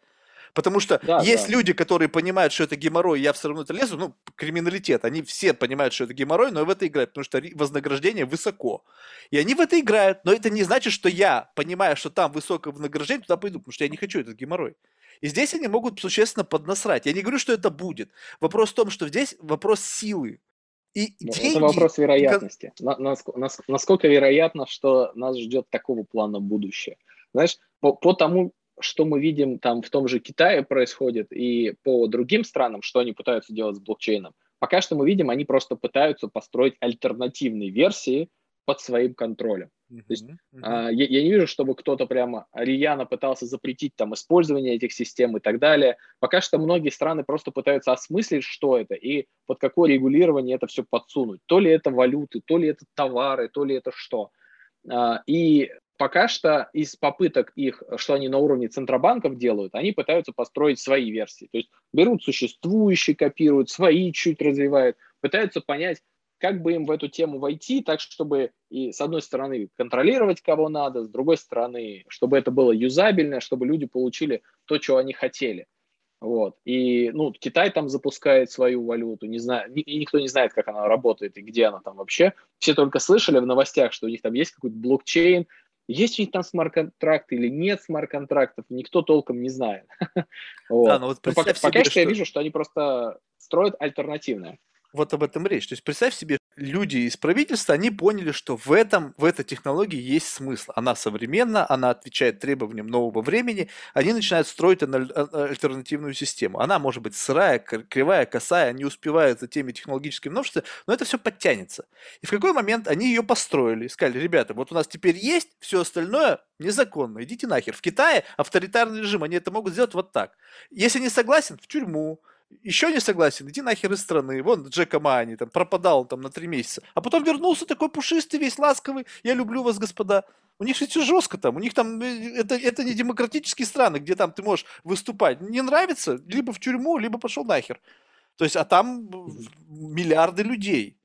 Потому что да, есть да. люди, которые понимают, что это геморрой, я все равно это лезу, ну, криминалитет, они все понимают, что это геморрой, но в это играют, потому что вознаграждение высоко. И они в это играют, но это не значит, что я, понимая, что там высокое вознаграждение, туда пойду, потому что я не хочу этот геморрой. И здесь они могут существенно поднасрать. Я не говорю, что это будет. Вопрос в том, что здесь вопрос силы. И ну, деньги... Это вопрос вероятности. Насколько вероятно, что нас ждет такого плана будущее? Знаешь, по, по тому, что мы видим там в том же Китае происходит и по другим странам, что они пытаются делать с блокчейном, пока что мы видим, они просто пытаются построить альтернативные версии под своим контролем. Uh-huh, То есть uh-huh. а, я, я не вижу, чтобы кто-то прямо рьяно пытался запретить там использование этих систем и так далее. Пока что многие страны просто пытаются осмыслить, что это и под какое регулирование это все подсунуть. То ли это валюты, то ли это товары, то ли это что. А, и пока что из попыток их, что они на уровне центробанков делают, они пытаются построить свои версии. То есть берут существующие, копируют, свои чуть развивают, пытаются понять, как бы им в эту тему войти, так чтобы и с одной стороны контролировать кого надо, с другой стороны, чтобы это было юзабельно, чтобы люди получили то, что они хотели. Вот. И ну, Китай там запускает свою валюту, не знаю, и никто не знает, как она работает и где она там вообще. Все только слышали в новостях, что у них там есть какой-то блокчейн, есть у них там смарт-контракты или нет смарт-контрактов, никто толком не знает. вот. Да, вот но пока, себе, пока что я вижу, что они просто строят альтернативное вот об этом речь. То есть представь себе, люди из правительства, они поняли, что в этом, в этой технологии есть смысл. Она современна, она отвечает требованиям нового времени. Они начинают строить а, а, альтернативную систему. Она может быть сырая, кривая, косая, не успевает за теми технологическими новшествами, но это все подтянется. И в какой момент они ее построили, сказали, ребята, вот у нас теперь есть, все остальное незаконно, идите нахер. В Китае авторитарный режим, они это могут сделать вот так. Если не согласен, в тюрьму, еще не согласен, иди нахер из страны. Вон Джека Мани там пропадал там на три месяца. А потом вернулся такой пушистый, весь ласковый. Я люблю вас, господа. У них все жестко там. У них там э, это, это не демократические страны, где там ты можешь выступать. Не нравится, либо в тюрьму, либо пошел нахер. То есть, а там миллиарды людей.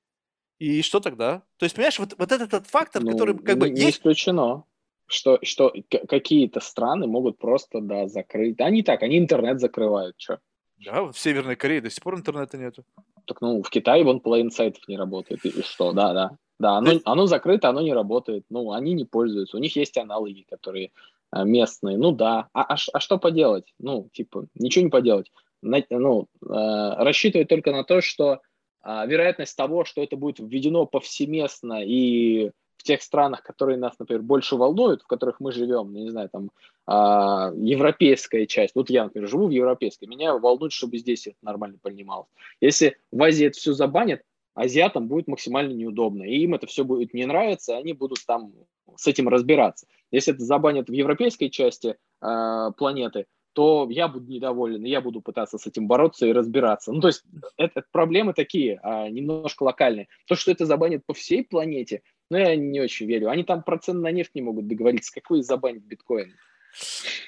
И что тогда? То есть, понимаешь, вот, вот этот, этот фактор, ну, который как бы не есть... исключено, что, что какие-то страны могут просто, да, закрыть. Они так, они интернет закрывают, что. Да, в Северной Корее до сих пор интернета нету. Так, ну, в Китае вон половина сайтов не работает. И что, да, да. Да, оно, оно закрыто, оно не работает. Ну, они не пользуются. У них есть аналоги, которые а, местные. Ну да. А, а, а что поделать? Ну, типа, ничего не поделать. На, ну, э, рассчитывать только на то, что э, вероятность того, что это будет введено повсеместно и в тех странах, которые нас, например, больше волнуют, в которых мы живем, ну, не знаю, там, а, европейская часть, вот я, например, живу в европейской, меня волнует, чтобы здесь это нормально понималось. Если в Азии это все забанят, азиатам будет максимально неудобно, и им это все будет не нравиться, они будут там с этим разбираться. Если это забанят в европейской части э, планеты, то я буду недоволен, и я буду пытаться с этим бороться и разбираться. Ну, то есть это, это проблемы такие, а, немножко локальные. То, что это забанит по всей планете, ну, я не очень верю. Они там процент на нефть не могут договориться. Какой забанить биткоин?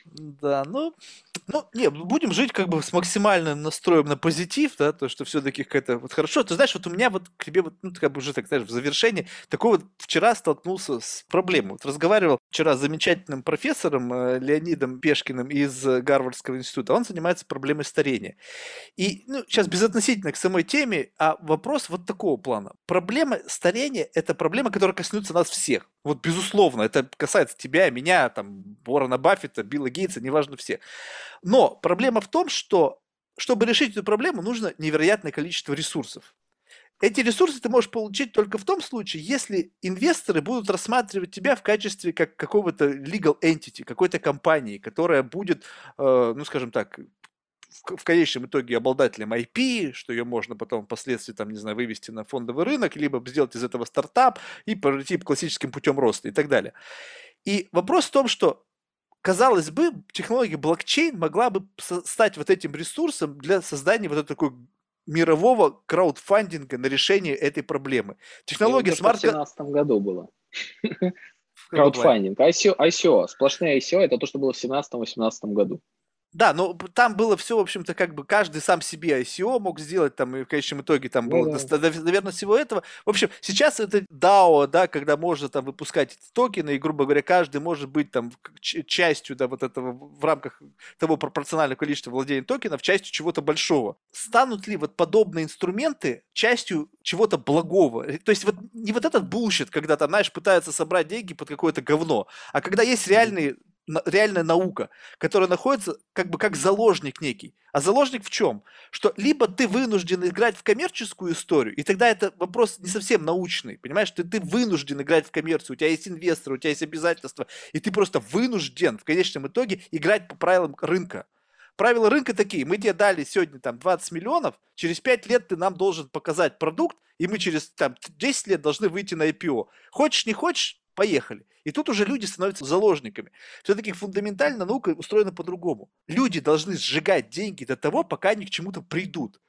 Да, ну, ну, не, будем жить как бы с максимальным настроем на позитив, да, то, что все-таки какая-то вот хорошо. Ты знаешь, вот у меня вот к тебе вот, ну, как бы уже так, знаешь, в завершении, такой вот вчера столкнулся с проблемой. Вот разговаривал вчера с замечательным профессором э, Леонидом Пешкиным из Гарвардского института. Он занимается проблемой старения. И, ну, сейчас безотносительно к самой теме, а вопрос вот такого плана. Проблема старения – это проблема, которая коснется нас всех. Вот безусловно, это касается тебя, меня, там, Уоррена Баффета, Билла Гейтса, неважно все. Но проблема в том, что чтобы решить эту проблему, нужно невероятное количество ресурсов. Эти ресурсы ты можешь получить только в том случае, если инвесторы будут рассматривать тебя в качестве как какого-то legal entity, какой-то компании, которая будет, э, ну скажем так, в, в конечном итоге обладателем IP, что ее можно потом впоследствии, там, не знаю, вывести на фондовый рынок, либо сделать из этого стартап и пройти классическим путем роста и так далее. И вопрос в том, что казалось бы, технология блокчейн могла бы стать вот этим ресурсом для создания вот такой мирового краудфандинга на решение этой проблемы. Технология смарт... В 2017 году было. Краудфандинг. ICO, ICO, сплошные ICO, это то, что было в 2017-2018 году. Да, но там было все, в общем-то, как бы каждый сам себе ICO мог сделать, там, и в конечном итоге там ну, было, да. наверное, всего этого. В общем, сейчас это DAO, да, когда можно там выпускать эти токены, и, грубо говоря, каждый может быть там частью, да, вот этого, в рамках того пропорционального количества владения токенов, частью чего-то большого. Станут ли вот подобные инструменты частью чего-то благого? То есть вот не вот этот bullshit, когда там, знаешь, пытаются собрать деньги под какое-то говно, а когда есть реальные реальная наука, которая находится как бы как заложник некий. А заложник в чем? Что либо ты вынужден играть в коммерческую историю, и тогда это вопрос не совсем научный, понимаешь? Ты, ты вынужден играть в коммерцию, у тебя есть инвесторы, у тебя есть обязательства, и ты просто вынужден в конечном итоге играть по правилам рынка. Правила рынка такие, мы тебе дали сегодня там 20 миллионов, через 5 лет ты нам должен показать продукт, и мы через там, 10 лет должны выйти на IPO. Хочешь, не хочешь, поехали. И тут уже люди становятся заложниками. Все-таки фундаментально наука устроена по-другому. Люди должны сжигать деньги до того, пока они к чему-то придут.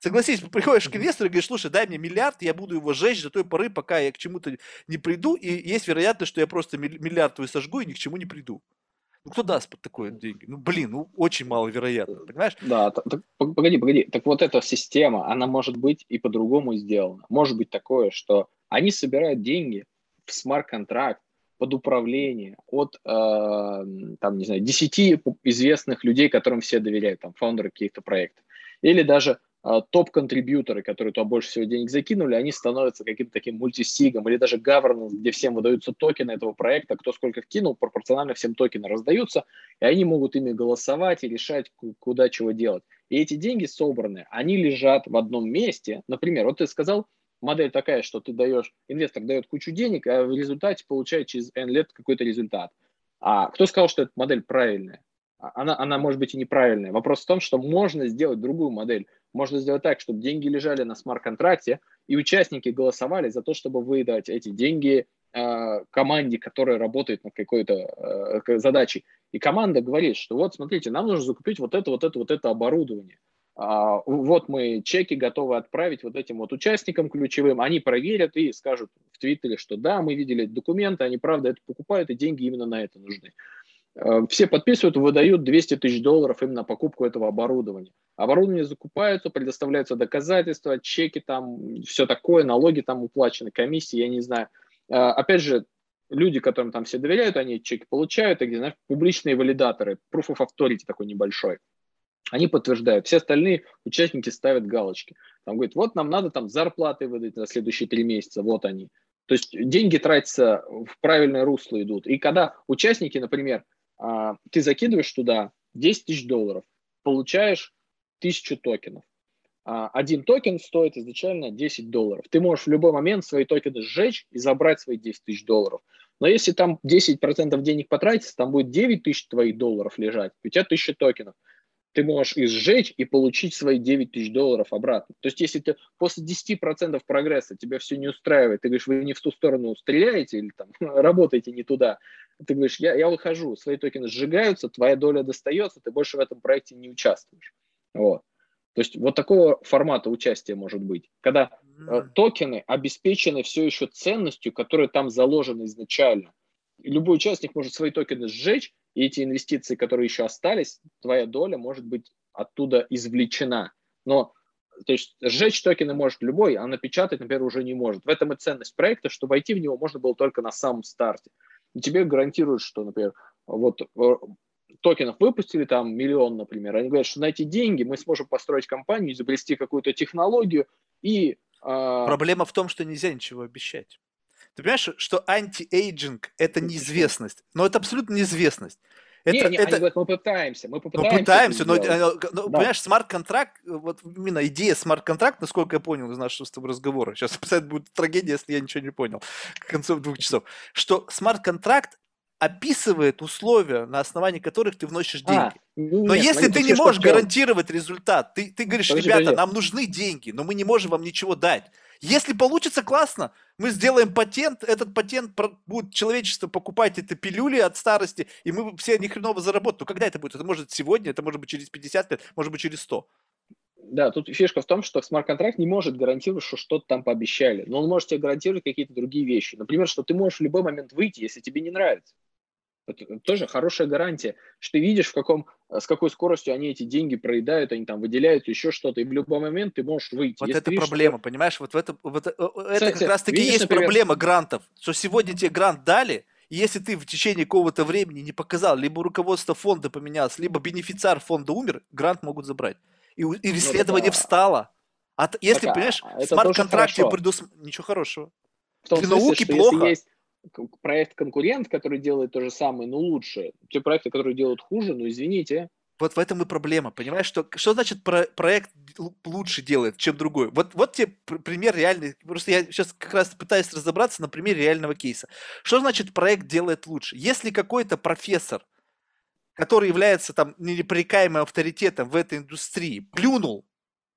Согласись, приходишь к инвестору и говоришь, слушай, дай мне миллиард, я буду его сжечь до той поры, пока я к чему-то не приду, и есть вероятность, что я просто миллиард твой сожгу и ни к чему не приду. Ну, кто даст под такое деньги? Ну, блин, ну, очень маловероятно, понимаешь? Да, так, так, погоди, погоди. Так вот эта система, она может быть и по-другому сделана. Может быть такое, что они собирают деньги смарт-контракт, под управление от, э, там, не знаю, 10 известных людей, которым все доверяют, там, фаундеры каких-то проектов. Или даже э, топ-контрибьюторы, которые туда больше всего денег закинули, они становятся каким-то таким мультисигом, или даже governance, где всем выдаются токены этого проекта, кто сколько вкинул, пропорционально всем токены раздаются, и они могут ими голосовать и решать, куда чего делать. И эти деньги собраны, они лежат в одном месте. Например, вот ты сказал, модель такая, что ты даешь, инвестор дает кучу денег, а в результате получает через N лет какой-то результат. А кто сказал, что эта модель правильная? А, она, она может быть и неправильная. Вопрос в том, что можно сделать другую модель. Можно сделать так, чтобы деньги лежали на смарт-контракте, и участники голосовали за то, чтобы выдать эти деньги э, команде, которая работает над какой-то э, задачей. И команда говорит, что вот, смотрите, нам нужно закупить вот это, вот это, вот это оборудование. А, вот мы чеки готовы отправить вот этим вот участникам ключевым, они проверят и скажут в Твиттере, что да, мы видели документы, они правда это покупают, и деньги именно на это нужны. А, все подписывают, выдают 200 тысяч долларов именно на покупку этого оборудования. Оборудование закупаются, предоставляются доказательства, чеки там, все такое, налоги там уплачены, комиссии, я не знаю. А, опять же, люди, которым там все доверяют, они чеки получают, и где, знаешь, публичные валидаторы, proof of authority такой небольшой они подтверждают. Все остальные участники ставят галочки. Там говорят, вот нам надо там зарплаты выдать на следующие три месяца, вот они. То есть деньги тратятся в правильное русло идут. И когда участники, например, а, ты закидываешь туда 10 тысяч долларов, получаешь тысячу токенов. А, один токен стоит изначально 10 долларов. Ты можешь в любой момент свои токены сжечь и забрать свои 10 тысяч долларов. Но если там 10% денег потратится, там будет 9 тысяч твоих долларов лежать, у тебя 1000 токенов ты можешь и сжечь, и получить свои 9 тысяч долларов обратно. То есть, если ты после 10% прогресса тебя все не устраивает, ты говоришь, вы не в ту сторону стреляете или там работаете не туда, ты говоришь, я, я выхожу, свои токены сжигаются, твоя доля достается, ты больше в этом проекте не участвуешь. Вот. То есть вот такого формата участия может быть, когда э, токены обеспечены все еще ценностью, которая там заложена изначально. И любой участник может свои токены сжечь, и эти инвестиции, которые еще остались, твоя доля может быть оттуда извлечена. Но то есть сжечь токены может любой, а напечатать, например, уже не может. В этом и ценность проекта, что войти в него можно было только на самом старте. И тебе гарантируют, что, например, вот э, токенов выпустили там миллион, например, они говорят, что на эти деньги мы сможем построить компанию, изобрести какую-то технологию и... Э... Проблема в том, что нельзя ничего обещать. Ты понимаешь, что anti-aging – это неизвестность, но это абсолютно неизвестность. Это, не, не, это... они говорят, мы пытаемся, мы попытаемся. Мы пытаемся, но, но, но да. понимаешь, смарт-контракт, вот именно идея смарт-контракт, насколько я понял из нашего с тобой разговора, сейчас, представляете, будет трагедия, если я ничего не понял к концу двух часов, что смарт-контракт описывает условия, на основании которых ты вносишь а, деньги. А, но нет, если ты не можешь гарантировать результат, ты, ты говоришь, подожди, ребята, подожди. нам нужны деньги, но мы не можем вам ничего дать. Если получится классно, мы сделаем патент, этот патент будет человечество покупать это пилюли от старости, и мы все ни хреново заработаем. Но когда это будет? Это может сегодня, это может быть через 50 лет, может быть через 100. Да, тут фишка в том, что смарт-контракт не может гарантировать, что что-то там пообещали, но он может тебе гарантировать какие-то другие вещи. Например, что ты можешь в любой момент выйти, если тебе не нравится. Это тоже хорошая гарантия, что ты видишь, в каком, с какой скоростью они эти деньги проедают, они там выделяют еще что-то, и в любой момент ты можешь выйти. Вот Если это видишь, проблема, что... понимаешь? Вот, в это, вот это, это как раз-таки есть например... проблема грантов, что сегодня тебе грант дали, и если ты в течение какого-то времени не показал, либо руководство фонда поменялось, либо бенефициар фонда умер, грант могут забрать. И, и расследование ну, да. встало. А если, так, понимаешь, а, смарт-контракт тебе предусмотрен... Ничего хорошего. В том Для смысле, науки плохо. Если есть проект-конкурент, который делает то же самое, но лучше. Те проекты, которые делают хуже, ну извините. Вот в этом и проблема, понимаешь, что, что значит про, проект лучше делает, чем другой? Вот, вот тебе пример реальный, просто я сейчас как раз пытаюсь разобраться на примере реального кейса. Что значит проект делает лучше? Если какой-то профессор, который является там непрекаемым авторитетом в этой индустрии, плюнул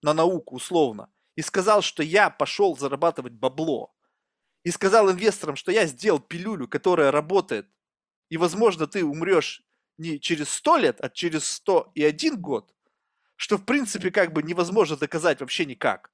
на науку условно и сказал, что я пошел зарабатывать бабло, и сказал инвесторам, что я сделал пилюлю, которая работает, и, возможно, ты умрешь не через 100 лет, а через 101 год, что, в принципе, как бы невозможно доказать вообще никак,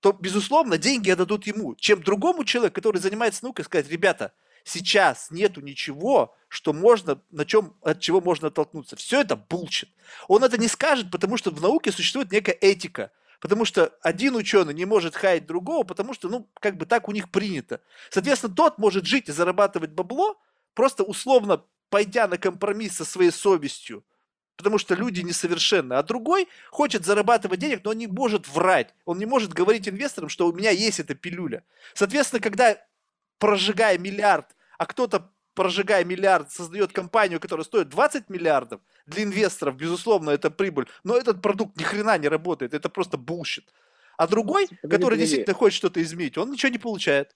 то, безусловно, деньги отдадут ему, чем другому человеку, который занимается наукой, сказать, ребята, сейчас нету ничего, что можно, на чем, от чего можно оттолкнуться. Все это булчит. Он это не скажет, потому что в науке существует некая этика потому что один ученый не может хаять другого, потому что, ну, как бы так у них принято. Соответственно, тот может жить и зарабатывать бабло, просто условно пойдя на компромисс со своей совестью, потому что люди несовершенны, а другой хочет зарабатывать денег, но он не может врать, он не может говорить инвесторам, что у меня есть эта пилюля. Соответственно, когда прожигая миллиард, а кто-то прожигая миллиард, создает компанию, которая стоит 20 миллиардов, для инвесторов, безусловно, это прибыль, но этот продукт ни хрена не работает, это просто bullshit. А другой, погоди, который погоди. действительно хочет что-то изменить, он ничего не получает.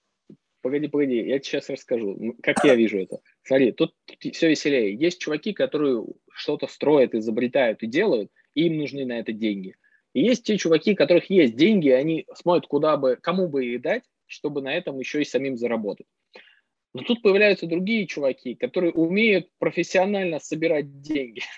Погоди, погоди, я тебе сейчас расскажу, как я вижу это. Смотри, тут все веселее. Есть чуваки, которые что-то строят, изобретают и делают, и им нужны на это деньги. И есть те чуваки, у которых есть деньги, и они смотрят, куда бы, кому бы их дать, чтобы на этом еще и самим заработать. Но тут появляются другие чуваки, которые умеют профессионально собирать деньги.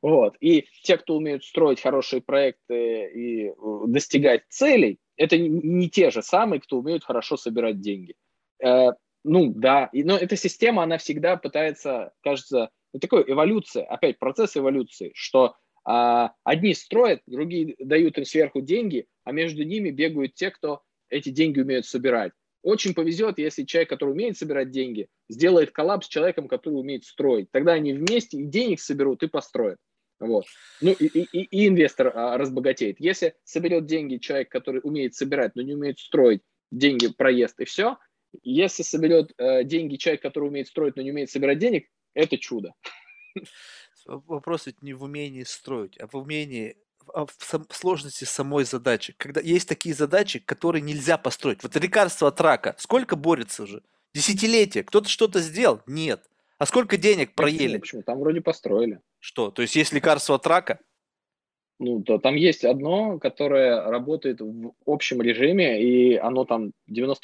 Вот. И те, кто умеют строить хорошие проекты и э, достигать целей, это не те же самые, кто умеют хорошо собирать деньги. Э, ну да, но эта система, она всегда пытается, кажется, такой эволюция, опять процесс эволюции, что а, одни строят, другие дают им сверху деньги, а между ними бегают те, кто эти деньги умеют собирать. Очень повезет, если человек, который умеет собирать деньги, сделает коллапс с человеком, который умеет строить. Тогда они вместе и денег соберут, и построят. Вот. Ну и, и, и инвестор а, разбогатеет. Если соберет деньги человек, который умеет собирать, но не умеет строить, деньги проезд и все. Если соберет э, деньги человек, который умеет строить, но не умеет собирать денег, это чудо. Вопрос ведь не в умении строить, а в умении в сложности самой задачи. Когда есть такие задачи, которые нельзя построить. Вот лекарство от рака. Сколько борется уже? Десятилетия. Кто-то что-то сделал? Нет. А сколько денег проели? Почему? Там вроде построили. Что? То есть есть лекарство от рака? Ну, то там есть одно, которое работает в общем режиме, и оно там 90%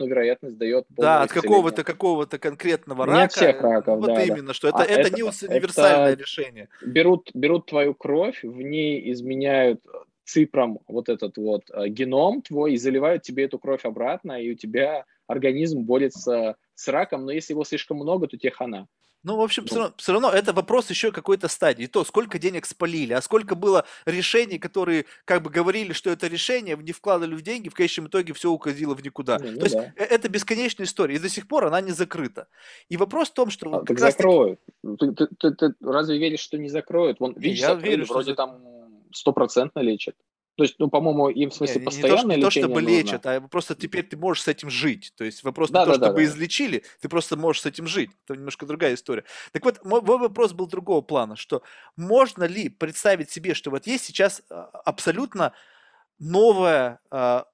вероятность дает. Да, от какого-то какого-то конкретного рака. Не от всех раков, Вот да, именно, да. что это, а это, это не универсальное это решение. Берут, берут твою кровь, в ней изменяют ципром вот этот вот э, геном твой и заливают тебе эту кровь обратно, и у тебя организм борется с раком, но если его слишком много, то тебе хана. Ну, в общем, ну. Все, равно, все равно это вопрос еще какой-то стадии. То, сколько денег спалили, а сколько было решений, которые как бы говорили, что это решение, не вкладывали в деньги, в конечном итоге все уходило в никуда. Ну, То есть да. Э, это бесконечная история, и до сих пор она не закрыта. И вопрос в том, что... А, так закроют. Таки... Ты, ты, ты, ты разве веришь, что не закроют? Вон, видишь, я закрыли, верю, вроде что... там стопроцентно лечат. То есть, ну, по-моему, им в смысле не, постоянно не то, не то, чтобы нужно. лечат, а просто теперь ты можешь с этим жить. То есть вопрос да, не да, то, да, чтобы да. излечили, ты просто можешь с этим жить. Это немножко другая история. Так вот, мой, мой вопрос был другого плана, что можно ли представить себе, что вот есть сейчас а, абсолютно новая а,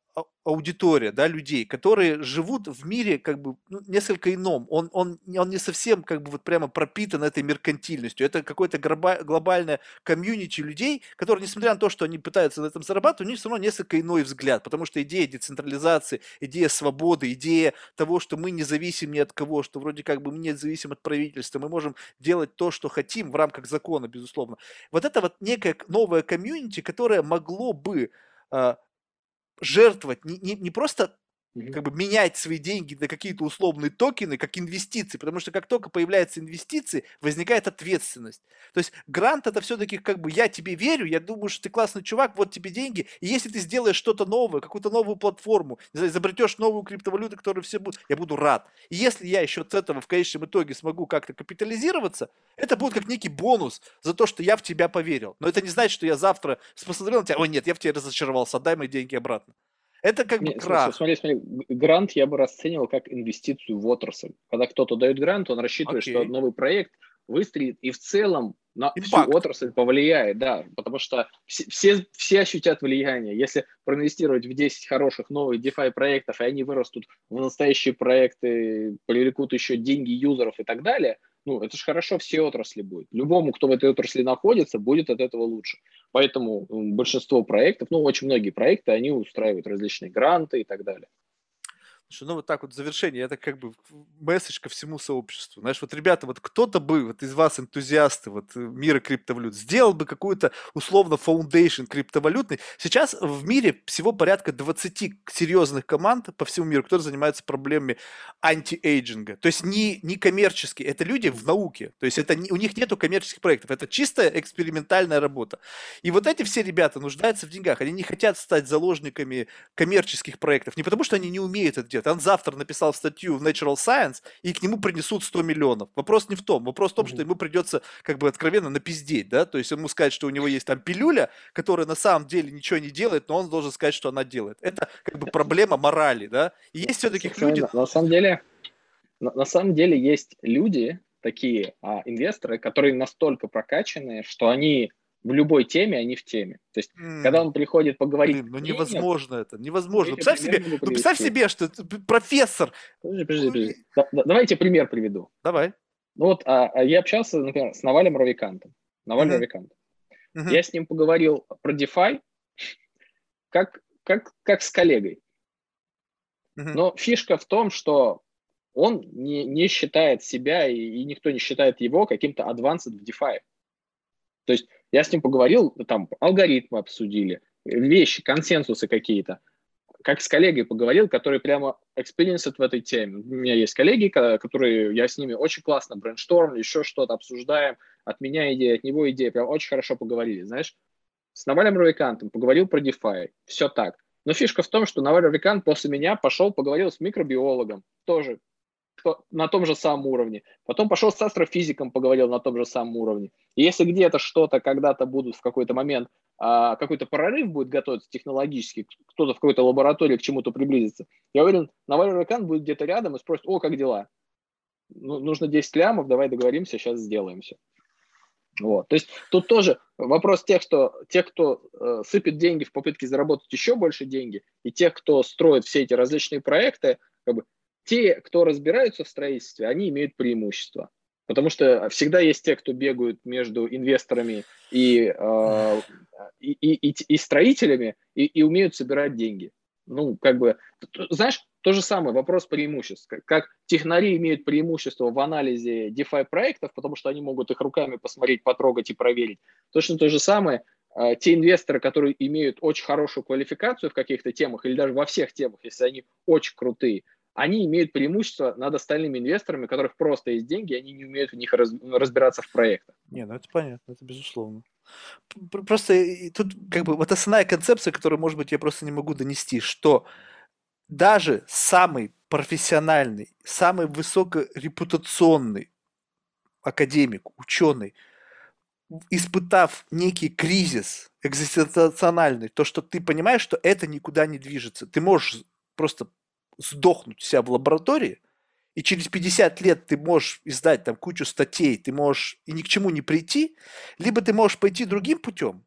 аудитория, да, людей, которые живут в мире как бы ну, несколько ином. Он, он, он не совсем как бы вот прямо пропитан этой меркантильностью. Это какое-то глобальное комьюнити людей, которые, несмотря на то, что они пытаются на этом зарабатывать, у них все равно несколько иной взгляд, потому что идея децентрализации, идея свободы, идея того, что мы не зависим ни от кого, что вроде как бы мы не зависим от правительства, мы можем делать то, что хотим в рамках закона, безусловно. Вот это вот некое новое комьюнити, которое могло бы а, жертвовать не, не, не просто как бы менять свои деньги на какие-то условные токены, как инвестиции, потому что как только появляются инвестиции, возникает ответственность. То есть грант это все-таки как бы я тебе верю, я думаю, что ты классный чувак, вот тебе деньги, и если ты сделаешь что-то новое, какую-то новую платформу, изобретешь новую криптовалюту, которую все будут, я буду рад. И если я еще от этого в конечном итоге смогу как-то капитализироваться, это будет как некий бонус за то, что я в тебя поверил. Но это не значит, что я завтра посмотрел на тебя, ой, нет, я в тебя разочаровался, отдай мои деньги обратно. Это как Нет, бы крах. Смотри, смотри, грант я бы расценивал как инвестицию в отрасль. Когда кто-то дает грант, он рассчитывает, okay. что новый проект выстрелит и в целом на Импакт. всю отрасль повлияет, да, потому что все, все, все ощутят влияние. Если проинвестировать в 10 хороших новых DeFi проектов, и они вырастут в настоящие проекты, привлекут еще деньги юзеров и так далее – ну, это же хорошо все отрасли будет. Любому, кто в этой отрасли находится, будет от этого лучше. Поэтому большинство проектов, ну, очень многие проекты, они устраивают различные гранты и так далее. Что, ну, вот так вот завершение, это как бы месседж ко всему сообществу. Знаешь, вот, ребята, вот кто-то бы, вот из вас энтузиасты вот мира криптовалют, сделал бы какую-то условно foundation криптовалютный. Сейчас в мире всего порядка 20 серьезных команд по всему миру, которые занимаются проблемами антиэйджинга. То есть не, не коммерческие, это люди в науке. То есть это не, у них нету коммерческих проектов, это чистая экспериментальная работа. И вот эти все ребята нуждаются в деньгах, они не хотят стать заложниками коммерческих проектов, не потому что они не умеют это делать, делает. Он завтра написал статью в Natural Science, и к нему принесут 100 миллионов. Вопрос не в том. Вопрос в том, что ему придется как бы откровенно напиздеть, да, то есть ему сказать, что у него есть там пилюля, которая на самом деле ничего не делает, но он должен сказать, что она делает. Это как бы проблема морали, да. И есть все-таки люди... На самом деле, на, на самом деле есть люди, такие а, инвесторы, которые настолько прокачанные, что они в любой теме, они в теме. То есть, mm. когда он приходит поговорить... Блин, ну невозможно это, невозможно. Представь себе, ну, представь себе, что профессор... Подожди, подожди, подожди. Да, да, давайте пример приведу. Давай. Ну вот а, а я общался, например, с Навалем Равикантом. Наваль mm-hmm. Равикант. Mm-hmm. Я с ним поговорил про DeFi как, как, как с коллегой. Mm-hmm. Но фишка в том, что он не, не считает себя, и, и никто не считает его каким-то advanced в DeFi. То есть я с ним поговорил, там алгоритмы обсудили, вещи, консенсусы какие-то. Как с коллегой поговорил, который прямо experienced в этой теме. У меня есть коллеги, которые я с ними очень классно brainstorm, еще что-то обсуждаем, от меня идея, от него идея, прям очень хорошо поговорили, знаешь. С Навалем Равикантом поговорил про DeFi, все так. Но фишка в том, что Наваль Равикант после меня пошел, поговорил с микробиологом, тоже на том же самом уровне. Потом пошел с астрофизиком, поговорил на том же самом уровне. И если где-то что-то когда-то будут в какой-то момент, а, какой-то прорыв будет готовиться технологически, кто-то в какой-то лаборатории к чему-то приблизится, я уверен, Наваль Ракан будет где-то рядом и спросит, о, как дела? Ну, нужно 10 лямов, давай договоримся, сейчас сделаем все. Вот. То есть тут тоже вопрос тех, что, тех, кто э, сыпет деньги в попытке заработать еще больше деньги, и тех, кто строит все эти различные проекты, как бы, те, кто разбираются в строительстве, они имеют преимущество. Потому что всегда есть те, кто бегают между инвесторами и, э, и, и, и, строителями и, и умеют собирать деньги. Ну, как бы, знаешь, то же самое, вопрос преимуществ. Как технари имеют преимущество в анализе DeFi проектов, потому что они могут их руками посмотреть, потрогать и проверить. Точно то же самое, э, те инвесторы, которые имеют очень хорошую квалификацию в каких-то темах или даже во всех темах, если они очень крутые, они имеют преимущество над остальными инвесторами, у которых просто есть деньги, они не умеют в них раз, разбираться в проектах. Не, ну это понятно, это безусловно. Просто тут как бы вот основная концепция, которую, может быть, я просто не могу донести, что даже самый профессиональный, самый высокорепутационный академик, ученый, испытав некий кризис экзистенциональный, то, что ты понимаешь, что это никуда не движется, ты можешь просто сдохнуть себя в лаборатории, и через 50 лет ты можешь издать там кучу статей, ты можешь и ни к чему не прийти, либо ты можешь пойти другим путем,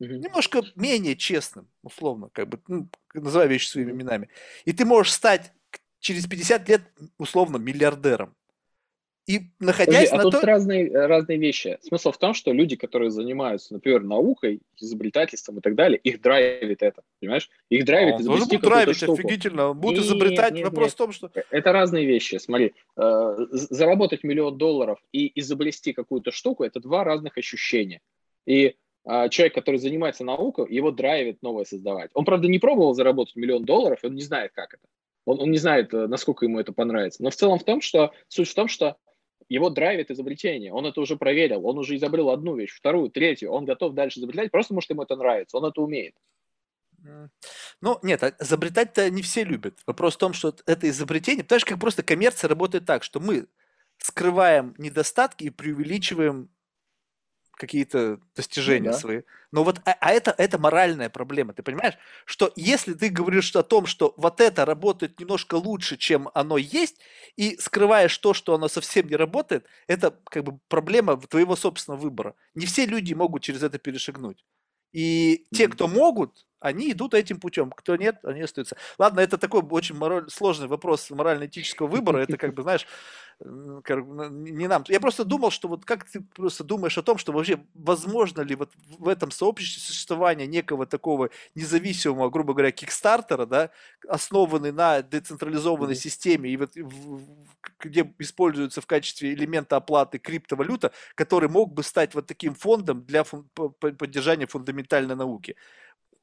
угу. немножко менее честным, условно, как бы, ну, называя вещи своими именами, и ты можешь стать через 50 лет условно миллиардером. И находясь Подожди, а на а тут то... разные, разные вещи. Смысл в том, что люди, которые занимаются, например, наукой, изобретательством и так далее, их драйвит это, понимаешь? Их драйвит а, изобрести какую-то драйвить, штуку. офигительно. Будут нет, изобретать. Нет, Вопрос нет. в том, что... Э, это разные вещи. Смотри, э, заработать миллион долларов и изобрести какую-то штуку, это два разных ощущения. И э, человек, который занимается наукой, его драйвит новое создавать. Он, правда, не пробовал заработать миллион долларов, он не знает, как это. Он, он не знает, э, насколько ему это понравится. Но в целом в том, что суть в том, что его драйвит изобретение, он это уже проверил, он уже изобрел одну вещь, вторую, третью, он готов дальше изобретать, просто потому что ему это нравится, он это умеет. Ну, нет, а изобретать-то не все любят. Вопрос в том, что это изобретение, потому что как просто коммерция работает так, что мы скрываем недостатки и преувеличиваем какие-то достижения ну, да. свои. Но вот, а, а это, это моральная проблема, ты понимаешь? Что если ты говоришь о том, что вот это работает немножко лучше, чем оно есть, и скрываешь то, что оно совсем не работает, это как бы проблема твоего собственного выбора. Не все люди могут через это перешагнуть. И те, кто могут, они идут этим путем. Кто нет, они остаются. Ладно, это такой очень мораль, сложный вопрос морально-этического выбора. Это как бы, знаешь, не нам. Я просто думал, что вот как ты просто думаешь о том, что вообще возможно ли вот в этом сообществе существование некого такого независимого, грубо говоря, кикстартера, да, основанный на децентрализованной mm-hmm. системе и вот где используется в качестве элемента оплаты криптовалюта, который мог бы стать вот таким фондом для фун- поддержания фундаментальной науки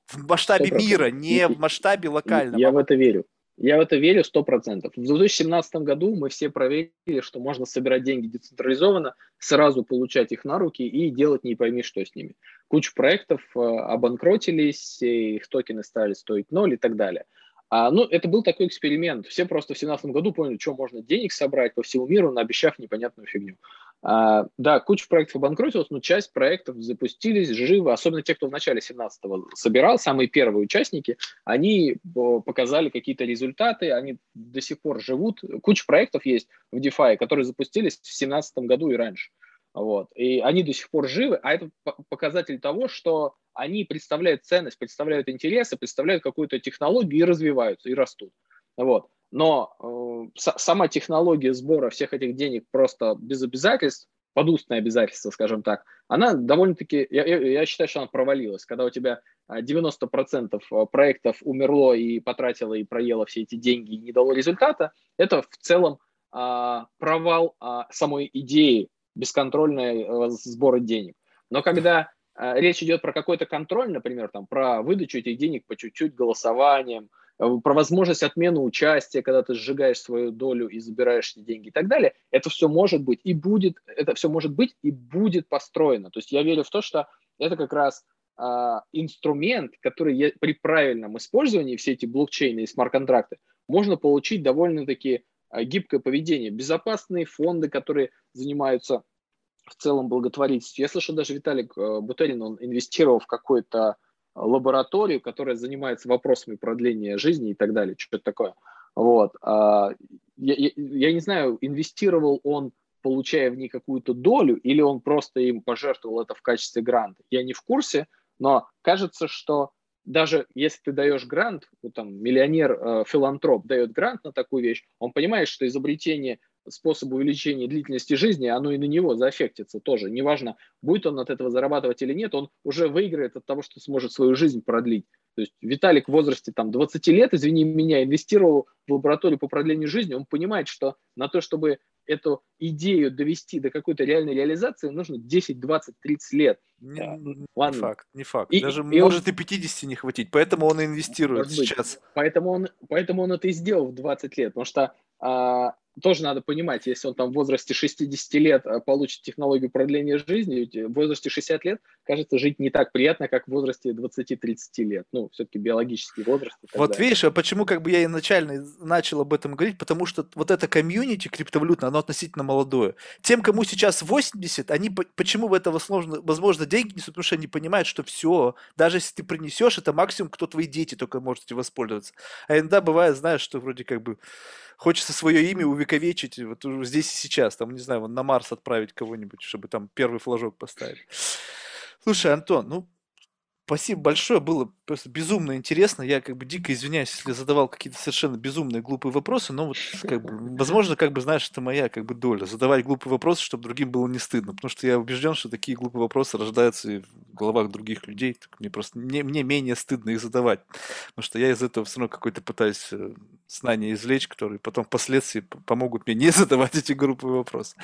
в масштабе 100%. мира, не в масштабе локальном. Я в это верю. Я в это верю сто процентов. В 2017 году мы все проверили, что можно собирать деньги децентрализованно, сразу получать их на руки и делать не пойми, что с ними. Куча проектов э, обанкротились, их токены стали стоить ноль и так далее. А, ну, это был такой эксперимент. Все просто в 2017 году поняли, что можно денег собрать по всему миру, наобещав непонятную фигню. А, да, куча проектов обанкротилась, но часть проектов запустились живо, особенно те, кто в начале 17-го собирал, самые первые участники, они показали какие-то результаты, они до сих пор живут. Куча проектов есть в DeFi, которые запустились в 17 году и раньше. Вот. И они до сих пор живы, а это показатель того, что они представляют ценность, представляют интересы, представляют какую-то технологию и развиваются, и растут. Вот. Но э, сама технология сбора всех этих денег просто без обязательств, под устное обязательство, скажем так, она довольно-таки, я, я считаю, что она провалилась. Когда у тебя 90% э, проектов умерло и потратило и проело все эти деньги и не дало результата, это в целом а, провал а, самой идеи бесконтрольного сбора денег. Но когда а, речь идет про какой-то контроль, например, там, про выдачу этих денег по чуть-чуть голосованием, э, про возможность отмены участия, когда ты сжигаешь свою долю и забираешь эти деньги и так далее, это все может быть и будет, это все может быть и будет построено. То есть я верю в то, что это как раз а, инструмент, который я, при правильном использовании, все эти блокчейны и смарт-контракты, можно получить довольно-таки а, гибкое поведение. Безопасные фонды, которые занимаются в целом благотворительством. Я слышал, даже Виталик э, Бутерин, он инвестировал в какую-то лабораторию, которая занимается вопросами продления жизни и так далее, что-то такое. Вот. А, я, я, я не знаю, инвестировал он, получая в ней какую-то долю, или он просто им пожертвовал это в качестве гранта. Я не в курсе, но кажется, что даже если ты даешь грант, вот там миллионер-филантроп э, дает грант на такую вещь, он понимает, что изобретение способа увеличения длительности жизни, оно и на него заэффектится тоже. Неважно, будет он от этого зарабатывать или нет, он уже выиграет от того, что сможет свою жизнь продлить. То есть Виталик в возрасте там, 20 лет, извини меня, инвестировал в лабораторию по продлению жизни, он понимает, что на то, чтобы эту идею довести до какой-то реальной реализации, нужно 10, 20, 30 лет. Не, не Ладно. факт, не факт. И- Даже и он- может и 50 не хватить, поэтому он инвестирует Может быть. сейчас. Поэтому он, поэтому он это и сделал в 20 лет. Потому что а, тоже надо понимать, если он там в возрасте 60 лет а, получит технологию продления жизни, в возрасте 60 лет, кажется, жить не так приятно, как в возрасте 20-30 лет. Ну, все-таки биологический возраст. Вот далее. видишь, а почему как бы я изначально начал об этом говорить, потому что вот это комьюнити криптовалютное, оно относительно молодое. Тем, кому сейчас 80, они по- почему в это возможно, возможно деньги несут, потому что они понимают, что все, даже если ты принесешь, это максимум, кто твои дети только может этим воспользоваться. А иногда бывает, знаешь, что вроде как бы хочется свое имя увековечить вот здесь и сейчас, там, не знаю, вон на Марс отправить кого-нибудь, чтобы там первый флажок поставить. Слушай, Антон, ну, Спасибо большое, было просто безумно интересно. Я как бы дико извиняюсь, если задавал какие-то совершенно безумные глупые вопросы, но вот как бы, возможно, как бы, знаешь, это моя как бы доля, задавать глупые вопросы, чтобы другим было не стыдно, потому что я убежден, что такие глупые вопросы рождаются и в головах других людей, так мне просто, мне, мне менее стыдно их задавать, потому что я из этого все равно какой-то пытаюсь э, знания извлечь, которые потом впоследствии помогут мне не задавать эти глупые вопросы.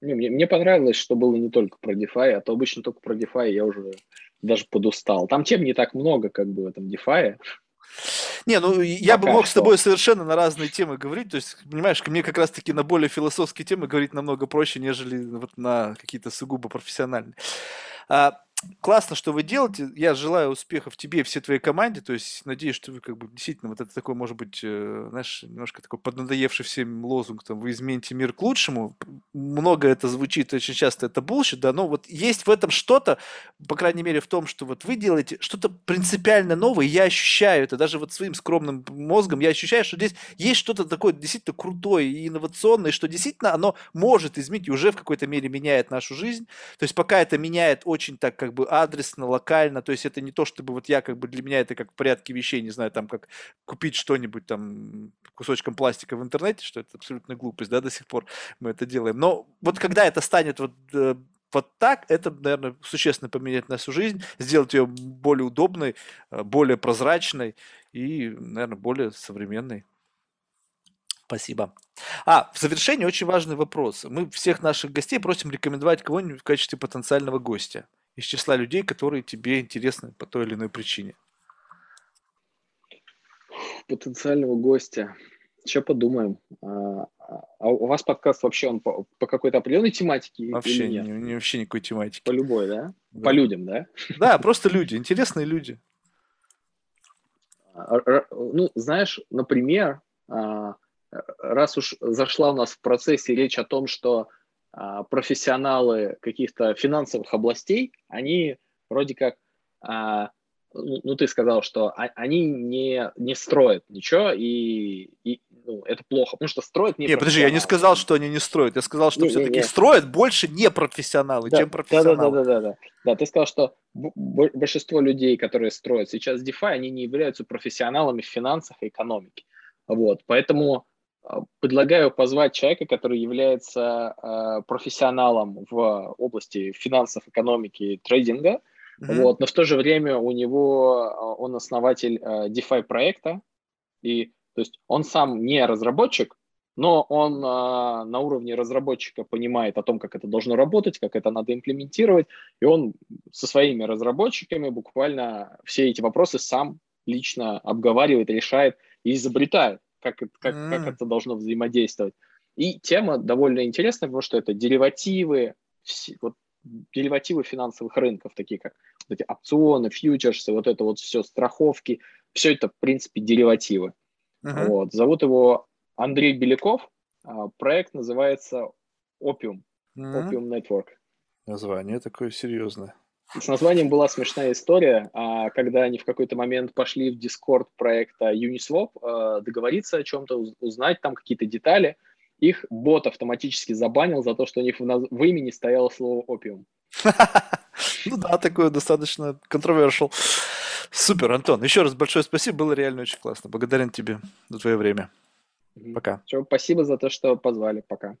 Не, мне, мне понравилось, что было не только про DeFi, а то обычно только про DeFi я уже даже подустал. Там тем не так много, как бы в этом DeFi. Не, ну я бы Пока мог с что. тобой совершенно на разные темы говорить. То есть, понимаешь, мне как раз-таки на более философские темы говорить намного проще, нежели вот на какие-то сугубо профессиональные. А, классно, что вы делаете. Я желаю успехов тебе и всей твоей команде. То есть, надеюсь, что вы как бы действительно вот это такой, может быть, э, знаешь, немножко такой поднадоевший всем лозунг, там, вы измените мир к лучшему. Много это звучит, очень часто это bullshit, да, но вот есть в этом что-то, по крайней мере, в том, что вот вы делаете что-то принципиально новое, я ощущаю это, даже вот своим скромным мозгом, я ощущаю, что здесь есть что-то такое действительно крутое и инновационное, что действительно оно может изменить и уже в какой-то мере меняет нашу жизнь. То есть пока это меняет очень так как бы адресно, локально, то есть это не то, чтобы вот я как бы для меня это как в порядке вещей, не знаю, там как купить что-нибудь там кусочком пластика в интернете, что это абсолютно глупость, да, до сих пор мы это делаем. Но вот когда это станет вот э, вот так, это, наверное, существенно поменяет нашу жизнь, сделать ее более удобной, э, более прозрачной и, наверное, более современной. Спасибо. А, в завершение очень важный вопрос. Мы всех наших гостей просим рекомендовать кого-нибудь в качестве потенциального гостя из числа людей, которые тебе интересны по той или иной причине. Потенциального гостя. Еще подумаем. А, а у вас подкаст вообще он по, по какой-то определенной тематике Вообще, или не, нет? не- вообще никакой тематики. По любой, да? Да. По людям, да? Да, просто люди, интересные люди. А, Ну, знаешь, например, а, раз уж зашла у нас в процессе речь о том, что а, профессионалы каких-то финансовых областей, они вроде как, а, ну, ну, ты сказал, что а- они не, не строят ничего, и, и, ну, это плохо, потому что строят не Не, подожди, я не профессионалы. сказал, что они не строят. Я сказал, что все-таки строят больше не профессионалы, Да, чем да, да, профессионалы. да, да, да, да. Да, ты сказал, что большинство людей, которые строят сейчас DeFi, они не являются профессионалами в финансах и экономике. Вот, поэтому а, предлагаю позвать человека, который является а, профессионалом в области финансов, экономики и трейдинга. Мгм. Вот, но в то же время у него а, он основатель а, DeFi проекта, и то есть он сам не разработчик, но он а, на уровне разработчика понимает о том, как это должно работать, как это надо имплементировать, и он со своими разработчиками буквально все эти вопросы сам лично обговаривает, решает и изобретает, как, это- как, как М. это должно взаимодействовать. И тема довольно интересная, потому что это деривативы, все- вот, деривативы финансовых рынков, такие как вот эти опционы, фьючерсы, вот это вот все, страховки, все это, в принципе, деривативы. Мгм. Вот. Зовут его Андрей Беляков. А, Проект называется Opium, М. Opium Network. Название такое серьезное. С названием была смешная история, а, когда они в какой-то момент пошли в Discord проекта Uniswap а, договориться о чем-то, уз- узнать там какие-то детали. Их бот автоматически забанил за то, что у них в, наз- в имени стояло слово опиум. Ну да, такое достаточно controversial. Супер, Антон. Еще раз большое спасибо, было реально очень классно. Благодарен тебе за твое время. Пока. Спасибо за то, что позвали. Пока.